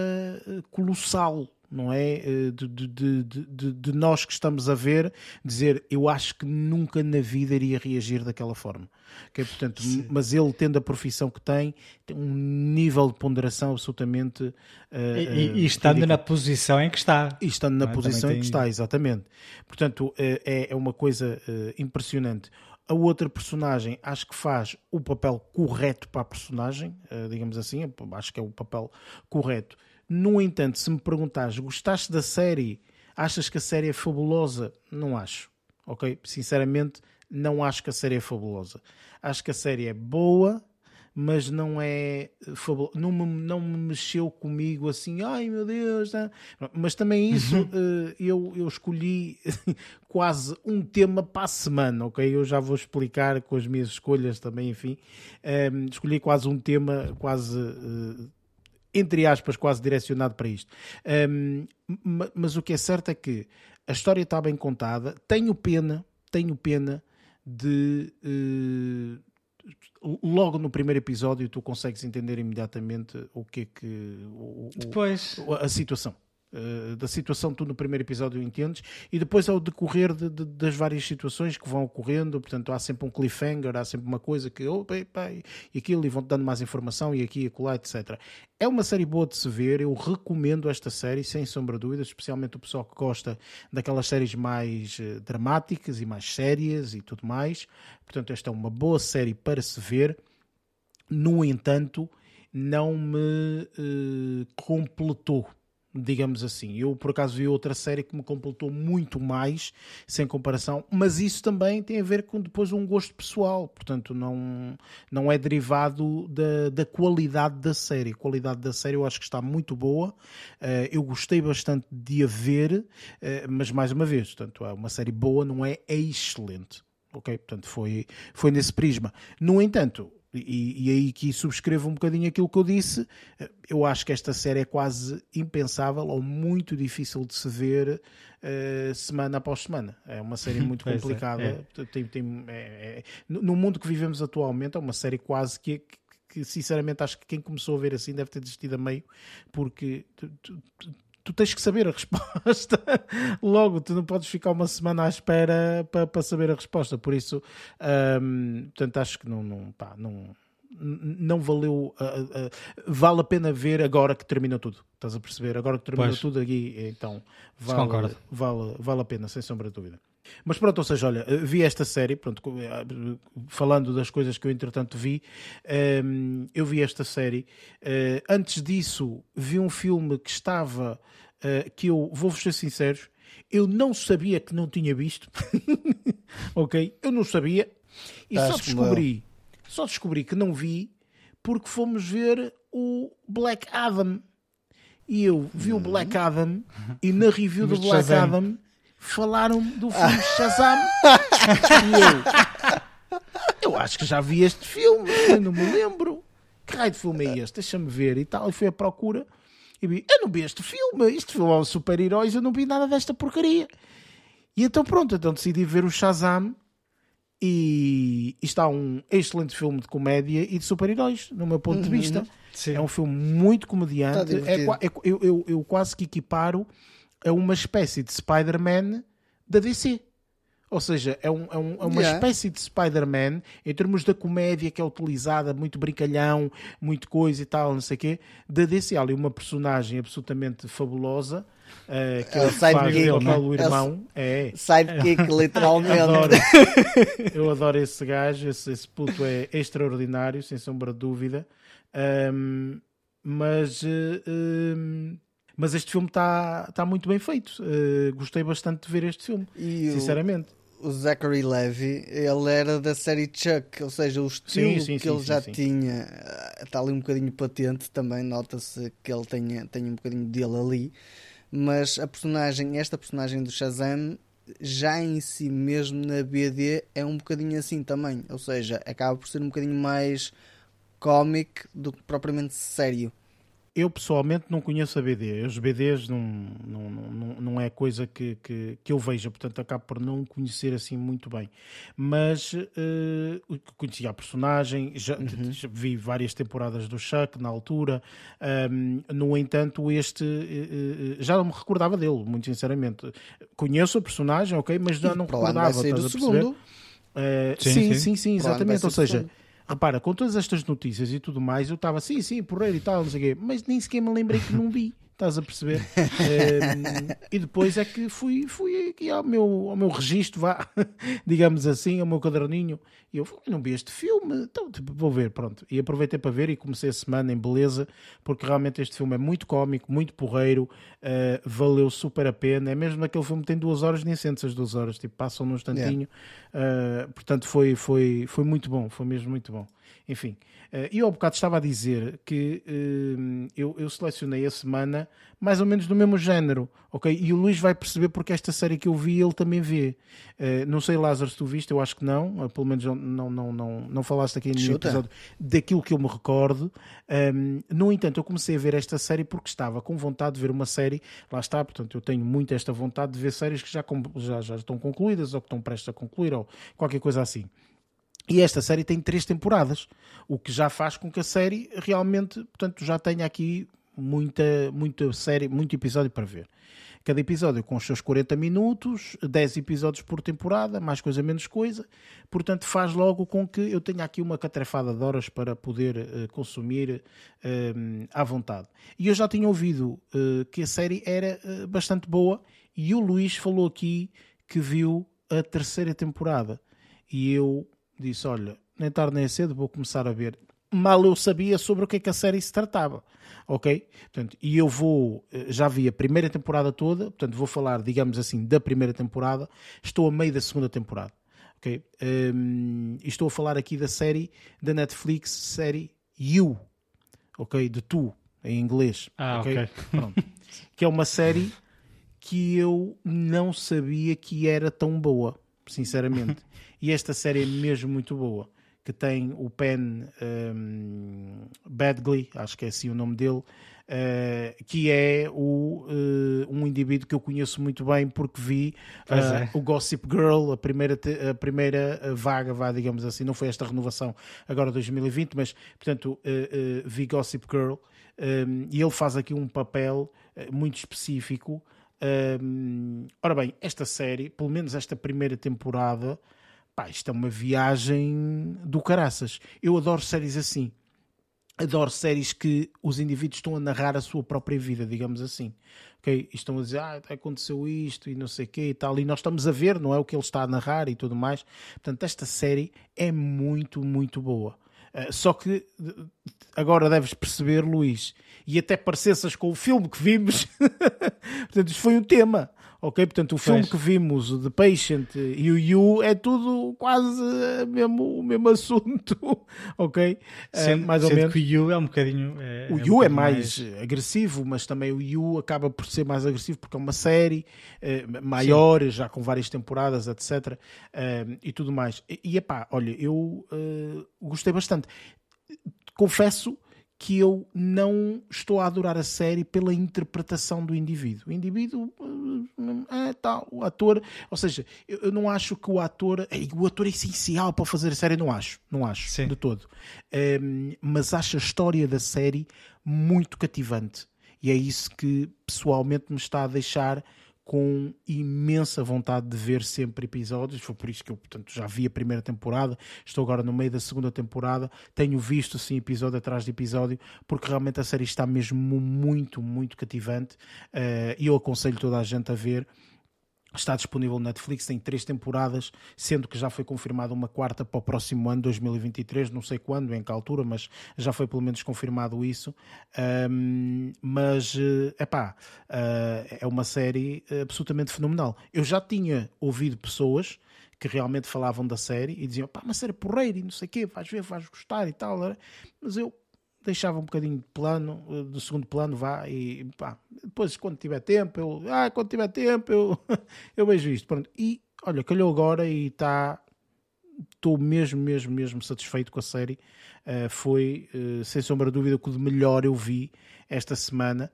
Speaker 1: eh, colossal, não é? Eh, de, de, de, de, nós que estamos a ver, dizer eu acho que nunca na vida iria reagir daquela forma. Okay? Portanto, mas ele, tendo a profissão que tem, tem um nível de ponderação absolutamente. Uh,
Speaker 3: e, e, estando ridículo. na posição em que está.
Speaker 1: E estando na é? posição em que está, exatamente. Portanto, uh, é, é uma coisa uh, impressionante. A outra personagem acho que faz o papel correto para a personagem, eh, digamos assim, acho que é o papel correto. No entanto, se me perguntares, gostaste da série? Achas que a série é fabulosa? Não acho. Ok? Sinceramente, não acho que a série é fabulosa. Acho que a série é boa, mas não é não me, não me mexeu comigo assim, ai meu Deus, não. mas também isso uhum. Eh, eu, eu escolhi [laughs] quase um tema para a semana, ok? Eu já vou explicar com as minhas escolhas também, enfim, um, ehm, escolhi quase um tema quase uh, entre aspas, quase direcionado para isto. Um, ehm, mas o que é certo é que a história está bem contada. Tenho pena, tenho pena de uh, logo no primeiro episódio tu consegues entender imediatamente o que é que o,
Speaker 3: Depois...
Speaker 1: a situação. Uh, da situação tu no primeiro episódio entendes e depois ao decorrer de, de, das várias situações que vão ocorrendo, portanto há sempre um cliffhanger, há sempre uma coisa que oh, bem, e aquilo e vão-te dando mais informação e aqui e acolá, etc. É uma série boa de se ver, eu recomendo esta série sem sombra de dúvida, especialmente o pessoal que gosta daquelas séries mais uh, dramáticas e mais sérias e tudo mais, portanto esta é uma boa série para se ver, no entanto não me uh, completou digamos assim. Eu, por acaso, vi outra série que me completou muito mais, sem comparação, mas isso também tem a ver com depois um gosto pessoal, portanto, não, não é derivado da, da qualidade da série. A qualidade da série eu acho que está muito boa, uh, eu gostei bastante de a ver, uh, mas mais uma vez, portanto, é uma série boa, não é, é excelente. Ok? Portanto, foi, foi nesse prisma. No entanto, e, e, aí que subscrevo um bocadinho aquilo que eu disse. Eu acho que esta série é quase impensável ou muito difícil de se ver uh, semana após semana. É uma série [laughs] muito é, complicada. É. Tem, tem, é, é, no mundo que vivemos atualmente, é uma série quase que, que, que, sinceramente acho que quem começou a ver assim deve ter desistido a meio, porque tu tens que saber a resposta [laughs] logo, tu não podes ficar uma semana à espera para, para saber a resposta, por isso, um, portanto, acho que não, não, pá, não, não valeu, uh, uh, vale a pena ver agora que termina tudo, estás a perceber? Agora que termina
Speaker 3: Pois.
Speaker 1: tudo aqui, então vale, vale, vale a pena, sem sombra de dúvida. Mas pronto, ou seja, olha, vi esta série, pronto, eh, falando das coisas que eu entretanto vi, ehm, eu vi esta série. Eh, antes disso, vi um filme que estava, eh, que eu, vou-vos ser sinceros, eu não sabia que não tinha visto. [laughs] ok? Eu não sabia. E só descobri, só descobri que não vi porque fomos ver o Black Adam. E eu vi o Black Adam e na review do Black. Adam falaram do [laughs] filme Shazam. e eu, eu acho que já vi este filme, não me lembro. Que raio de filme é este? Deixa-me ver e tal. E fui à procura e vi, eu não vi este filme. Este filme é um super-heróis, eu não vi nada desta porcaria. E então pronto, então decidi ver o Shazam e e está um excelente filme de comédia e de super-heróis, no meu ponto de vista.
Speaker 3: Sim.
Speaker 1: É um filme muito comediante. É, é eu, eu, eu quase que equiparo a uma espécie de Spider-Man da DC. Ou seja, é, um- é um- é uma
Speaker 2: Yeah.
Speaker 1: espécie de Spider-Man em termos da comédia que é utilizada, muito brincalhão, muito coisa e tal, não sei o quê. Da DC, há ali uma personagem absolutamente fabulosa. eh, que
Speaker 2: É o
Speaker 1: faz
Speaker 2: sidekick,
Speaker 3: né?
Speaker 1: do
Speaker 2: É o-
Speaker 1: irmão. É,
Speaker 2: Sidekick, [laughs] literalmente.
Speaker 1: Adoro. [laughs] Eu adoro esse gajo, esse, esse puto é extraordinário, sem sombra de dúvida. Ahm, mas, eh, ahm, mas este filme está tá muito bem feito. Eh, gostei bastante de ver este filme,
Speaker 2: E o,
Speaker 1: sinceramente.
Speaker 2: o Zachary Levy, ele era da série Chuck, ou seja, o estilo
Speaker 1: Sim, sim,
Speaker 2: que
Speaker 1: sim,
Speaker 2: ele já tinha está ali um bocadinho patente também, nota-se que ele tem, tem um bocadinho dele ali, mas a personagem, esta personagem do Shazam, já em si mesmo na BD é um bocadinho assim também, ou seja, acaba por ser um bocadinho mais cómic do que propriamente sério.
Speaker 1: Eu pessoalmente não conheço a BD. Os BDs não, não, não, não é coisa que, que, que eu veja, portanto acabo por não conhecer assim muito bem. Mas eh, conhecia a personagem, já, já vi várias temporadas do Chuck na altura. Ahm, no entanto, este eh, já não me recordava dele, muito sinceramente. Conheço a personagem, ok, mas já não
Speaker 2: ano vai
Speaker 1: recordava.
Speaker 2: sair o
Speaker 1: estás a perceber?
Speaker 2: segundo.
Speaker 1: Eh,
Speaker 3: Sim,
Speaker 1: sim,
Speaker 3: sim.
Speaker 1: sim, exatamente. Ou seja,
Speaker 2: segundo.
Speaker 1: Repara, com todas estas notícias e tudo mais, eu estava assim, sim, porreiro e tal, não sei o quê, mas nem sequer me lembrei que não vi. Estás a perceber? E depois é que fui, fui aqui ao meu, ao meu registro, vá, [laughs] digamos assim, ao meu caderninho, e eu "Fui, não vi este filme, então tipo, vou ver, pronto. E aproveitei para ver e comecei a semana em beleza, porque realmente este filme é muito cómico, muito porreiro, eh, valeu super a pena. É mesmo aquele filme que tem duas horas, nem sentes as duas horas, tipo, passam num instantinho. Uh, portanto, foi, foi, foi muito bom, foi mesmo muito bom. Enfim, uh, e eu há bocado estava a dizer que uh, eu, eu selecionei a semana mais ou menos do mesmo género, ok? E o Luís vai perceber porque esta série que eu vi ele também vê. Uh, não sei, Lázaro, se tu viste, eu acho que não, pelo menos não, não, não, não, falaste aqui em nenhum
Speaker 2: Chuta.
Speaker 1: episódio daquilo que eu me recordo. Um, no entanto, eu comecei a ver esta série porque estava com vontade de ver uma série, lá está, portanto, eu tenho muito esta vontade de ver séries que já, já, já estão concluídas ou que estão prestes a concluir ou qualquer coisa assim. E esta série tem três temporadas, o que já faz com que a série realmente, portanto, já tenha aqui muita, muita série, muito episódio para ver. Cada episódio com os seus 40 minutos, 10 episódios por temporada, mais coisa menos coisa. Portanto, faz logo com que eu tenha aqui uma catrefada de horas para poder eh, consumir eh, à vontade. E eu já tinha ouvido eh, que a série era bastante boa e o Luís falou aqui que viu a terceira temporada. E eu disse: Olha, nem tarde nem cedo vou começar a ver. Mal eu sabia sobre o que é que a série se tratava, ok? Portanto, e eu vou, eh, já vi a primeira temporada toda, portanto, vou falar, digamos assim, da primeira temporada. Estou a meio da segunda temporada, ok? Hum, e estou a falar aqui da série da Netflix, série You, ok? De Tu, em inglês,
Speaker 3: Ah,
Speaker 1: ok?
Speaker 3: ok.
Speaker 1: Pronto. que é uma série que eu não sabia que era tão boa, sinceramente. E esta série é mesmo muito boa. que tem o Penn um, Badgley, acho que é assim o nome dele, uh, que é o, uh, um indivíduo que eu conheço muito bem porque vi uh, é. o Gossip Girl, a primeira, a primeira vaga, vá, digamos assim, não foi esta renovação agora 2020, mas portanto vi Gossip Girl um, e ele faz aqui um papel muito específico. Um, ora bem, esta série, pelo menos esta primeira temporada, pá, isto é uma viagem do caraças. Eu adoro séries assim. Adoro séries que os indivíduos estão a narrar a sua própria vida, digamos assim. Okay? estão a dizer, ah, aconteceu isto e não sei o quê e tal. E nós estamos a ver, não é o que ele está a narrar e tudo mais. Portanto, esta série é muito, muito boa. Uh, só que agora deves perceber, Luís, e até parecenças com o filme que vimos, [laughs] portanto, isto foi um tema. Ok, portanto, o filme pois. que vimos, The Patient e o You, é tudo quase mesmo, o mesmo assunto, [laughs] ok?
Speaker 3: Eh, sendo, uh, mais ou menos. que o You é um bocadinho.
Speaker 1: É, o é You um é mais, mais, agressivo, mas também o You acaba por ser mais agressivo porque é uma série uh, maior, Sim. já com várias temporadas, etc. Uh, eh, e tudo mais. E, e epá, olha, eu gostei bastante. Confesso que eu não estou a adorar a série pela interpretação do indivíduo. O indivíduo é tal, o ator, ou seja, eu, eu não acho que o ator, é, o ator é essencial para fazer a série, não acho, não acho, Sim. de todo. Um, mas acho a história da série muito cativante. E é isso que pessoalmente me está a deixar com imensa vontade de ver sempre episódios. Foi por isso que eu portanto, já vi a primeira temporada, estou agora no meio da segunda temporada, tenho visto assim episódio atrás de episódio, porque realmente a série está mesmo muito, muito cativante uh, e eu aconselho toda a gente a ver. Está disponível no Netflix, tem três temporadas, sendo que já foi confirmada uma quarta para o próximo ano, 2023, não sei quando, em que altura, mas já foi pelo menos confirmado isso. Um, mas, é uh, é uma série absolutamente fenomenal. Eu já tinha ouvido pessoas que realmente falavam da série e diziam, pá, uma série porreira e não sei o quê, vais ver, vais gostar e tal, mas eu deixava um bocadinho de plano, eh, do segundo plano, vá, e pá, depois quando tiver tempo, eu, ah, quando tiver tempo, eu, [laughs] eu vejo isto, pronto. E olha, calhou agora e está, estou mesmo, mesmo, mesmo satisfeito com a série. Uh, foi, uh, sem sombra de dúvida, o que de melhor eu vi esta semana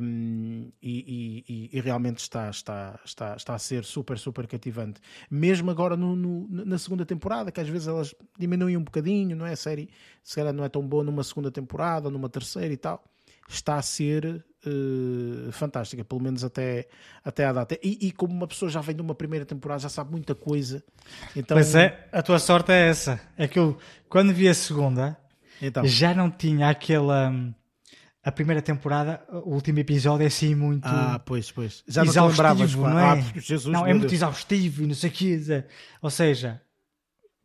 Speaker 1: um, e, e, e, realmente está, está, está, está a ser super, super cativante. Mesmo agora no, no, na segunda temporada, que às vezes elas diminuem um bocadinho, não é? A série se calhar não é tão boa numa segunda temporada, numa terceira e tal. Está a ser uh, fantástica, pelo menos até, até à data. E, e, como uma pessoa já vem de uma primeira temporada, já sabe muita coisa. Então...
Speaker 3: Pois é, a tua sorte é essa. É que eu, quando vi a segunda, então... já não tinha aquela hum, a primeira temporada, o último episódio é assim muito.
Speaker 1: Ah, pois, pois. Já não lembrava
Speaker 3: não é? Ah, Jesus, não, é muito Deus. exaustivo e não sei o que. Ou seja,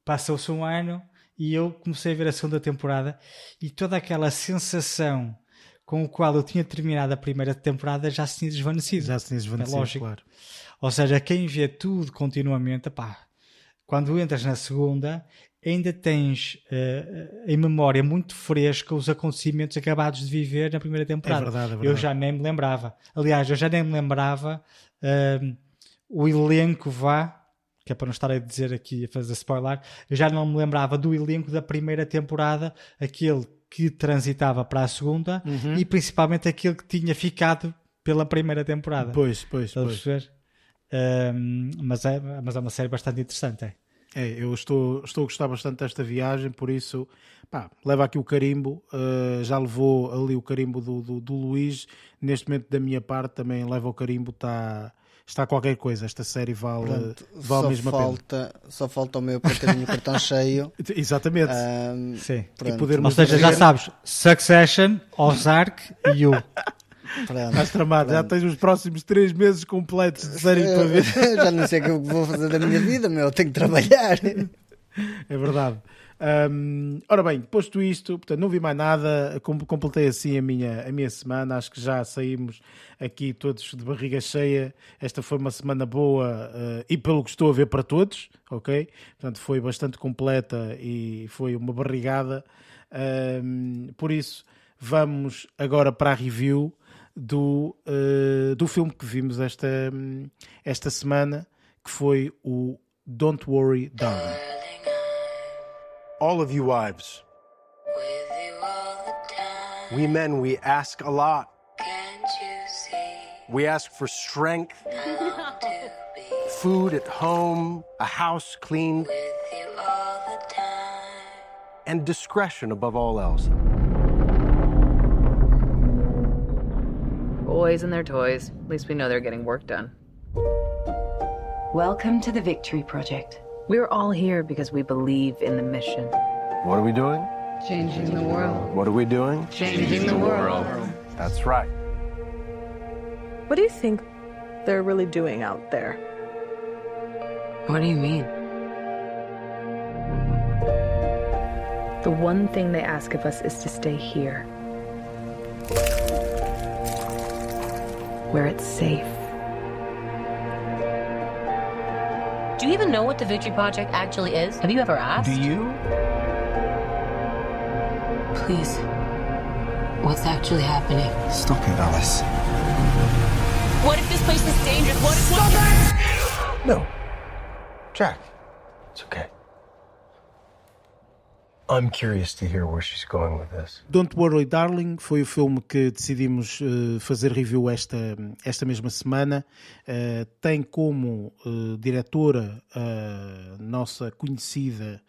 Speaker 3: passou-se um ano e eu comecei a ver a segunda temporada e toda aquela sensação com o qual eu tinha terminado a primeira temporada já se tinha desvanecido.
Speaker 1: Já se tinha desvanecido, é lógico. claro.
Speaker 3: Ou seja, quem vê tudo continuamente, pá, quando entras na segunda, ainda tens uh, em memória muito fresca os acontecimentos acabados de viver na primeira temporada.
Speaker 1: É verdade, é verdade.
Speaker 3: Eu já nem me lembrava. Aliás, eu já nem me lembrava uh, o elenco vá, que é para não estar a dizer aqui, a fazer spoiler, eu já não me lembrava do elenco da primeira temporada, aquele que transitava para a segunda uhum. e principalmente aquele que tinha ficado pela primeira temporada.
Speaker 1: Pois, pois, pois.
Speaker 3: Uh, mas, é, mas é uma série bastante interessante. É.
Speaker 1: É, eu estou, estou a gostar bastante desta viagem, por isso, pá, leva aqui o carimbo, uh, já levou ali o carimbo do, do, do, Luís, neste momento da minha parte também leva o carimbo, está, está qualquer coisa, esta série vale, Pronto, vale só mesmo
Speaker 2: falta,
Speaker 1: pena.
Speaker 2: Só falta o meu para ter o cartão [laughs] cheio.
Speaker 1: Exatamente.
Speaker 3: Um, Sim. E podermos Ou seja, já sabes, Succession, Ozark e You.
Speaker 1: Pronto, Estás tramado, pronto. já tens os próximos três meses completos de série para ver. [laughs]
Speaker 2: já não sei o que vou fazer da minha vida, meu, tenho que trabalhar.
Speaker 1: É verdade. Um, ora bem, posto isto, portanto, não vi mais nada, completei assim a minha, a minha semana. Acho que já saímos aqui todos de barriga cheia. Esta foi uma semana boa uh, e, pelo que estou a ver, para todos, ok? Portanto, foi bastante completa e foi uma barrigada. Um, por isso, vamos agora para a review do, uh, do filme que vimos esta, esta semana, que foi o Don't Worry Darling.
Speaker 4: All of you wives. We men, we ask a lot. We ask for strength, food at home, a house cleaned, and discretion above all else.
Speaker 5: Boys and their toys. At least we know they're getting work done.
Speaker 6: Welcome to the Victory Project.
Speaker 5: We're all here because we believe in the mission.
Speaker 4: What are we doing?
Speaker 5: Changing the world.
Speaker 4: What are we doing?
Speaker 5: Changing the world.
Speaker 4: That's right.
Speaker 7: What do you think they're really doing out there?
Speaker 5: What do you mean?
Speaker 8: The one thing they ask of us is to stay here. Where it's safe.
Speaker 9: You even know what the Victory Project actually is? Have you ever asked?
Speaker 4: Do you?
Speaker 9: Please. What's actually happening?
Speaker 4: Stop it, Alice.
Speaker 9: What if this place is dangerous? What if. Stop it!
Speaker 4: No. Jack. It's okay. I'm curious to hear where she's going with this.
Speaker 1: Don't Worry Darling foi o filme que decidimos uh, fazer review esta, esta mesma semana. Uh, tem como uh, diretora a nossa conhecida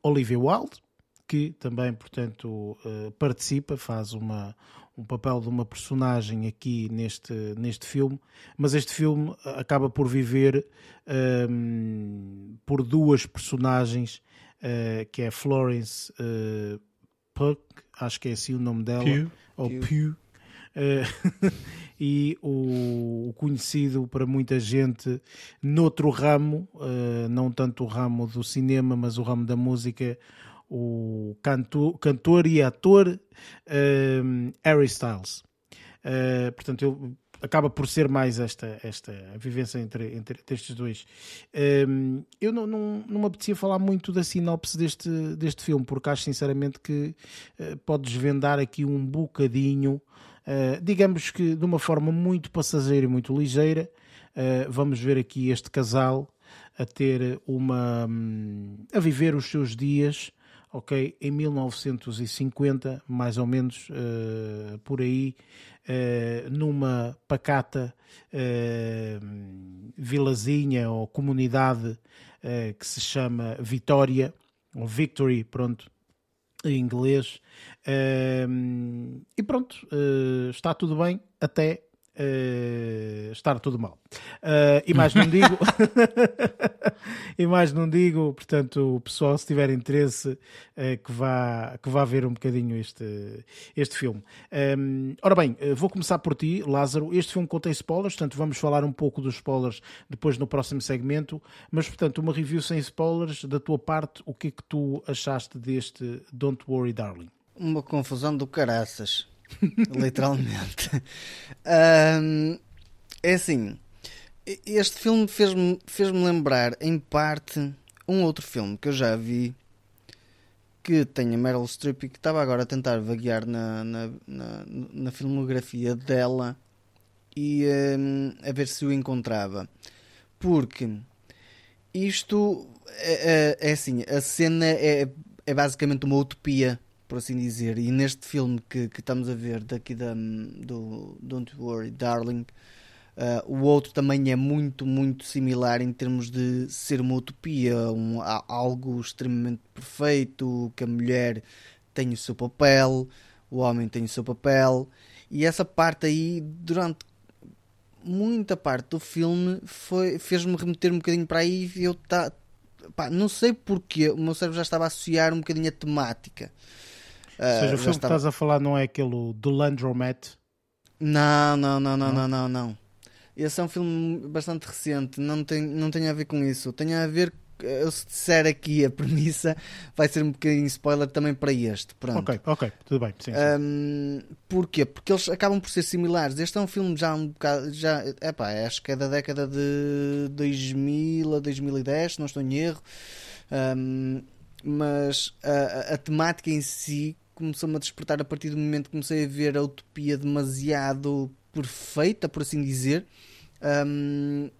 Speaker 1: Olivia Wilde, que também, portanto, participa, faz uma, um papel de uma personagem aqui neste, neste filme, mas este filme acaba por viver um, por duas personagens uh, que é Florence uh, Puck, acho que é assim o nome dela,
Speaker 3: Pugh.
Speaker 1: ou Pugh, uh, [laughs] e o, o, conhecido para muita gente noutro ramo, não tanto o ramo do cinema, mas o ramo da música, o canto, cantor e ator Harry Styles. portanto, eu acaba por ser mais esta, esta vivência entre, entre estes dois. Um, eu não, não, não me apetecia falar muito da sinopse deste, deste filme, porque acho sinceramente que uh, pode desvendar aqui um bocadinho, uh, digamos que de uma forma muito passageira e muito ligeira. Uh, vamos ver aqui este casal a ter uma. Um, a viver os seus dias ok? Em 1950, mais ou menos uh, por aí, uh, numa pacata uh, vilazinha ou comunidade que se chama Vitória, ou Victory, pronto, em inglês. e pronto, está tudo bem até Uh, estar tudo mal. Uh, e mais não digo, [laughs] e mais não digo, portanto, o pessoal, se tiver interesse, uh, que, vá, que vá ver um bocadinho este, este filme. Um, ora bem, vou começar por ti, Lázaro. Este filme contém spoilers, portanto, vamos falar um pouco dos spoilers depois no próximo segmento. Mas, portanto, uma review sem spoilers, da tua parte, o que é que tu achaste deste Don't Worry Darling?
Speaker 2: Uma confusão do caraças. [laughs] Literalmente. Um, é assim, este filme fez-me fez lembrar, em parte, um outro filme que eu já vi que tem a Meryl Streep e que estava agora a tentar vaguear na, na, na, na filmografia dela e um, a ver se o encontrava. Porque isto é, é, é assim, a cena é, é basicamente uma utopia por assim dizer. E neste filme que, que estamos a ver daqui da, do Don't Worry Darling, uh, o outro também é muito, muito similar em termos de ser uma utopia, um, algo extremamente perfeito, que a mulher tem o seu papel, o homem tem o seu papel, e essa parte aí, durante muita parte do filme, fez-me remeter um bocadinho para aí e eu tá, pá, não sei porquê, o meu cérebro já estava a associar um bocadinho a temática.
Speaker 1: Ou seja, o ah, filme que estás a falar não é aquele do Landromat?
Speaker 2: Não, não, não, não, não, não, não. Esse é um filme bastante recente, não tem, não tem a ver com isso. Tem a ver, eu se disser aqui a premissa, vai ser um bocadinho spoiler também para este. Pronto.
Speaker 1: Ok, ok, tudo bem. Sim.
Speaker 2: Um, porquê? Porque eles acabam por ser similares. Este é um filme já um bocado. Já, epá, acho que é da década de 2000 a 2010, se não estou em erro. Um, mas a, a, a temática em si começou-me a despertar a partir do momento que comecei a ver a utopia demasiado perfeita, por assim dizer. Um,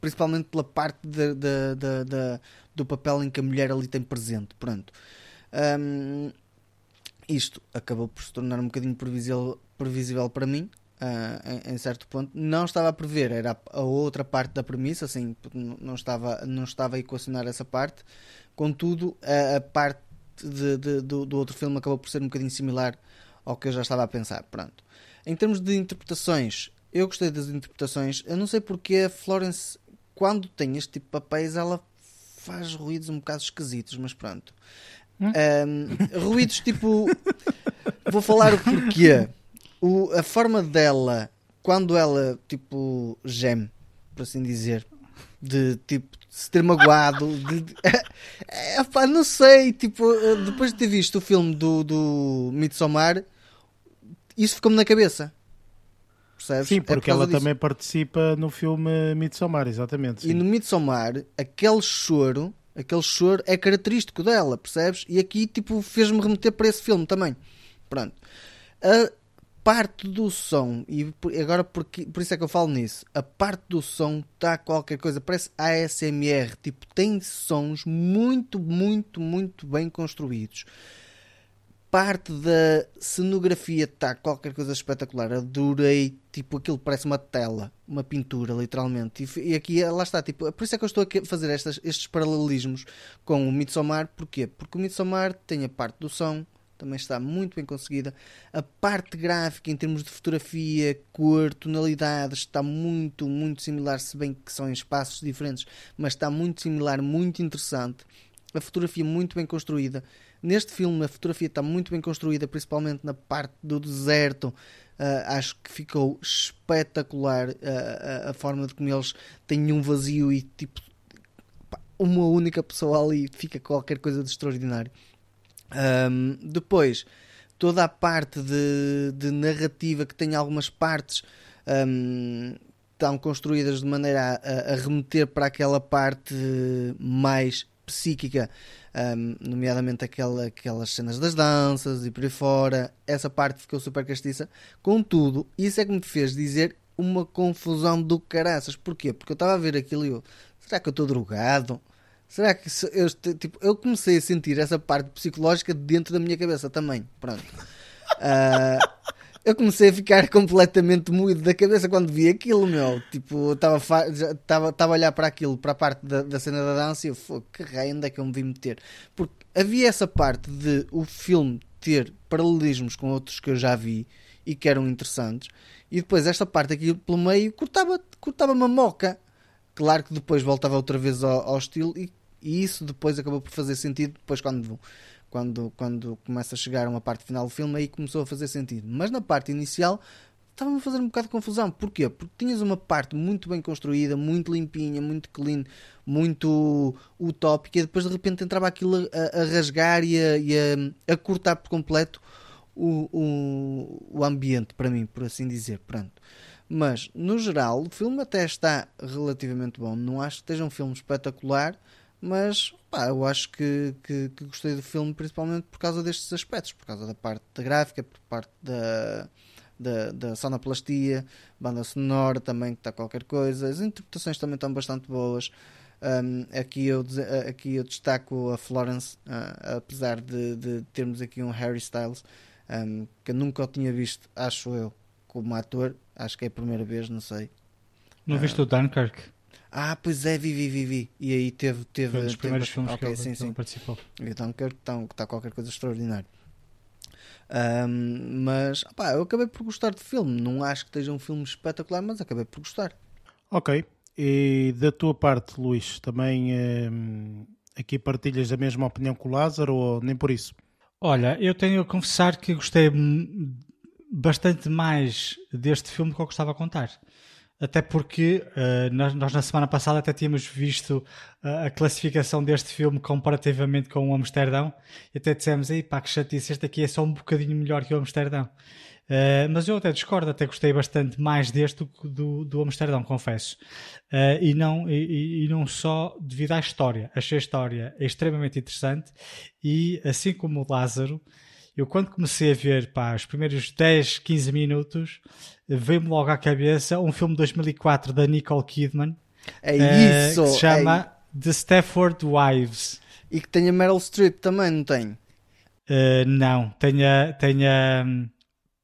Speaker 2: principalmente pela parte de- de- de- do papel em que a mulher ali tem presente. Pronto. Hum, isto acabou por se tornar um bocadinho previsível, previsível para mim, ah, em, em certo ponto. Não estava a prever, era a, a outra parte da premissa, assim, não estava, não estava a equacionar essa parte. Contudo, a, a parte de- de- do, do outro filme acabou por ser um bocadinho similar ao que eu já estava a pensar. Pronto. Em termos de interpretações, eu gostei das interpretações. Eu não sei porque a Florence, quando tem este tipo de papéis, ela faz ruídos um bocado esquisitos, mas pronto. Um, ruídos tipo. Vou falar o porquê. O, a forma dela, quando ela, tipo, geme, por assim dizer, de tipo se ter magoado, de, é, [laughs] pá, não sei, tipo, depois de ter visto o filme do, do Midsommar, isso ficou-me na cabeça. Percebes?
Speaker 1: Sim,
Speaker 2: É por
Speaker 1: porque ela
Speaker 2: disso.
Speaker 1: também participa no filme Midsommar, exatamente.
Speaker 2: E
Speaker 1: sim.
Speaker 2: no Midsommar, aquele choro, aquele choro é característico dela, percebes? E aqui, tipo, fez-me remeter para esse filme também. Pronto. A parte do som, e agora porque, por isso é que eu falo nisso, a parte do som está qualquer coisa, parece ASMR, tipo, tem sons muito, muito, muito bem construídos. Parte da cenografia está qualquer coisa espetacular. Adorei, tipo, aquilo parece uma tela, uma pintura, literalmente. E, e aqui, lá está, tipo, por isso é que eu estou a fazer estas, estes paralelismos com o Midsommar. Porquê? Porque o Midsommar tem a parte do som, também está muito bem conseguida. A parte gráfica, em termos de fotografia, cor, tonalidades, está muito, muito similar, se bem que são em espaços diferentes, mas está muito similar, muito interessante. A fotografia muito bem construída. Neste filme, a fotografia está muito bem construída, principalmente na parte do deserto. Ah, acho que ficou espetacular ah, a, a forma de como eles têm um vazio e tipo uma única pessoa ali fica qualquer coisa de extraordinário. Ahm, depois, toda a parte de, de narrativa que tem algumas partes ahm, estão construídas de maneira a, a- remeter para aquela parte mais psíquica, ahm, nomeadamente aquela, aquelas cenas das danças e por aí fora. Essa parte ficou super castiça. Contudo, isso é que me fez dizer uma confusão do caraças. Porquê? Porque eu estava a ver aquilo e eu, será que eu estou drogado? Será que se- eu, tipo, eu comecei a sentir essa parte psicológica dentro da minha cabeça também. Pronto. [laughs] Ah, eu comecei a ficar completamente moído da cabeça quando vi aquilo, meu. Tipo, estava a olhar para aquilo, para a parte da, da cena da dança e eu, "Fogo, que raio, onde é que eu me vi meter? Porque havia essa parte de o filme ter paralelismos com outros que eu já vi e que eram interessantes, e depois esta parte aqui pelo meio cortava, cortava uma moca. Claro que depois voltava outra vez ao, ao estilo e, e isso depois acabou por fazer sentido depois quando, quando, quando começa a chegar a uma parte final do filme aí começou a fazer sentido. Mas na parte inicial estava-me a fazer um bocado de confusão. Porquê? Porque tinhas uma parte muito bem construída, muito limpinha, muito clean, muito utópica e depois de repente entrava aquilo a, a rasgar e, a, e a, a cortar por completo o, o, o ambiente para mim, por assim dizer. Pronto. Mas, no geral, o filme até está relativamente bom. Não acho que esteja um filme espetacular, mas pá, eu acho que, que, que gostei do filme principalmente por causa destes aspectos, por causa da parte da gráfica, por parte da, da, da sonoplastia, banda sonora também, que está qualquer coisa. As interpretações também estão bastante boas. Um, aqui, eu, aqui eu destaco a Florence, ah, apesar de, de termos aqui um Harry Styles, um, que eu nunca o tinha visto, acho eu, como ator. Acho que é a primeira vez, não sei.
Speaker 3: Não viste o Dunkirk?
Speaker 2: Ah, pois é, vi, vi, vi, vi. E aí teve. teve
Speaker 3: um dos
Speaker 2: teve-
Speaker 3: primeiros filmes
Speaker 2: ok,
Speaker 3: que ele,
Speaker 2: sim,
Speaker 3: que ele
Speaker 2: sim.
Speaker 3: participou.
Speaker 2: E o Dunkirk está, qualquer coisa extraordinário. Ahm, mas opá, eu acabei por gostar do filme. Não acho que esteja um filme espetacular, mas acabei por gostar.
Speaker 1: Ok. E da tua parte, Luís, também hum, aqui partilhas da mesma opinião que o Lázaro ou nem por isso?
Speaker 3: Olha, eu tenho a confessar que gostei bastante mais deste filme do que eu gostava a contar. Até porque eh, nós, nós na semana passada até tínhamos visto eh, a classificação deste filme comparativamente com o Amsterdão e até dissemos, aí pá, que chatice, este aqui é só um bocadinho melhor que o Amsterdão. Eh, mas eu até discordo, até gostei bastante mais deste do do, do Amsterdão, confesso. E, não, e, e não só devido à história. Achei a história extremamente interessante e assim como o Lázaro, eu quando comecei a ver pá, os primeiros 10, 15 minutos, veio-me logo à cabeça um filme de 2004 da Nicole Kidman,
Speaker 2: É
Speaker 3: eh,
Speaker 2: isso!
Speaker 3: que se chama
Speaker 2: é-
Speaker 3: The Stafford Wives.
Speaker 2: E que tem a Meryl Streep também, não tem?
Speaker 3: Uh, não, tem a, tem a, hum,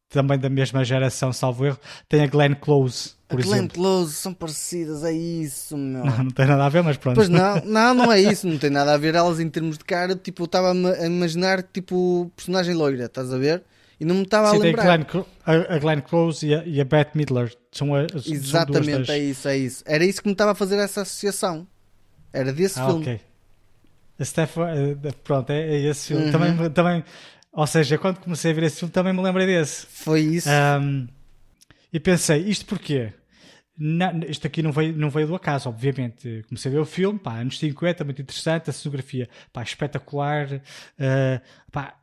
Speaker 3: também da mesma geração, salvo erro, tem a Glenn Close, por.
Speaker 2: Close são parecidas, é isso, meu.
Speaker 3: Não, não tem nada a ver, mas pronto.
Speaker 2: Pois não, [laughs] não, não é isso, não tem nada a ver elas em termos de cara. Tipo, eu estava a ma- a imaginar tipo personagem loira, estás a ver? E não me estava a lembrar.
Speaker 3: A, Glenn Close e a, e a Bette Midler. São, a, são duas
Speaker 2: Exatamente,
Speaker 3: das...
Speaker 2: é isso, é isso. Era isso que me estava a fazer essa associação. Era desse
Speaker 3: Ah,
Speaker 2: filme.
Speaker 3: ok. A Stafford, eh, pronto, é, é esse filme.
Speaker 2: Uhum.
Speaker 3: Também, também, ou seja, quando comecei a ver esse filme também me lembrei desse.
Speaker 2: Foi isso.
Speaker 3: Ahm, e pensei, isto porquê? Na- isto aqui não veio, não veio do acaso, obviamente. Comecei a ver o filme, pá, anos 50, muito interessante, a cenografia, pá, espetacular, ah, pá,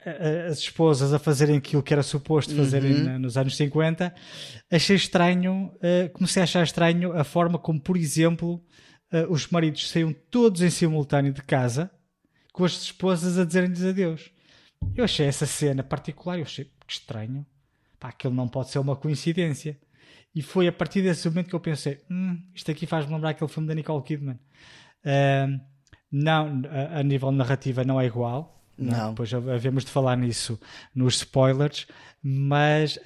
Speaker 3: as esposas a fazerem aquilo que era suposto fazerem
Speaker 2: Uhum.
Speaker 3: na- nos anos 50. Achei estranho, ah, comecei a achar estranho a forma como, por exemplo, ah, os maridos saíam todos em simultâneo de casa, com as esposas a dizerem-lhes adeus. Eu achei essa cena particular, eu achei que estranho. Pá, aquilo não pode ser uma coincidência. E foi a partir desse momento que eu pensei: hum, isto aqui faz-me lembrar aquele filme da Nicole Kidman. Ahm, não, a, a nível narrativa não é igual.
Speaker 2: Não.
Speaker 3: Depois havemos de falar nisso nos spoilers, mas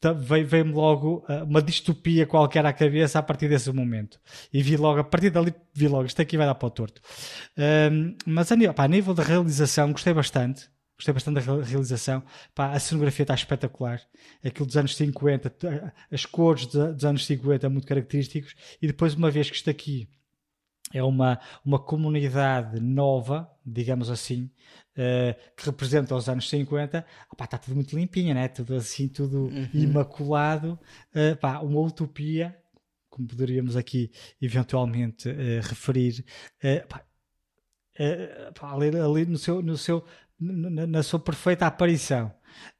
Speaker 3: tá- veio- veio-me logo uma distopia qualquer à cabeça a partir desse momento. E vi logo, a partir dali, vi logo, isto aqui vai dar para o torto. Mas a nível, pá, a nível de realização, gostei bastante. Gostei bastante da re- realização. Pá, a cenografia está espetacular. Aquilo dos anos 50, t- as cores dos anos 50 muito característicos. E depois, uma vez que isto aqui é uma, uma comunidade nova, digamos assim, eh, que representa os anos 50, opá, está tudo muito limpinho, né? tudo assim, tudo imaculado. Eh, pá, uma utopia, como poderíamos aqui eventualmente eh, referir. Pá, ali, ali no seu, no seu, na, sua perfeita aparição.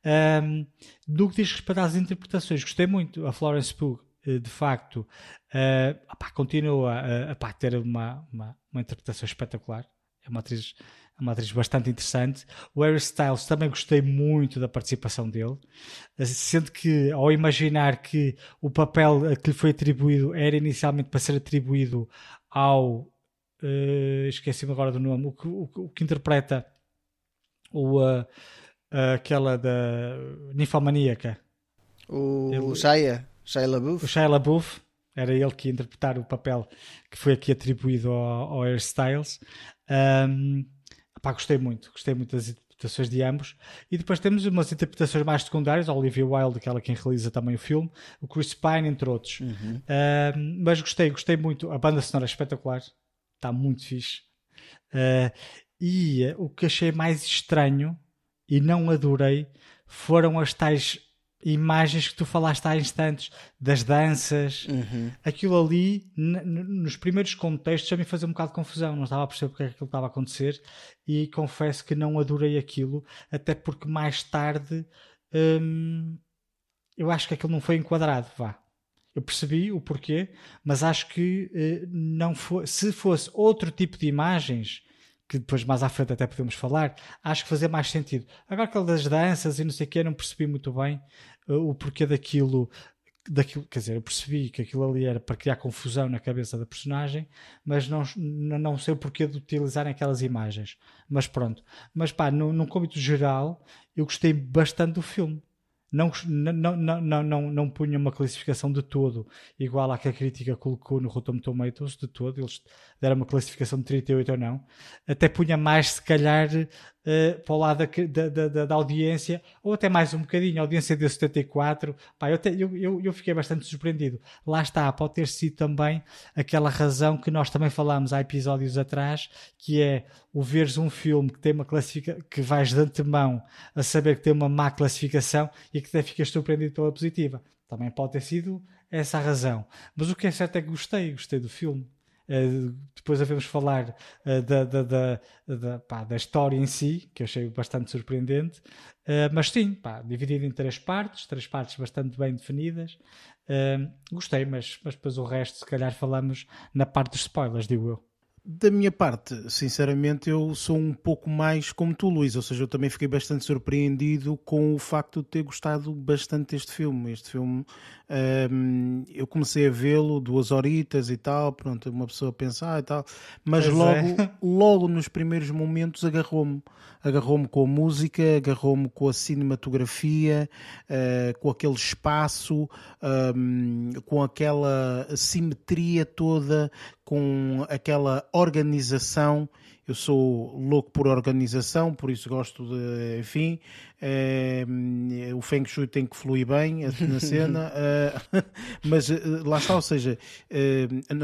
Speaker 3: Ahm, no que diz respeito às interpretações, gostei muito. A Florence Pugh, eh, de facto, opá, continua a, a pá, ter uma, uma, uma interpretação espetacular. É uma atriz, é uma atriz bastante interessante. O Harry Styles também gostei muito da participação dele, Eh, sendo que ao imaginar que o papel a que lhe foi atribuído era inicialmente para ser atribuído ao eh, esqueci-me agora do nome, o que, o o que interpreta o, eh, aquela da ninfomaníaca,
Speaker 2: O
Speaker 3: Ele-
Speaker 2: Shia, Shia
Speaker 3: o
Speaker 2: LaBeouf.
Speaker 3: Shia LaBeouf, era ele que ia interpretar o papel que foi aqui atribuído ao, ao Hairstyles. Um, pá, gostei muito, gostei muito das interpretações de ambos. E depois temos umas interpretações mais secundárias, a Olivia Wilde, aquela quem realiza também o filme, o Chris Pine, entre outros. Um, mas gostei, gostei muito. A banda sonora é espetacular, está muito fixe. Uh, e o que achei mais estranho e não adorei foram as tais imagens que tu falaste há instantes das danças.
Speaker 2: Uhum.
Speaker 3: Aquilo ali, nos primeiros contextos, já me fazia um bocado de confusão. Não estava a perceber porque é que aquilo estava a acontecer e confesso que não adorei aquilo, até porque mais tarde hum, eu acho que aquilo não foi enquadrado. Vá. Eu percebi o porquê, mas acho que eh, não foi, se fosse outro tipo de imagens, que depois mais à frente até podemos falar, acho que fazia mais sentido. Agora aquele das danças e não sei o que, não percebi muito bem eh, o porquê daquilo, daquilo. Quer dizer, eu percebi que aquilo ali era para criar confusão na cabeça da personagem, mas não, não sei o porquê de utilizarem aquelas imagens. Mas pronto. Mas pá, num, num geral, eu gostei bastante do filme. Não, não, não, não, não, não, punha uma classificação de todo igual à que a crítica colocou no Rotten Tomatoes, de todo. Eles deram uma classificação de 38 ou não. Até punha mais, se calhar, eh, para o lado da, da, da, da audiência, ou até mais um bocadinho. A audiência deu 74. Pá, eu, eu, eu, eu fiquei bastante surpreendido. Lá está, pode ter sido também aquela razão que nós também falámos há episódios atrás, que é o veres um filme que tem uma classificação, que vais de antemão a saber que tem uma má classificação e que até ficas surpreendido pela positiva. Também pode ter sido essa a razão. Mas o que é certo é que gostei, gostei do filme. Uh, depois havemos falar uh, da, da, da, da, pá, da história em si, que eu achei bastante surpreendente, Uh, mas sim, pá, dividido em três partes, três partes bastante bem definidas. Gostei, mas, mas depois o resto, se calhar, falamos na parte dos spoilers, digo eu.
Speaker 1: Da minha parte, sinceramente, eu sou um pouco mais como tu, Luís. Ou seja, eu também fiquei bastante surpreendido com o facto de ter gostado bastante deste filme. Este filme, hum, eu comecei a vê-lo, duas horitas e tal, pronto, uma pessoa pensa, ah, e tal, mas
Speaker 3: Pois
Speaker 1: logo,
Speaker 3: é. [laughs]
Speaker 1: logo nos primeiros momentos agarrou-me. Agarrou-me com a música, agarrou-me com a cinematografia, eh, com aquele espaço, hum, com aquela simetria toda, com aquela organização. Eu sou louco por organização, por isso gosto de, enfim, eh, o Feng Shui tem que fluir bem na cena, [laughs] eh, [laughs] mas eh, lá está, ou seja,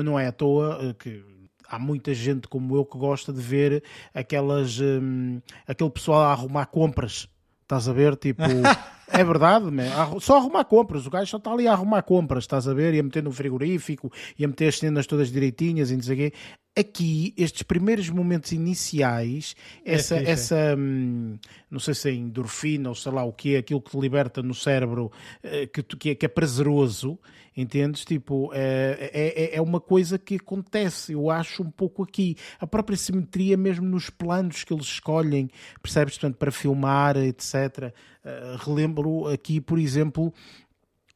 Speaker 1: não é à toa que há muita gente como eu que gosta de ver aquelas, hum, aquele pessoal a arrumar compras. Estás a ver? Tipo, [laughs] é verdade, man. Arru- só arrumar compras. O gajo só está ali a arrumar compras, estás a ver? E a meter no frigorífico, e a meter as cenas todas direitinhas e não sei o quê. Aqui, estes primeiros momentos iniciais, essa,
Speaker 3: fixe, é.
Speaker 1: essa hum, não sei se é endorfina ou sei lá o que é, aquilo que te liberta no cérebro, eh, que, que, é, que é prazeroso, entendes? Tipo, é, é, é- é uma coisa que acontece, eu acho um pouco aqui. A própria simetria, mesmo nos planos que eles escolhem, percebes? Portanto, para filmar, etc. Eh, relembro aqui, por exemplo,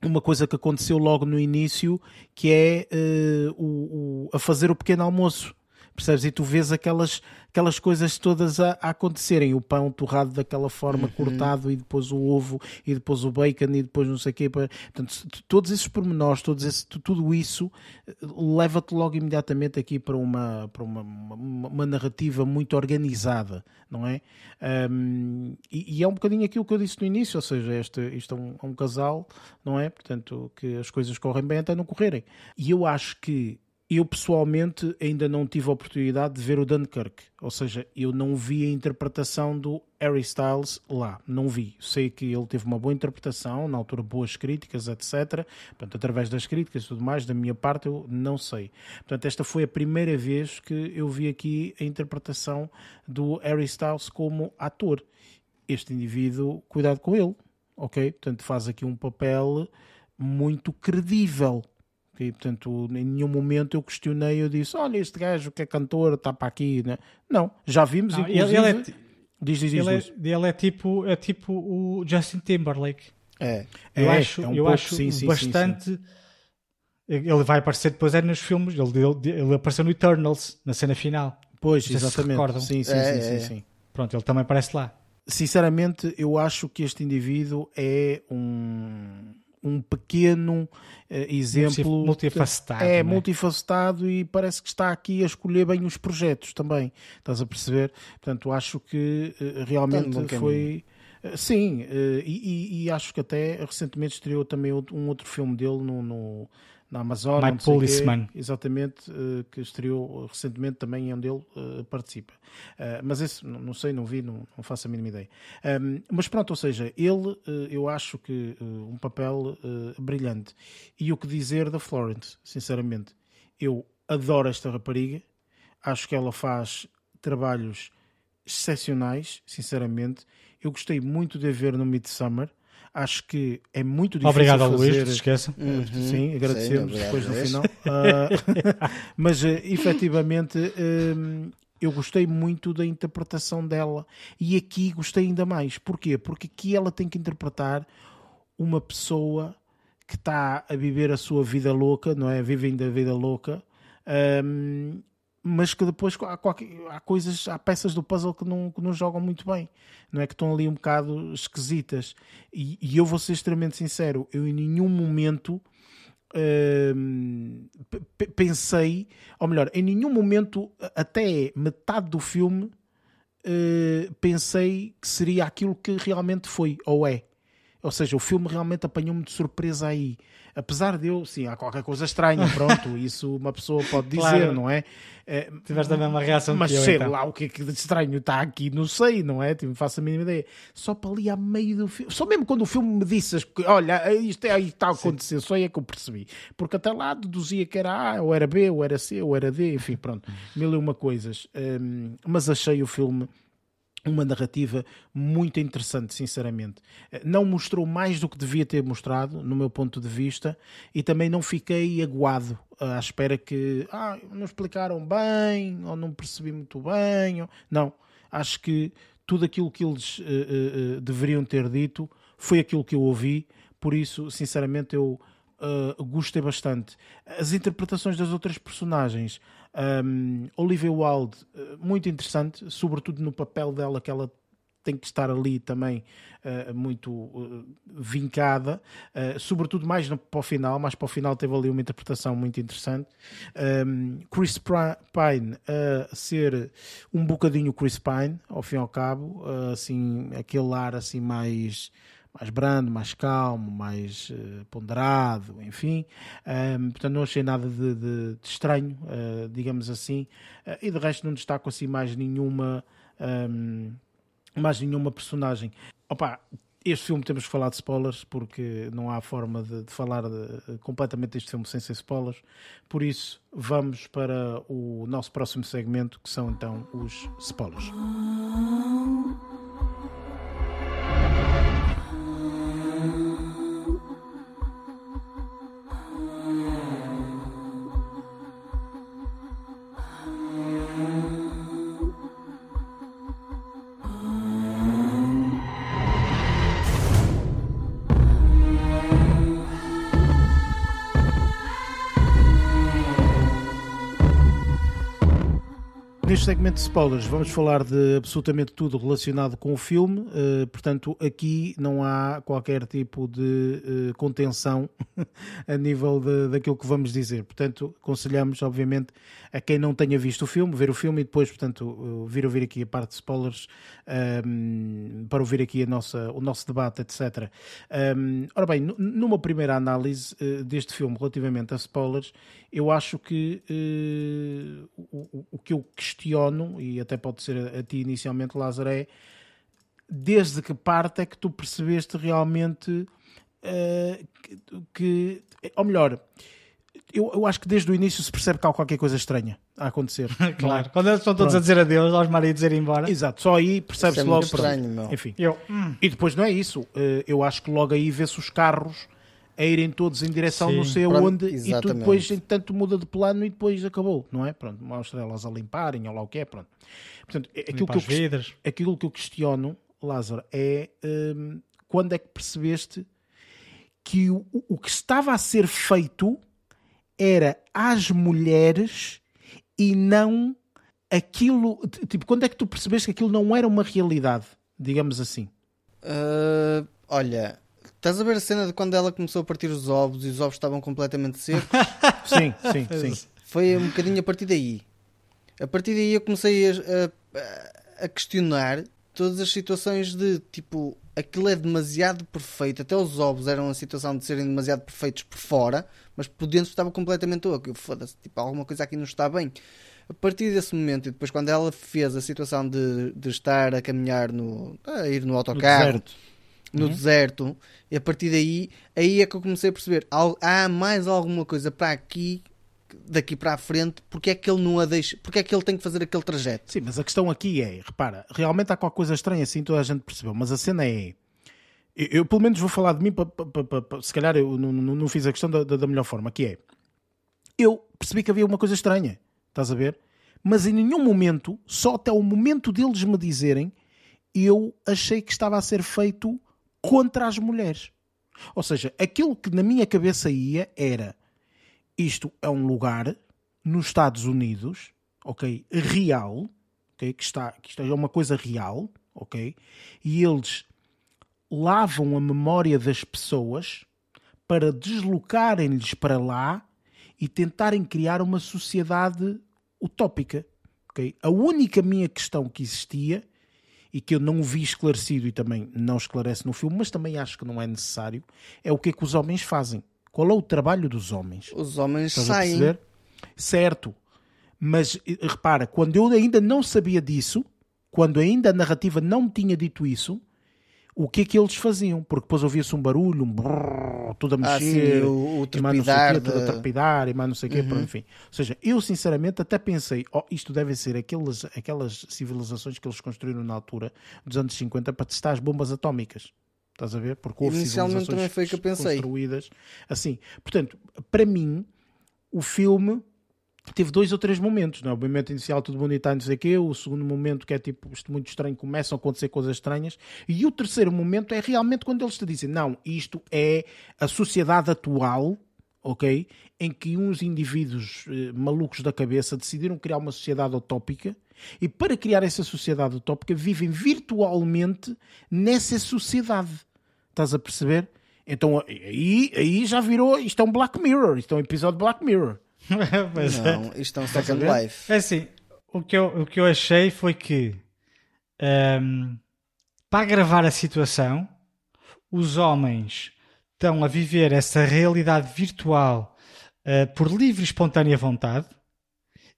Speaker 1: uma coisa que aconteceu logo no início, que é eh, o, o- a fazer o pequeno almoço. Percebes? E tu vês aquelas, aquelas coisas todas a, a acontecerem. O pão torrado daquela forma, cortado, e depois o ovo, e depois o bacon, e depois não sei o quê. Portanto, todos esses pormenores, todos esse, tu- tudo isso eh, leva-te logo imediatamente aqui para uma, para uma, uma, uma narrativa muito organizada, não é? Um, e, e é um bocadinho aquilo que eu disse no início, ou seja, este, isto é um, é um casal, não é? Portanto, que as coisas correm bem até não correrem. E eu acho que eu pessoalmente ainda não tive a oportunidade de ver o Dunkirk, ou seja, eu não vi a interpretação do Harry Styles lá, não vi. Sei que ele teve uma boa interpretação, na altura boas críticas, etc. Portanto, através das críticas e tudo mais, da minha parte eu não sei. Portanto, esta foi a primeira vez que eu vi aqui a interpretação do Harry Styles como ator. Este indivíduo, cuidado com ele, ok? Portanto, faz aqui um papel muito credível. Ok? Portanto, em nenhum momento eu questionei, eu disse, olha, este gajo que é cantor está para aqui, né? Não, já vimos,
Speaker 3: Não, ele-
Speaker 1: inclusive...
Speaker 3: ele é
Speaker 1: Diz, diz, diz,
Speaker 3: Ele é, ele é tipo, é tipo o Justin Timberlake.
Speaker 2: É.
Speaker 3: Eu
Speaker 1: É,
Speaker 3: acho,
Speaker 1: é um
Speaker 3: eu
Speaker 1: pouco,
Speaker 3: acho
Speaker 1: sim, sim, sim,
Speaker 3: bastante. Ele vai aparecer depois é nos filmes. Ele, ele, ele apareceu no Eternals, na cena final.
Speaker 1: Pois, exatamente.
Speaker 3: recordam.
Speaker 1: Sim, sim,
Speaker 2: É,
Speaker 1: sim,
Speaker 2: é.
Speaker 1: sim, sim.
Speaker 3: Pronto, ele também aparece lá.
Speaker 1: Sinceramente, eu acho que este indivíduo é um, um pequeno eh, exemplo.
Speaker 3: multifacetado,
Speaker 1: É,
Speaker 3: é?
Speaker 1: multifacetado e parece que está aqui a escolher bem os projetos também. Estás a perceber? Portanto, acho que eh, realmente foi. eh, Sim, e, e- e acho que até recentemente estreou também um outro filme dele no, no- na Amazon.
Speaker 3: My
Speaker 1: não sei o quê.
Speaker 3: Policeman.
Speaker 1: Exatamente, eh, que estreou recentemente também, onde ele eh, participa. Eh, mas esse, não sei, não vi, não, não faço a mínima ideia. Um, mas pronto, ou seja, ele, eu acho que um papel brilhante. E o que dizer da Florence, sinceramente? Eu adoro esta rapariga, acho que ela faz trabalhos excepcionais, sinceramente. Eu gostei muito de a ver no Midsummer. Acho que é muito difícil
Speaker 3: Obrigado ao
Speaker 1: fazer...
Speaker 3: Luís, não se esqueça.
Speaker 2: Uhum.
Speaker 1: Sim, agradecemos
Speaker 2: Sim,
Speaker 1: depois no final. Ah, [laughs] mas eh, efetivamente hum, eu gostei muito da interpretação dela e aqui gostei ainda mais. Porquê? Porque aqui ela tem que interpretar uma pessoa que está a viver a sua vida louca, não é? Vivendo a vida louca, hum, mas que depois há, qualquer- há coisas, há peças do puzzle que não, que não jogam muito bem, não é? Que estão ali um bocado esquisitas. E, e eu vou ser extremamente sincero, eu em nenhum momento hum, pensei, ou melhor, em nenhum momento, até metade do filme, eh, pensei que seria aquilo que realmente foi, ou é. Ou seja, o filme realmente apanhou-me de surpresa aí. Apesar de eu, sim, há qualquer coisa estranha, [laughs] pronto, isso uma pessoa pode dizer,
Speaker 3: Claro.
Speaker 1: não é? Eh,
Speaker 3: Tiveste a mesma reação
Speaker 1: mas
Speaker 3: que eu,
Speaker 1: sei
Speaker 3: então.
Speaker 1: lá o que é que de estranho está aqui, não sei, não é? Tipo, faço a mínima ideia. Só para ali a meio do filme, só mesmo quando o filme me disse, olha, isto é aí que está a acontecer, só aí é que eu percebi. Porque até lá deduzia que era A, ou era B, ou era C, ou era D, enfim, pronto, mil e uma coisas. Hum, mas achei o filme uma narrativa muito interessante, sinceramente. Eh, Não mostrou mais do que devia ter mostrado, no meu ponto de vista, e também não fiquei aguado eh, à espera que ah, não explicaram bem, ou não percebi muito bem. ou- Não, acho que tudo aquilo que eles eh, eh, deveriam ter dito foi aquilo que eu ouvi, por isso, sinceramente, eu uh, gostei bastante. As interpretações das outras personagens, um, Olivia Wilde, uh, muito interessante, sobretudo no papel dela, que ela tem que estar ali também uh, muito uh, vincada, uh, sobretudo mais no, para o final, mais para o final teve ali uma interpretação muito interessante. Um, Chris Pine a ser um bocadinho Chris Pine, ao fim e ao cabo, assim, aquele ar assim mais mais brando, mais calmo, mais eh, ponderado, enfim. Ahm, portanto, não achei nada de, de- de estranho, eh, digamos assim. Eh, e de resto, não destaco assim mais nenhuma, ahm, mais nenhuma personagem. Opa, este filme temos que falar de spoilers, porque não há forma de, de falar de- completamente deste filme sem ser spoilers. Por isso, vamos para o nosso próximo segmento, que são então os spoilers. Segmento de spoilers vamos falar de absolutamente tudo relacionado com o filme, eh, portanto aqui não há qualquer tipo de eh, contenção [laughs] a nível de, daquilo que vamos dizer. Portanto, aconselhamos obviamente a quem não tenha visto o filme, ver o filme e depois, portanto, eh, vir ouvir aqui a parte de spoilers ehm, para ouvir aqui a nossa, o nosso debate, etc. Ehm, ora bem, nu- numa primeira análise eh, deste filme relativamente a spoilers, eu acho que o- o que eu questiono, e até pode ser a, ti inicialmente, Lázaro, é desde que parte é que tu percebeste realmente eh, que, que- ou melhor, eu, eu acho que desde o início se percebe que há qualquer coisa estranha a acontecer. [laughs] é?
Speaker 3: Claro. Quando eles estão todos
Speaker 1: Pronto.
Speaker 3: a dizer adeus aos maridos a ir embora.
Speaker 1: Exato, só aí percebe-se
Speaker 2: é
Speaker 1: logo.
Speaker 2: estranho.
Speaker 1: Enfim.
Speaker 3: Eu, hum,
Speaker 1: E depois não é isso. Eh, Eu acho que logo aí vê-se os carros a irem todos em direção
Speaker 3: Sim.
Speaker 1: não sei
Speaker 2: Pronto,
Speaker 1: aonde e tu depois, entretanto, muda de plano e depois acabou, não é? Pronto, mostra elas a limparem ou lá o que é, pronto. Portanto, é- aquilo
Speaker 3: limpar
Speaker 1: que, eu,
Speaker 3: vidros.
Speaker 1: aquilo que eu questiono, Lázaro, é hum, quando é que percebeste que o, o que estava a ser feito era às mulheres e não aquilo. Tipo, quando é que tu percebeste que aquilo não era uma realidade, digamos assim?
Speaker 2: Ah, olha, estás a ver a cena de quando ela começou a partir os ovos e os ovos estavam completamente secos? [laughs]
Speaker 1: Sim, sim, sim.
Speaker 2: Foi um bocadinho a partir daí. A partir daí eu comecei a, a- a questionar todas as situações de tipo, aquilo é demasiado perfeito. Até os ovos eram a situação de serem demasiado perfeitos por fora, mas por dentro estava completamente oco. Foda-se, tipo, alguma coisa aqui não está bem. A partir desse momento, e depois quando ela fez a situação de, de estar a caminhar no. a ir no
Speaker 1: No
Speaker 2: autocarro
Speaker 1: deserto.
Speaker 2: No deserto, e a partir daí, aí é que eu comecei a perceber: há mais alguma coisa para aqui, daqui para a frente, porque é que ele não a deixa, porque é que ele tem que fazer aquele trajeto?
Speaker 1: Sim, mas a questão aqui é, repara, realmente há qualquer coisa estranha assim, toda a gente percebeu, mas a cena é. Eu, eu, pelo menos vou falar de mim, pa- se calhar eu não, não- não fiz a questão da, da- da melhor forma, que é. Eu percebi que havia uma coisa estranha, estás a ver? Mas em nenhum momento, só até o momento deles me dizerem, eu achei que estava a ser feito contra as mulheres. Ou seja, aquilo que na minha cabeça ia era isto é um lugar nos Estados Unidos, ok, real, ok, que está, que isto é uma coisa real, ok, e eles lavam a memória das pessoas para deslocarem-lhes para lá e tentarem criar uma sociedade utópica, ok? A única minha questão que existia e que eu não vi esclarecido e também não esclarece no filme, mas também acho que não é necessário, é o que é que os homens fazem. Qual é o trabalho dos homens?
Speaker 2: Os homens
Speaker 1: Estás
Speaker 2: saem.
Speaker 1: Certo. Mas eh, repara, quando eu ainda não sabia disso, quando ainda a narrativa não me tinha dito isso, o que é que eles faziam, porque depois ouvia-se um barulho, um brrr, tudo a
Speaker 2: Ah,
Speaker 1: mexer,
Speaker 2: sim, o- o trepidar
Speaker 1: quê, tudo a
Speaker 2: de-
Speaker 1: trepidar e mais não sei o quê, pronto, enfim. Ou seja, eu sinceramente até pensei, oh, isto deve ser aquelas, aquelas civilizações que eles construíram na altura dos anos 50 para testar as bombas atómicas. Estás a ver? Porque houve
Speaker 2: Inicialmente também foi que eu pensei.
Speaker 1: construídas assim. Portanto, para mim, o filme teve dois ou três momentos, não é? O momento inicial tudo bonito, não sei o quê, o segundo momento que é tipo isto muito estranho, começam a acontecer coisas estranhas, e o terceiro momento é realmente quando eles te dizem, não, isto é a sociedade atual, ok? Em que uns indivíduos eh, malucos da cabeça decidiram criar uma sociedade utópica e para criar essa sociedade utópica vivem virtualmente nessa sociedade. Estás a perceber? Então aí, aí já virou, isto é um Black Mirror, isto é um episódio de Black Mirror. [laughs]
Speaker 3: É.
Speaker 2: Não, isto é um Second? Life.
Speaker 3: É assim, o que eu, o que eu achei foi que ehm, para agravar a situação, os homens estão a viver essa realidade virtual eh, por livre e espontânea vontade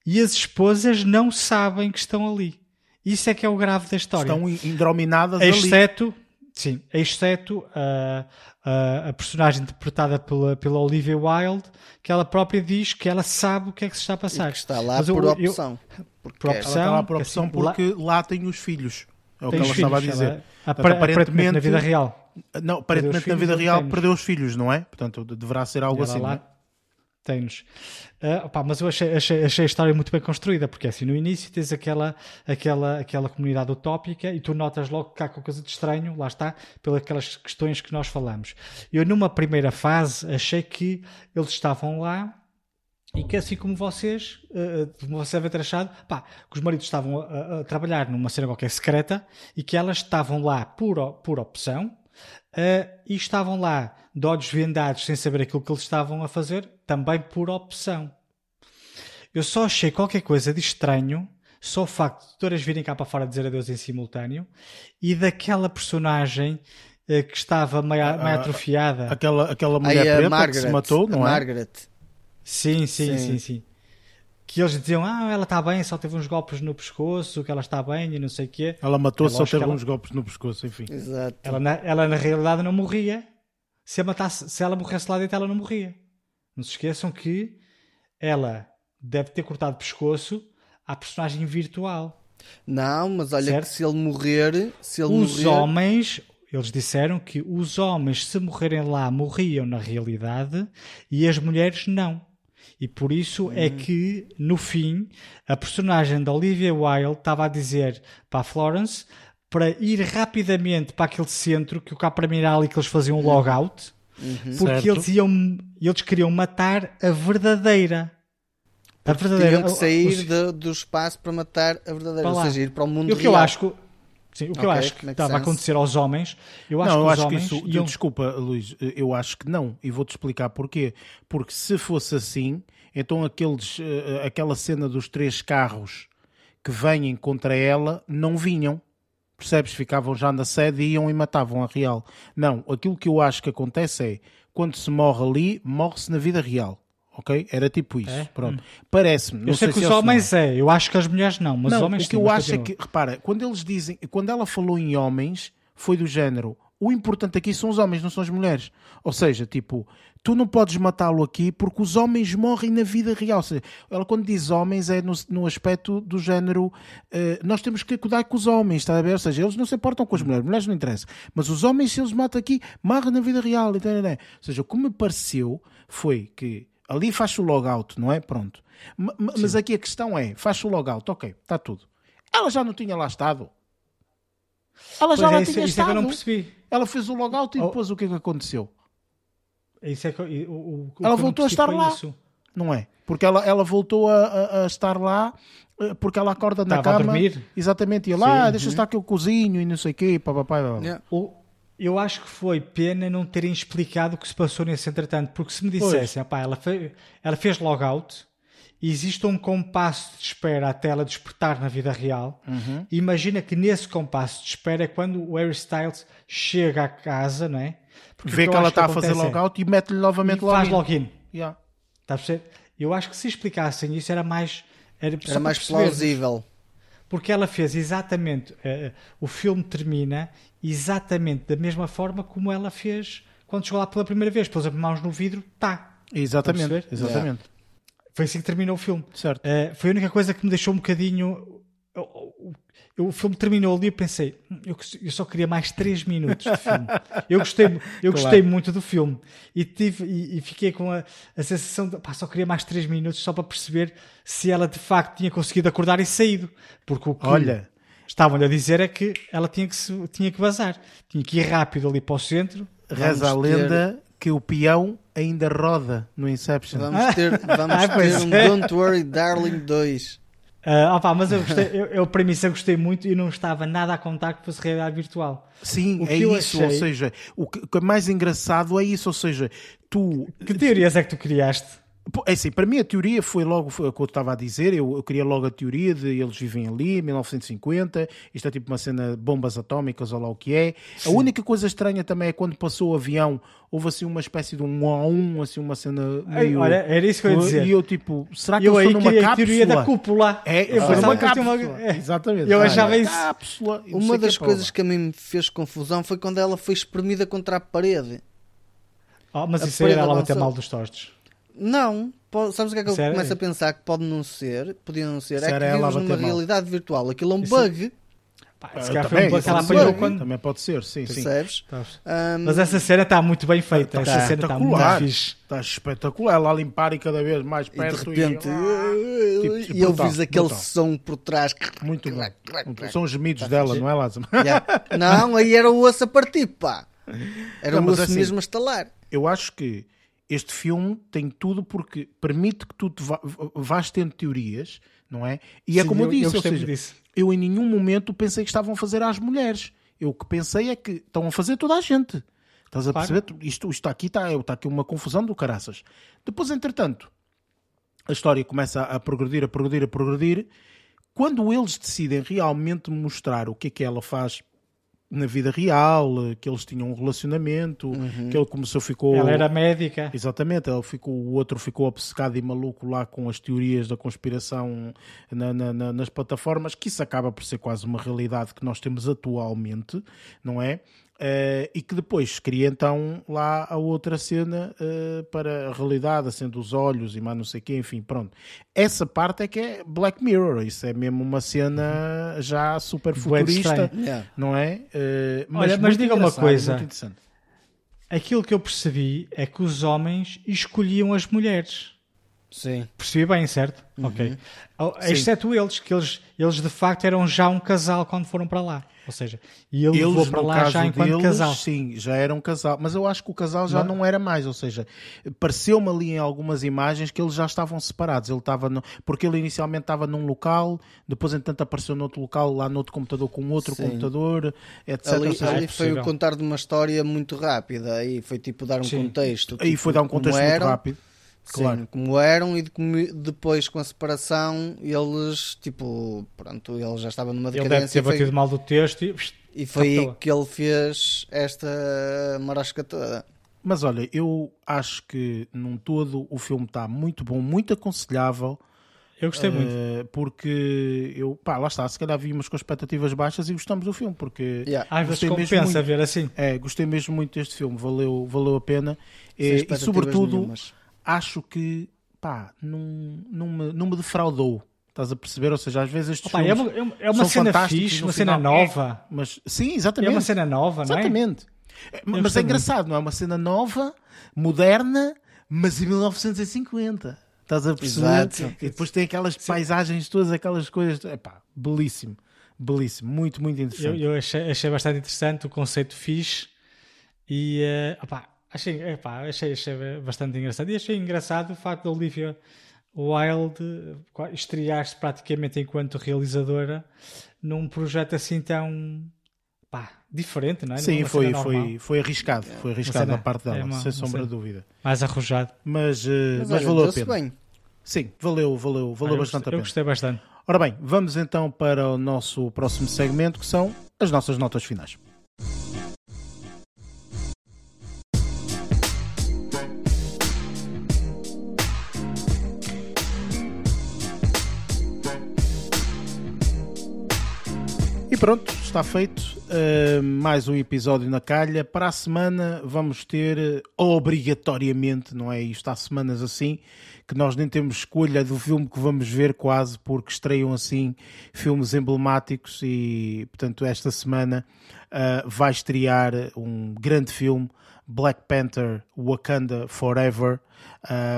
Speaker 3: e as esposas não sabem que estão ali. Isso é que é o grave da história.
Speaker 1: Estão indrominadas ali.
Speaker 3: Sim, exceto a, a, a personagem interpretada pela, pela Olivia Wilde, que ela própria diz que ela sabe o que é que se está a
Speaker 2: E
Speaker 3: passar.
Speaker 2: que está lá
Speaker 3: Mas eu-
Speaker 2: por
Speaker 3: eu-
Speaker 2: opção. Porque
Speaker 3: por opção.
Speaker 1: Ela está lá por opção
Speaker 3: assim,
Speaker 1: porque lá... tem os filhos. É o que ela
Speaker 3: os
Speaker 1: estava a
Speaker 3: filhos,
Speaker 1: dizer.
Speaker 3: ela-
Speaker 1: Portanto,
Speaker 3: apare- aparentemente na vida real.
Speaker 1: Não, aparentemente na
Speaker 3: filhos,
Speaker 1: vida real perdeu os filhos, não é? Portanto, de- deverá ser algo
Speaker 3: Ela
Speaker 1: assim.
Speaker 3: lá
Speaker 1: não é?
Speaker 3: Tem-nos. Ah, opá, mas eu achei, achei, achei a história muito bem construída, porque assim, no início tens aquela, aquela, aquela comunidade utópica e tu notas logo que há qualquer coisa de estranho, lá está, pelas aquelas questões que nós falamos. Eu, numa primeira fase, achei que eles estavam lá e que assim como vocês, eh, como vocês devem ter achado, pá, que os maridos estavam a, a- trabalhar numa cena qualquer secreta e que elas estavam lá por, por opção eh, e estavam lá de olhos vendados sem saber aquilo que eles estavam a fazer, também por opção. Eu só achei qualquer coisa de estranho, só o facto de todas virem cá para fora dizer adeus em simultâneo e daquela personagem eh, que estava meio, meio
Speaker 1: Ah,
Speaker 3: atrofiada.
Speaker 1: Aquela, aquela mulher
Speaker 2: Aí
Speaker 1: preta
Speaker 2: Margaret,
Speaker 1: que se matou, não é?
Speaker 2: Margaret.
Speaker 3: Sim, sim,
Speaker 2: Sim.
Speaker 3: sim, sim. Que eles diziam, ah, ela está bem, só teve uns golpes no pescoço, que ela está bem e não sei o quê.
Speaker 1: Ela matou-se
Speaker 3: É
Speaker 1: só teve
Speaker 3: ela-
Speaker 1: uns golpes no pescoço, enfim.
Speaker 2: Exato.
Speaker 3: Ela na, ela na realidade não morria. Se, matasse, se ela morresse lá dentro, ela não morria. Não se esqueçam que ela deve ter cortado o pescoço à personagem virtual.
Speaker 2: Não, mas olha
Speaker 3: Certo.
Speaker 2: que se ele morrer, se ele
Speaker 3: Os
Speaker 2: morrer,
Speaker 3: homens, eles disseram que os homens, se morrerem lá, morriam na realidade e as mulheres não. E por isso é que, no fim, a personagem da Olivia Wilde estava a dizer para a Florence para ir rapidamente para aquele centro que o cá para mim era ali que eles faziam um logout, porque
Speaker 1: Certo.
Speaker 3: eles iam, eles queriam matar a verdadeira. A verdadeira.
Speaker 2: tinham que sair
Speaker 3: os-
Speaker 2: de- do espaço para matar a verdadeira,
Speaker 3: para
Speaker 2: ou seja, ir para o mundo
Speaker 3: E o que eu
Speaker 2: real.
Speaker 3: acho que, sim, o que eu
Speaker 2: Ok,
Speaker 3: acho que estava a acontecer aos homens, eu acho
Speaker 1: não, eu
Speaker 3: que os
Speaker 1: acho que
Speaker 3: homens
Speaker 1: isso.
Speaker 3: iam...
Speaker 1: Desculpa, Luís, eu acho que não. E vou-te explicar porquê. Porque se fosse assim, então aqueles, eh, aquela cena dos três carros que vêm contra ela não vinham. Percebes? Ficavam já na sede e iam e matavam a real. Não, aquilo que eu acho que acontece é quando se morre ali, morre-se na vida real. Ok? Era tipo isso.
Speaker 3: É?
Speaker 1: Pronto. Parece-me.
Speaker 3: Eu
Speaker 1: não
Speaker 3: sei que
Speaker 1: se
Speaker 3: os
Speaker 1: é
Speaker 3: homens é, eu acho que as mulheres não, mas os
Speaker 1: não,
Speaker 3: homens
Speaker 1: o que
Speaker 3: sim,
Speaker 1: eu acho é que, repara, quando eles dizem, quando ela falou em homens, foi do género. O importante aqui são os homens, não são as mulheres. Ou seja, tipo, tu não podes matá-lo aqui porque os homens morrem na vida real. Ou seja, ela quando diz homens é no, no aspecto do género eh, nós temos que cuidar com os homens, está a ver? Ou seja, eles não se importam com as mulheres, mulheres não interessa. Mas os homens, se eles matam aqui, morrem na vida real. E tal. Ou seja, o que me pareceu foi que ali faz o logout, não é? Pronto. Ma- ma- Mas aqui a questão é, faz o logout, ok, está tudo. Ela já não tinha lá estado. Ela já
Speaker 3: Pois
Speaker 1: lá
Speaker 3: é, isso,
Speaker 1: tinha
Speaker 3: isso é que eu
Speaker 1: estado.
Speaker 3: não percebi.
Speaker 1: Ela fez o logout e
Speaker 3: Oh.
Speaker 1: depois o que é que aconteceu?
Speaker 3: Isso é que, o, o,
Speaker 1: Ela voltou a estar lá.
Speaker 3: isso.
Speaker 1: Não é? Porque ela, ela voltou a, a- a estar lá eh, porque ela acorda na
Speaker 3: Estava a
Speaker 1: cama.
Speaker 3: dormir.
Speaker 1: Exatamente, e lá, ah, deixa estar que eu cozinho e não sei o quê, papapá. blá, blá.
Speaker 2: Yeah.
Speaker 3: O- eu acho que foi pena não terem explicado o que se passou nesse entretanto, porque se me dissessem, "Epá, ela, fe- ela fez logout, existe um compasso de espera até ela despertar na vida real.
Speaker 1: Uhum.
Speaker 3: Imagina que nesse compasso de espera é quando o Harry Styles chega à casa, não é? Porque
Speaker 1: Vê que ela está a fazer
Speaker 3: é-
Speaker 1: logout e mete-lhe novamente
Speaker 3: e faz
Speaker 1: login. Yeah.
Speaker 3: Está a perceber? Eu acho que se explicassem isso era mais. Era,
Speaker 2: Era mais plausível.
Speaker 3: porque ela fez exatamente. eh, o filme termina exatamente da mesma forma como ela fez quando chegou lá pela primeira vez. Pôs as mãos no vidro, tá.
Speaker 1: Exatamente,
Speaker 3: a perceber?
Speaker 1: exatamente.
Speaker 3: Foi assim que terminou o filme.
Speaker 1: Certo.
Speaker 3: Eh, foi a única coisa que me deixou um bocadinho. eu- eu- o filme terminou ali e pensei, "Hum, eu, eu só queria mais 3 minutos de filme. [laughs] Eu gostei, eu gostei muito do filme e, tive, e, e fiquei com a, a sensação de pá, só queria mais 3 minutos só para perceber se ela de facto tinha conseguido acordar e saído. Porque o que
Speaker 1: Olha.
Speaker 3: estavam-lhe a dizer é que ela tinha que, se- tinha que vazar, tinha que ir rápido ali para o centro.
Speaker 1: Reza a
Speaker 2: Vamos ter-
Speaker 1: lenda que o peão ainda roda no Inception.
Speaker 2: Vamos ter, [laughs] vamos
Speaker 3: Ah,
Speaker 2: ter um
Speaker 3: é.
Speaker 2: Don't Worry Darling 2.
Speaker 3: Ah, opá, mas eu gostei, eu, eu, a premissa gostei muito e não estava nada a contar que fosse realidade virtual.
Speaker 1: Sim,
Speaker 3: O
Speaker 1: é isso.
Speaker 3: achei-
Speaker 1: Ou seja, o que, o que é mais engraçado é isso. Ou seja, tu.
Speaker 3: Que teorias é que tu criaste?
Speaker 1: É assim, para mim a teoria foi logo foi o que eu estava a dizer. Eu, eu queria logo a teoria de eles vivem ali, 1950. Isto é tipo uma cena de bombas atómicas ou lá o que é. A única coisa estranha também é quando passou o avião, houve assim uma espécie de um a um, assim uma cena
Speaker 3: Ei,
Speaker 1: meio.
Speaker 3: olha, era isso que eu ia dizer.
Speaker 1: E eu tipo, será que
Speaker 3: eu aí
Speaker 1: estão numa
Speaker 3: queria a
Speaker 1: cápsula?
Speaker 3: teoria da cúpula.
Speaker 1: É,
Speaker 3: eu
Speaker 1: foi
Speaker 3: pensava
Speaker 1: numa cápsula.
Speaker 3: uma- é.
Speaker 1: Exatamente.
Speaker 3: Eu
Speaker 1: Ah,
Speaker 3: achava
Speaker 1: é
Speaker 3: isso.
Speaker 1: cápsula,
Speaker 2: Uma
Speaker 1: o que
Speaker 2: das
Speaker 1: é,
Speaker 2: coisas que a mim me fez confusão foi quando ela foi espremida contra a parede.
Speaker 3: Oh, mas
Speaker 2: A
Speaker 3: isso aí era ela bater
Speaker 2: avançou.
Speaker 3: mal dos tostos.
Speaker 2: Não, po- sabes o que é que eu
Speaker 3: Sério?
Speaker 2: começo a pensar que pode não ser? Podia não ser.
Speaker 1: Se
Speaker 2: é que vivemos numa
Speaker 1: mal.
Speaker 2: realidade virtual. Aquilo é um
Speaker 3: Isso-
Speaker 2: bug,
Speaker 3: Pá,
Speaker 1: Ah,
Speaker 3: se calhar foi
Speaker 1: também,
Speaker 3: um bug que ela
Speaker 1: isso
Speaker 3: apanhou quando.
Speaker 1: Também pode ser, sim, sim.
Speaker 2: percebes?
Speaker 3: Tá.
Speaker 2: Ahm,
Speaker 3: Mas essa cena está muito bem feita.
Speaker 1: Está
Speaker 3: Essa cena está muito fixe.
Speaker 1: Está espetacular. Ela a limpar e cada vez mais
Speaker 2: e de
Speaker 1: perto.
Speaker 2: repente.
Speaker 1: Tipo,
Speaker 2: e eu
Speaker 1: brutal,
Speaker 2: fiz aquele
Speaker 1: brutal.
Speaker 2: som por trás.
Speaker 1: Muito bom. Muito- São os gemidos dela, não é, Lázaro? [laughs]
Speaker 2: Yeah. Não, aí era o osso a partir, pá. Era
Speaker 1: Não,
Speaker 2: o osso
Speaker 1: assim-
Speaker 2: mesmo a estalar.
Speaker 1: Eu acho que este filme tem tudo porque permite que tu te vá- vás tendo teorias, não é? E é
Speaker 3: Sim,
Speaker 1: como eu,
Speaker 3: eu-
Speaker 1: disse,
Speaker 3: eu
Speaker 1: ou seja,
Speaker 3: disso.
Speaker 1: eu em nenhum momento pensei que estavam a fazer às mulheres. Eu o que pensei é que estão a fazer toda a gente. Estás a
Speaker 3: Claro.
Speaker 1: perceber? Isto, isto aqui está, está aqui uma confusão do caraças. Depois, entretanto, a história começa a progredir, a progredir, a progredir. Quando eles decidem realmente mostrar o que é que ela faz na vida real, que eles tinham um relacionamento, que ele começou, ficou.
Speaker 3: Ela era médica.
Speaker 1: Exatamente, ele ficou, o outro ficou obcecado e maluco lá com as teorias da conspiração na- na- na- nas plataformas, que isso acaba por ser quase uma realidade que nós temos atualmente, não é? Eh, e que depois cria então lá a outra cena eh, para a realidade, acende os olhos e mais não sei o quê, enfim, pronto. Essa parte é que é Black Mirror, isso é mesmo uma cena já super futurista.
Speaker 2: Yeah.
Speaker 1: não é?
Speaker 3: Olha, mas
Speaker 1: muito
Speaker 3: diga uma coisa.
Speaker 1: muito interessante.
Speaker 3: Aquilo que eu percebi é que os homens escolhiam as mulheres.
Speaker 2: Sim.
Speaker 3: Percebi bem, certo? Ok. Oh, Exceto eles, que eles, eles de facto eram já um casal quando foram para lá. Ou seja, e ele levou
Speaker 1: Eles,
Speaker 3: para
Speaker 1: no
Speaker 3: lá já enquanto
Speaker 1: deles,
Speaker 3: casal.
Speaker 1: sim, já era um casal. Mas eu acho que o casal já
Speaker 3: Não?
Speaker 1: não, era mais. Ou seja, pareceu-me ali em algumas imagens que eles já estavam separados. Ele estava no... Porque ele inicialmente estava num local, depois, entanto, apareceu noutro local, lá noutro computador com outro
Speaker 2: Sim.
Speaker 1: computador, etc.
Speaker 2: Ali,
Speaker 1: seja,
Speaker 2: ali
Speaker 3: é
Speaker 2: foi o contar de uma história muito rápida. Aí foi tipo dar um
Speaker 3: Sim.
Speaker 2: contexto.
Speaker 1: aí
Speaker 2: tipo,
Speaker 1: foi dar um contexto muito rápido.
Speaker 2: Sim,
Speaker 1: Claro.
Speaker 2: como eram e de como depois com a separação eles, tipo, pronto, ele já estava numa
Speaker 3: Ele deve
Speaker 2: decadência
Speaker 3: ter
Speaker 2: e foi,
Speaker 3: batido mal do texto e...
Speaker 2: e foi aí que ele fez esta marosca toda.
Speaker 1: Mas olha, eu acho que num todo o filme está muito bom, muito aconselhável.
Speaker 3: Eu gostei muito.
Speaker 1: eh, porque eu, pá, lá está, se calhar vimos com expectativas baixas e gostamos do filme, porque
Speaker 2: Yeah.
Speaker 3: Às vezes
Speaker 1: gostei mesmo
Speaker 3: compensa
Speaker 1: muito.
Speaker 3: ver assim.
Speaker 1: É, gostei mesmo muito deste filme, valeu, valeu a pena. E
Speaker 2: expectativas
Speaker 1: sobretudo,
Speaker 2: nenhumas.
Speaker 1: Acho que pá, não, não, me, não me defraudou. Estás a perceber? Ou seja, às vezes estes
Speaker 3: Opa, é
Speaker 1: filmes
Speaker 3: uma, é uma- é uma cena fixe, uma cena
Speaker 1: final-
Speaker 3: nova.
Speaker 1: Mas sim,
Speaker 3: É
Speaker 1: exatamente.
Speaker 3: uma cena nova, não é?
Speaker 1: Exatamente. É, Mas é engraçado, não é? Uma cena nova, moderna, mas em 1950. Estás a perceber?
Speaker 2: Exato.
Speaker 1: E depois tem aquelas paisagens todas, aquelas coisas. Epá, belíssimo. Belíssimo. Muito, muito
Speaker 3: Eu,
Speaker 1: interessante.
Speaker 3: eu achei, achei bastante interessante o conceito fixe e eh, opá, achei, epá, achei, achei bastante engraçado. E achei engraçado o facto da Olivia Wilde estrear-se praticamente enquanto realizadora num projeto assim tão pá, diferente, não é?
Speaker 1: Sim, foi, foi, foi arriscado. Foi arriscado da parte dela,
Speaker 3: é uma-
Speaker 1: sem sombra de dúvida.
Speaker 3: mais arrojado.
Speaker 1: Mas, eh,
Speaker 2: Mas,
Speaker 1: mas
Speaker 2: olha,
Speaker 1: valeu a pena.
Speaker 2: bem.
Speaker 1: Sim, valeu, valeu, valeu
Speaker 3: eu,
Speaker 1: bastante
Speaker 3: gostei,
Speaker 1: a
Speaker 3: eu
Speaker 1: pena.
Speaker 3: gostei bastante.
Speaker 1: Ora bem, vamos então para o nosso próximo segmento, que são as nossas notas finais. Pronto, está feito. Uh, mais um episódio na calha. Para a semana vamos ter uh, obrigatoriamente, não é? Isto há semanas assim que nós nem temos escolha do filme que vamos ver quase porque estreiam assim filmes emblemáticos e portanto esta semana uh, vai estrear um grande filme Black Panther Wakanda Forever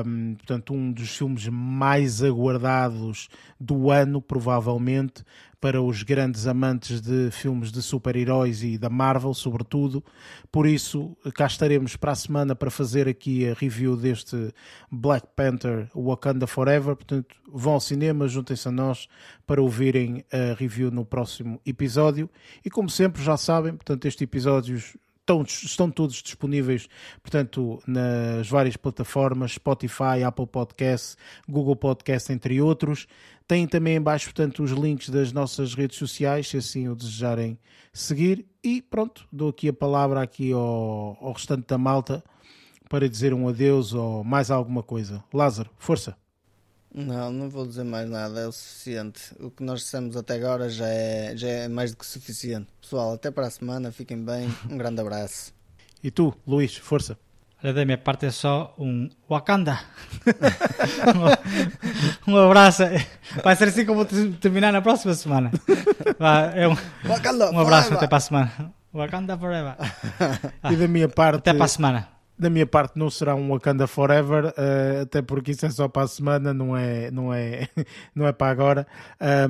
Speaker 1: um, portanto um dos filmes mais aguardados do ano provavelmente para os grandes amantes de filmes de super-heróis e da Marvel, sobretudo. Por isso, cá estaremos para a semana para fazer aqui a review deste Black Panther Wakanda Forever. Portanto, vão ao cinema, juntem-se a nós para ouvirem a review no próximo episódio. E como sempre, já sabem, portanto, estes episódios estão, estão todos disponíveis, portanto, nas várias plataformas, Spotify, Apple Podcasts, Google Podcasts, entre outros. Tem também em baixo, portanto, os links das nossas redes sociais, se assim o desejarem seguir. E pronto, dou aqui a palavra aqui ao, ao restante da malta para dizer um adeus ou mais alguma coisa. Lázaro, força!
Speaker 2: Não, não vou dizer mais nada, é o suficiente. O que nós dissemos até agora já é, já é mais do que suficiente. Pessoal, até para a semana, fiquem bem, um grande abraço.
Speaker 1: E tu, Luís, força!
Speaker 3: Olha, da minha parte é só um Wakanda. [laughs] um, abraço. Vai ser assim como vou terminar na próxima semana. é um,
Speaker 2: Wakanda
Speaker 3: um abraço
Speaker 2: forever.
Speaker 3: até para a semana. Wakanda Forever.
Speaker 1: E da minha parte.
Speaker 3: Até para a semana.
Speaker 1: Da minha parte não será um Wakanda Forever, uh, até porque isso é só para a semana, não é, não é, [laughs] não é para agora.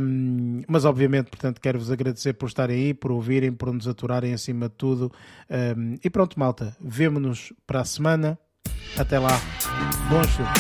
Speaker 1: Um, mas obviamente, portanto, quero-vos agradecer por estarem aí, por ouvirem, por nos aturarem acima de tudo. Um, e pronto, malta, vemo-nos para a semana. Até lá. Bons filmes.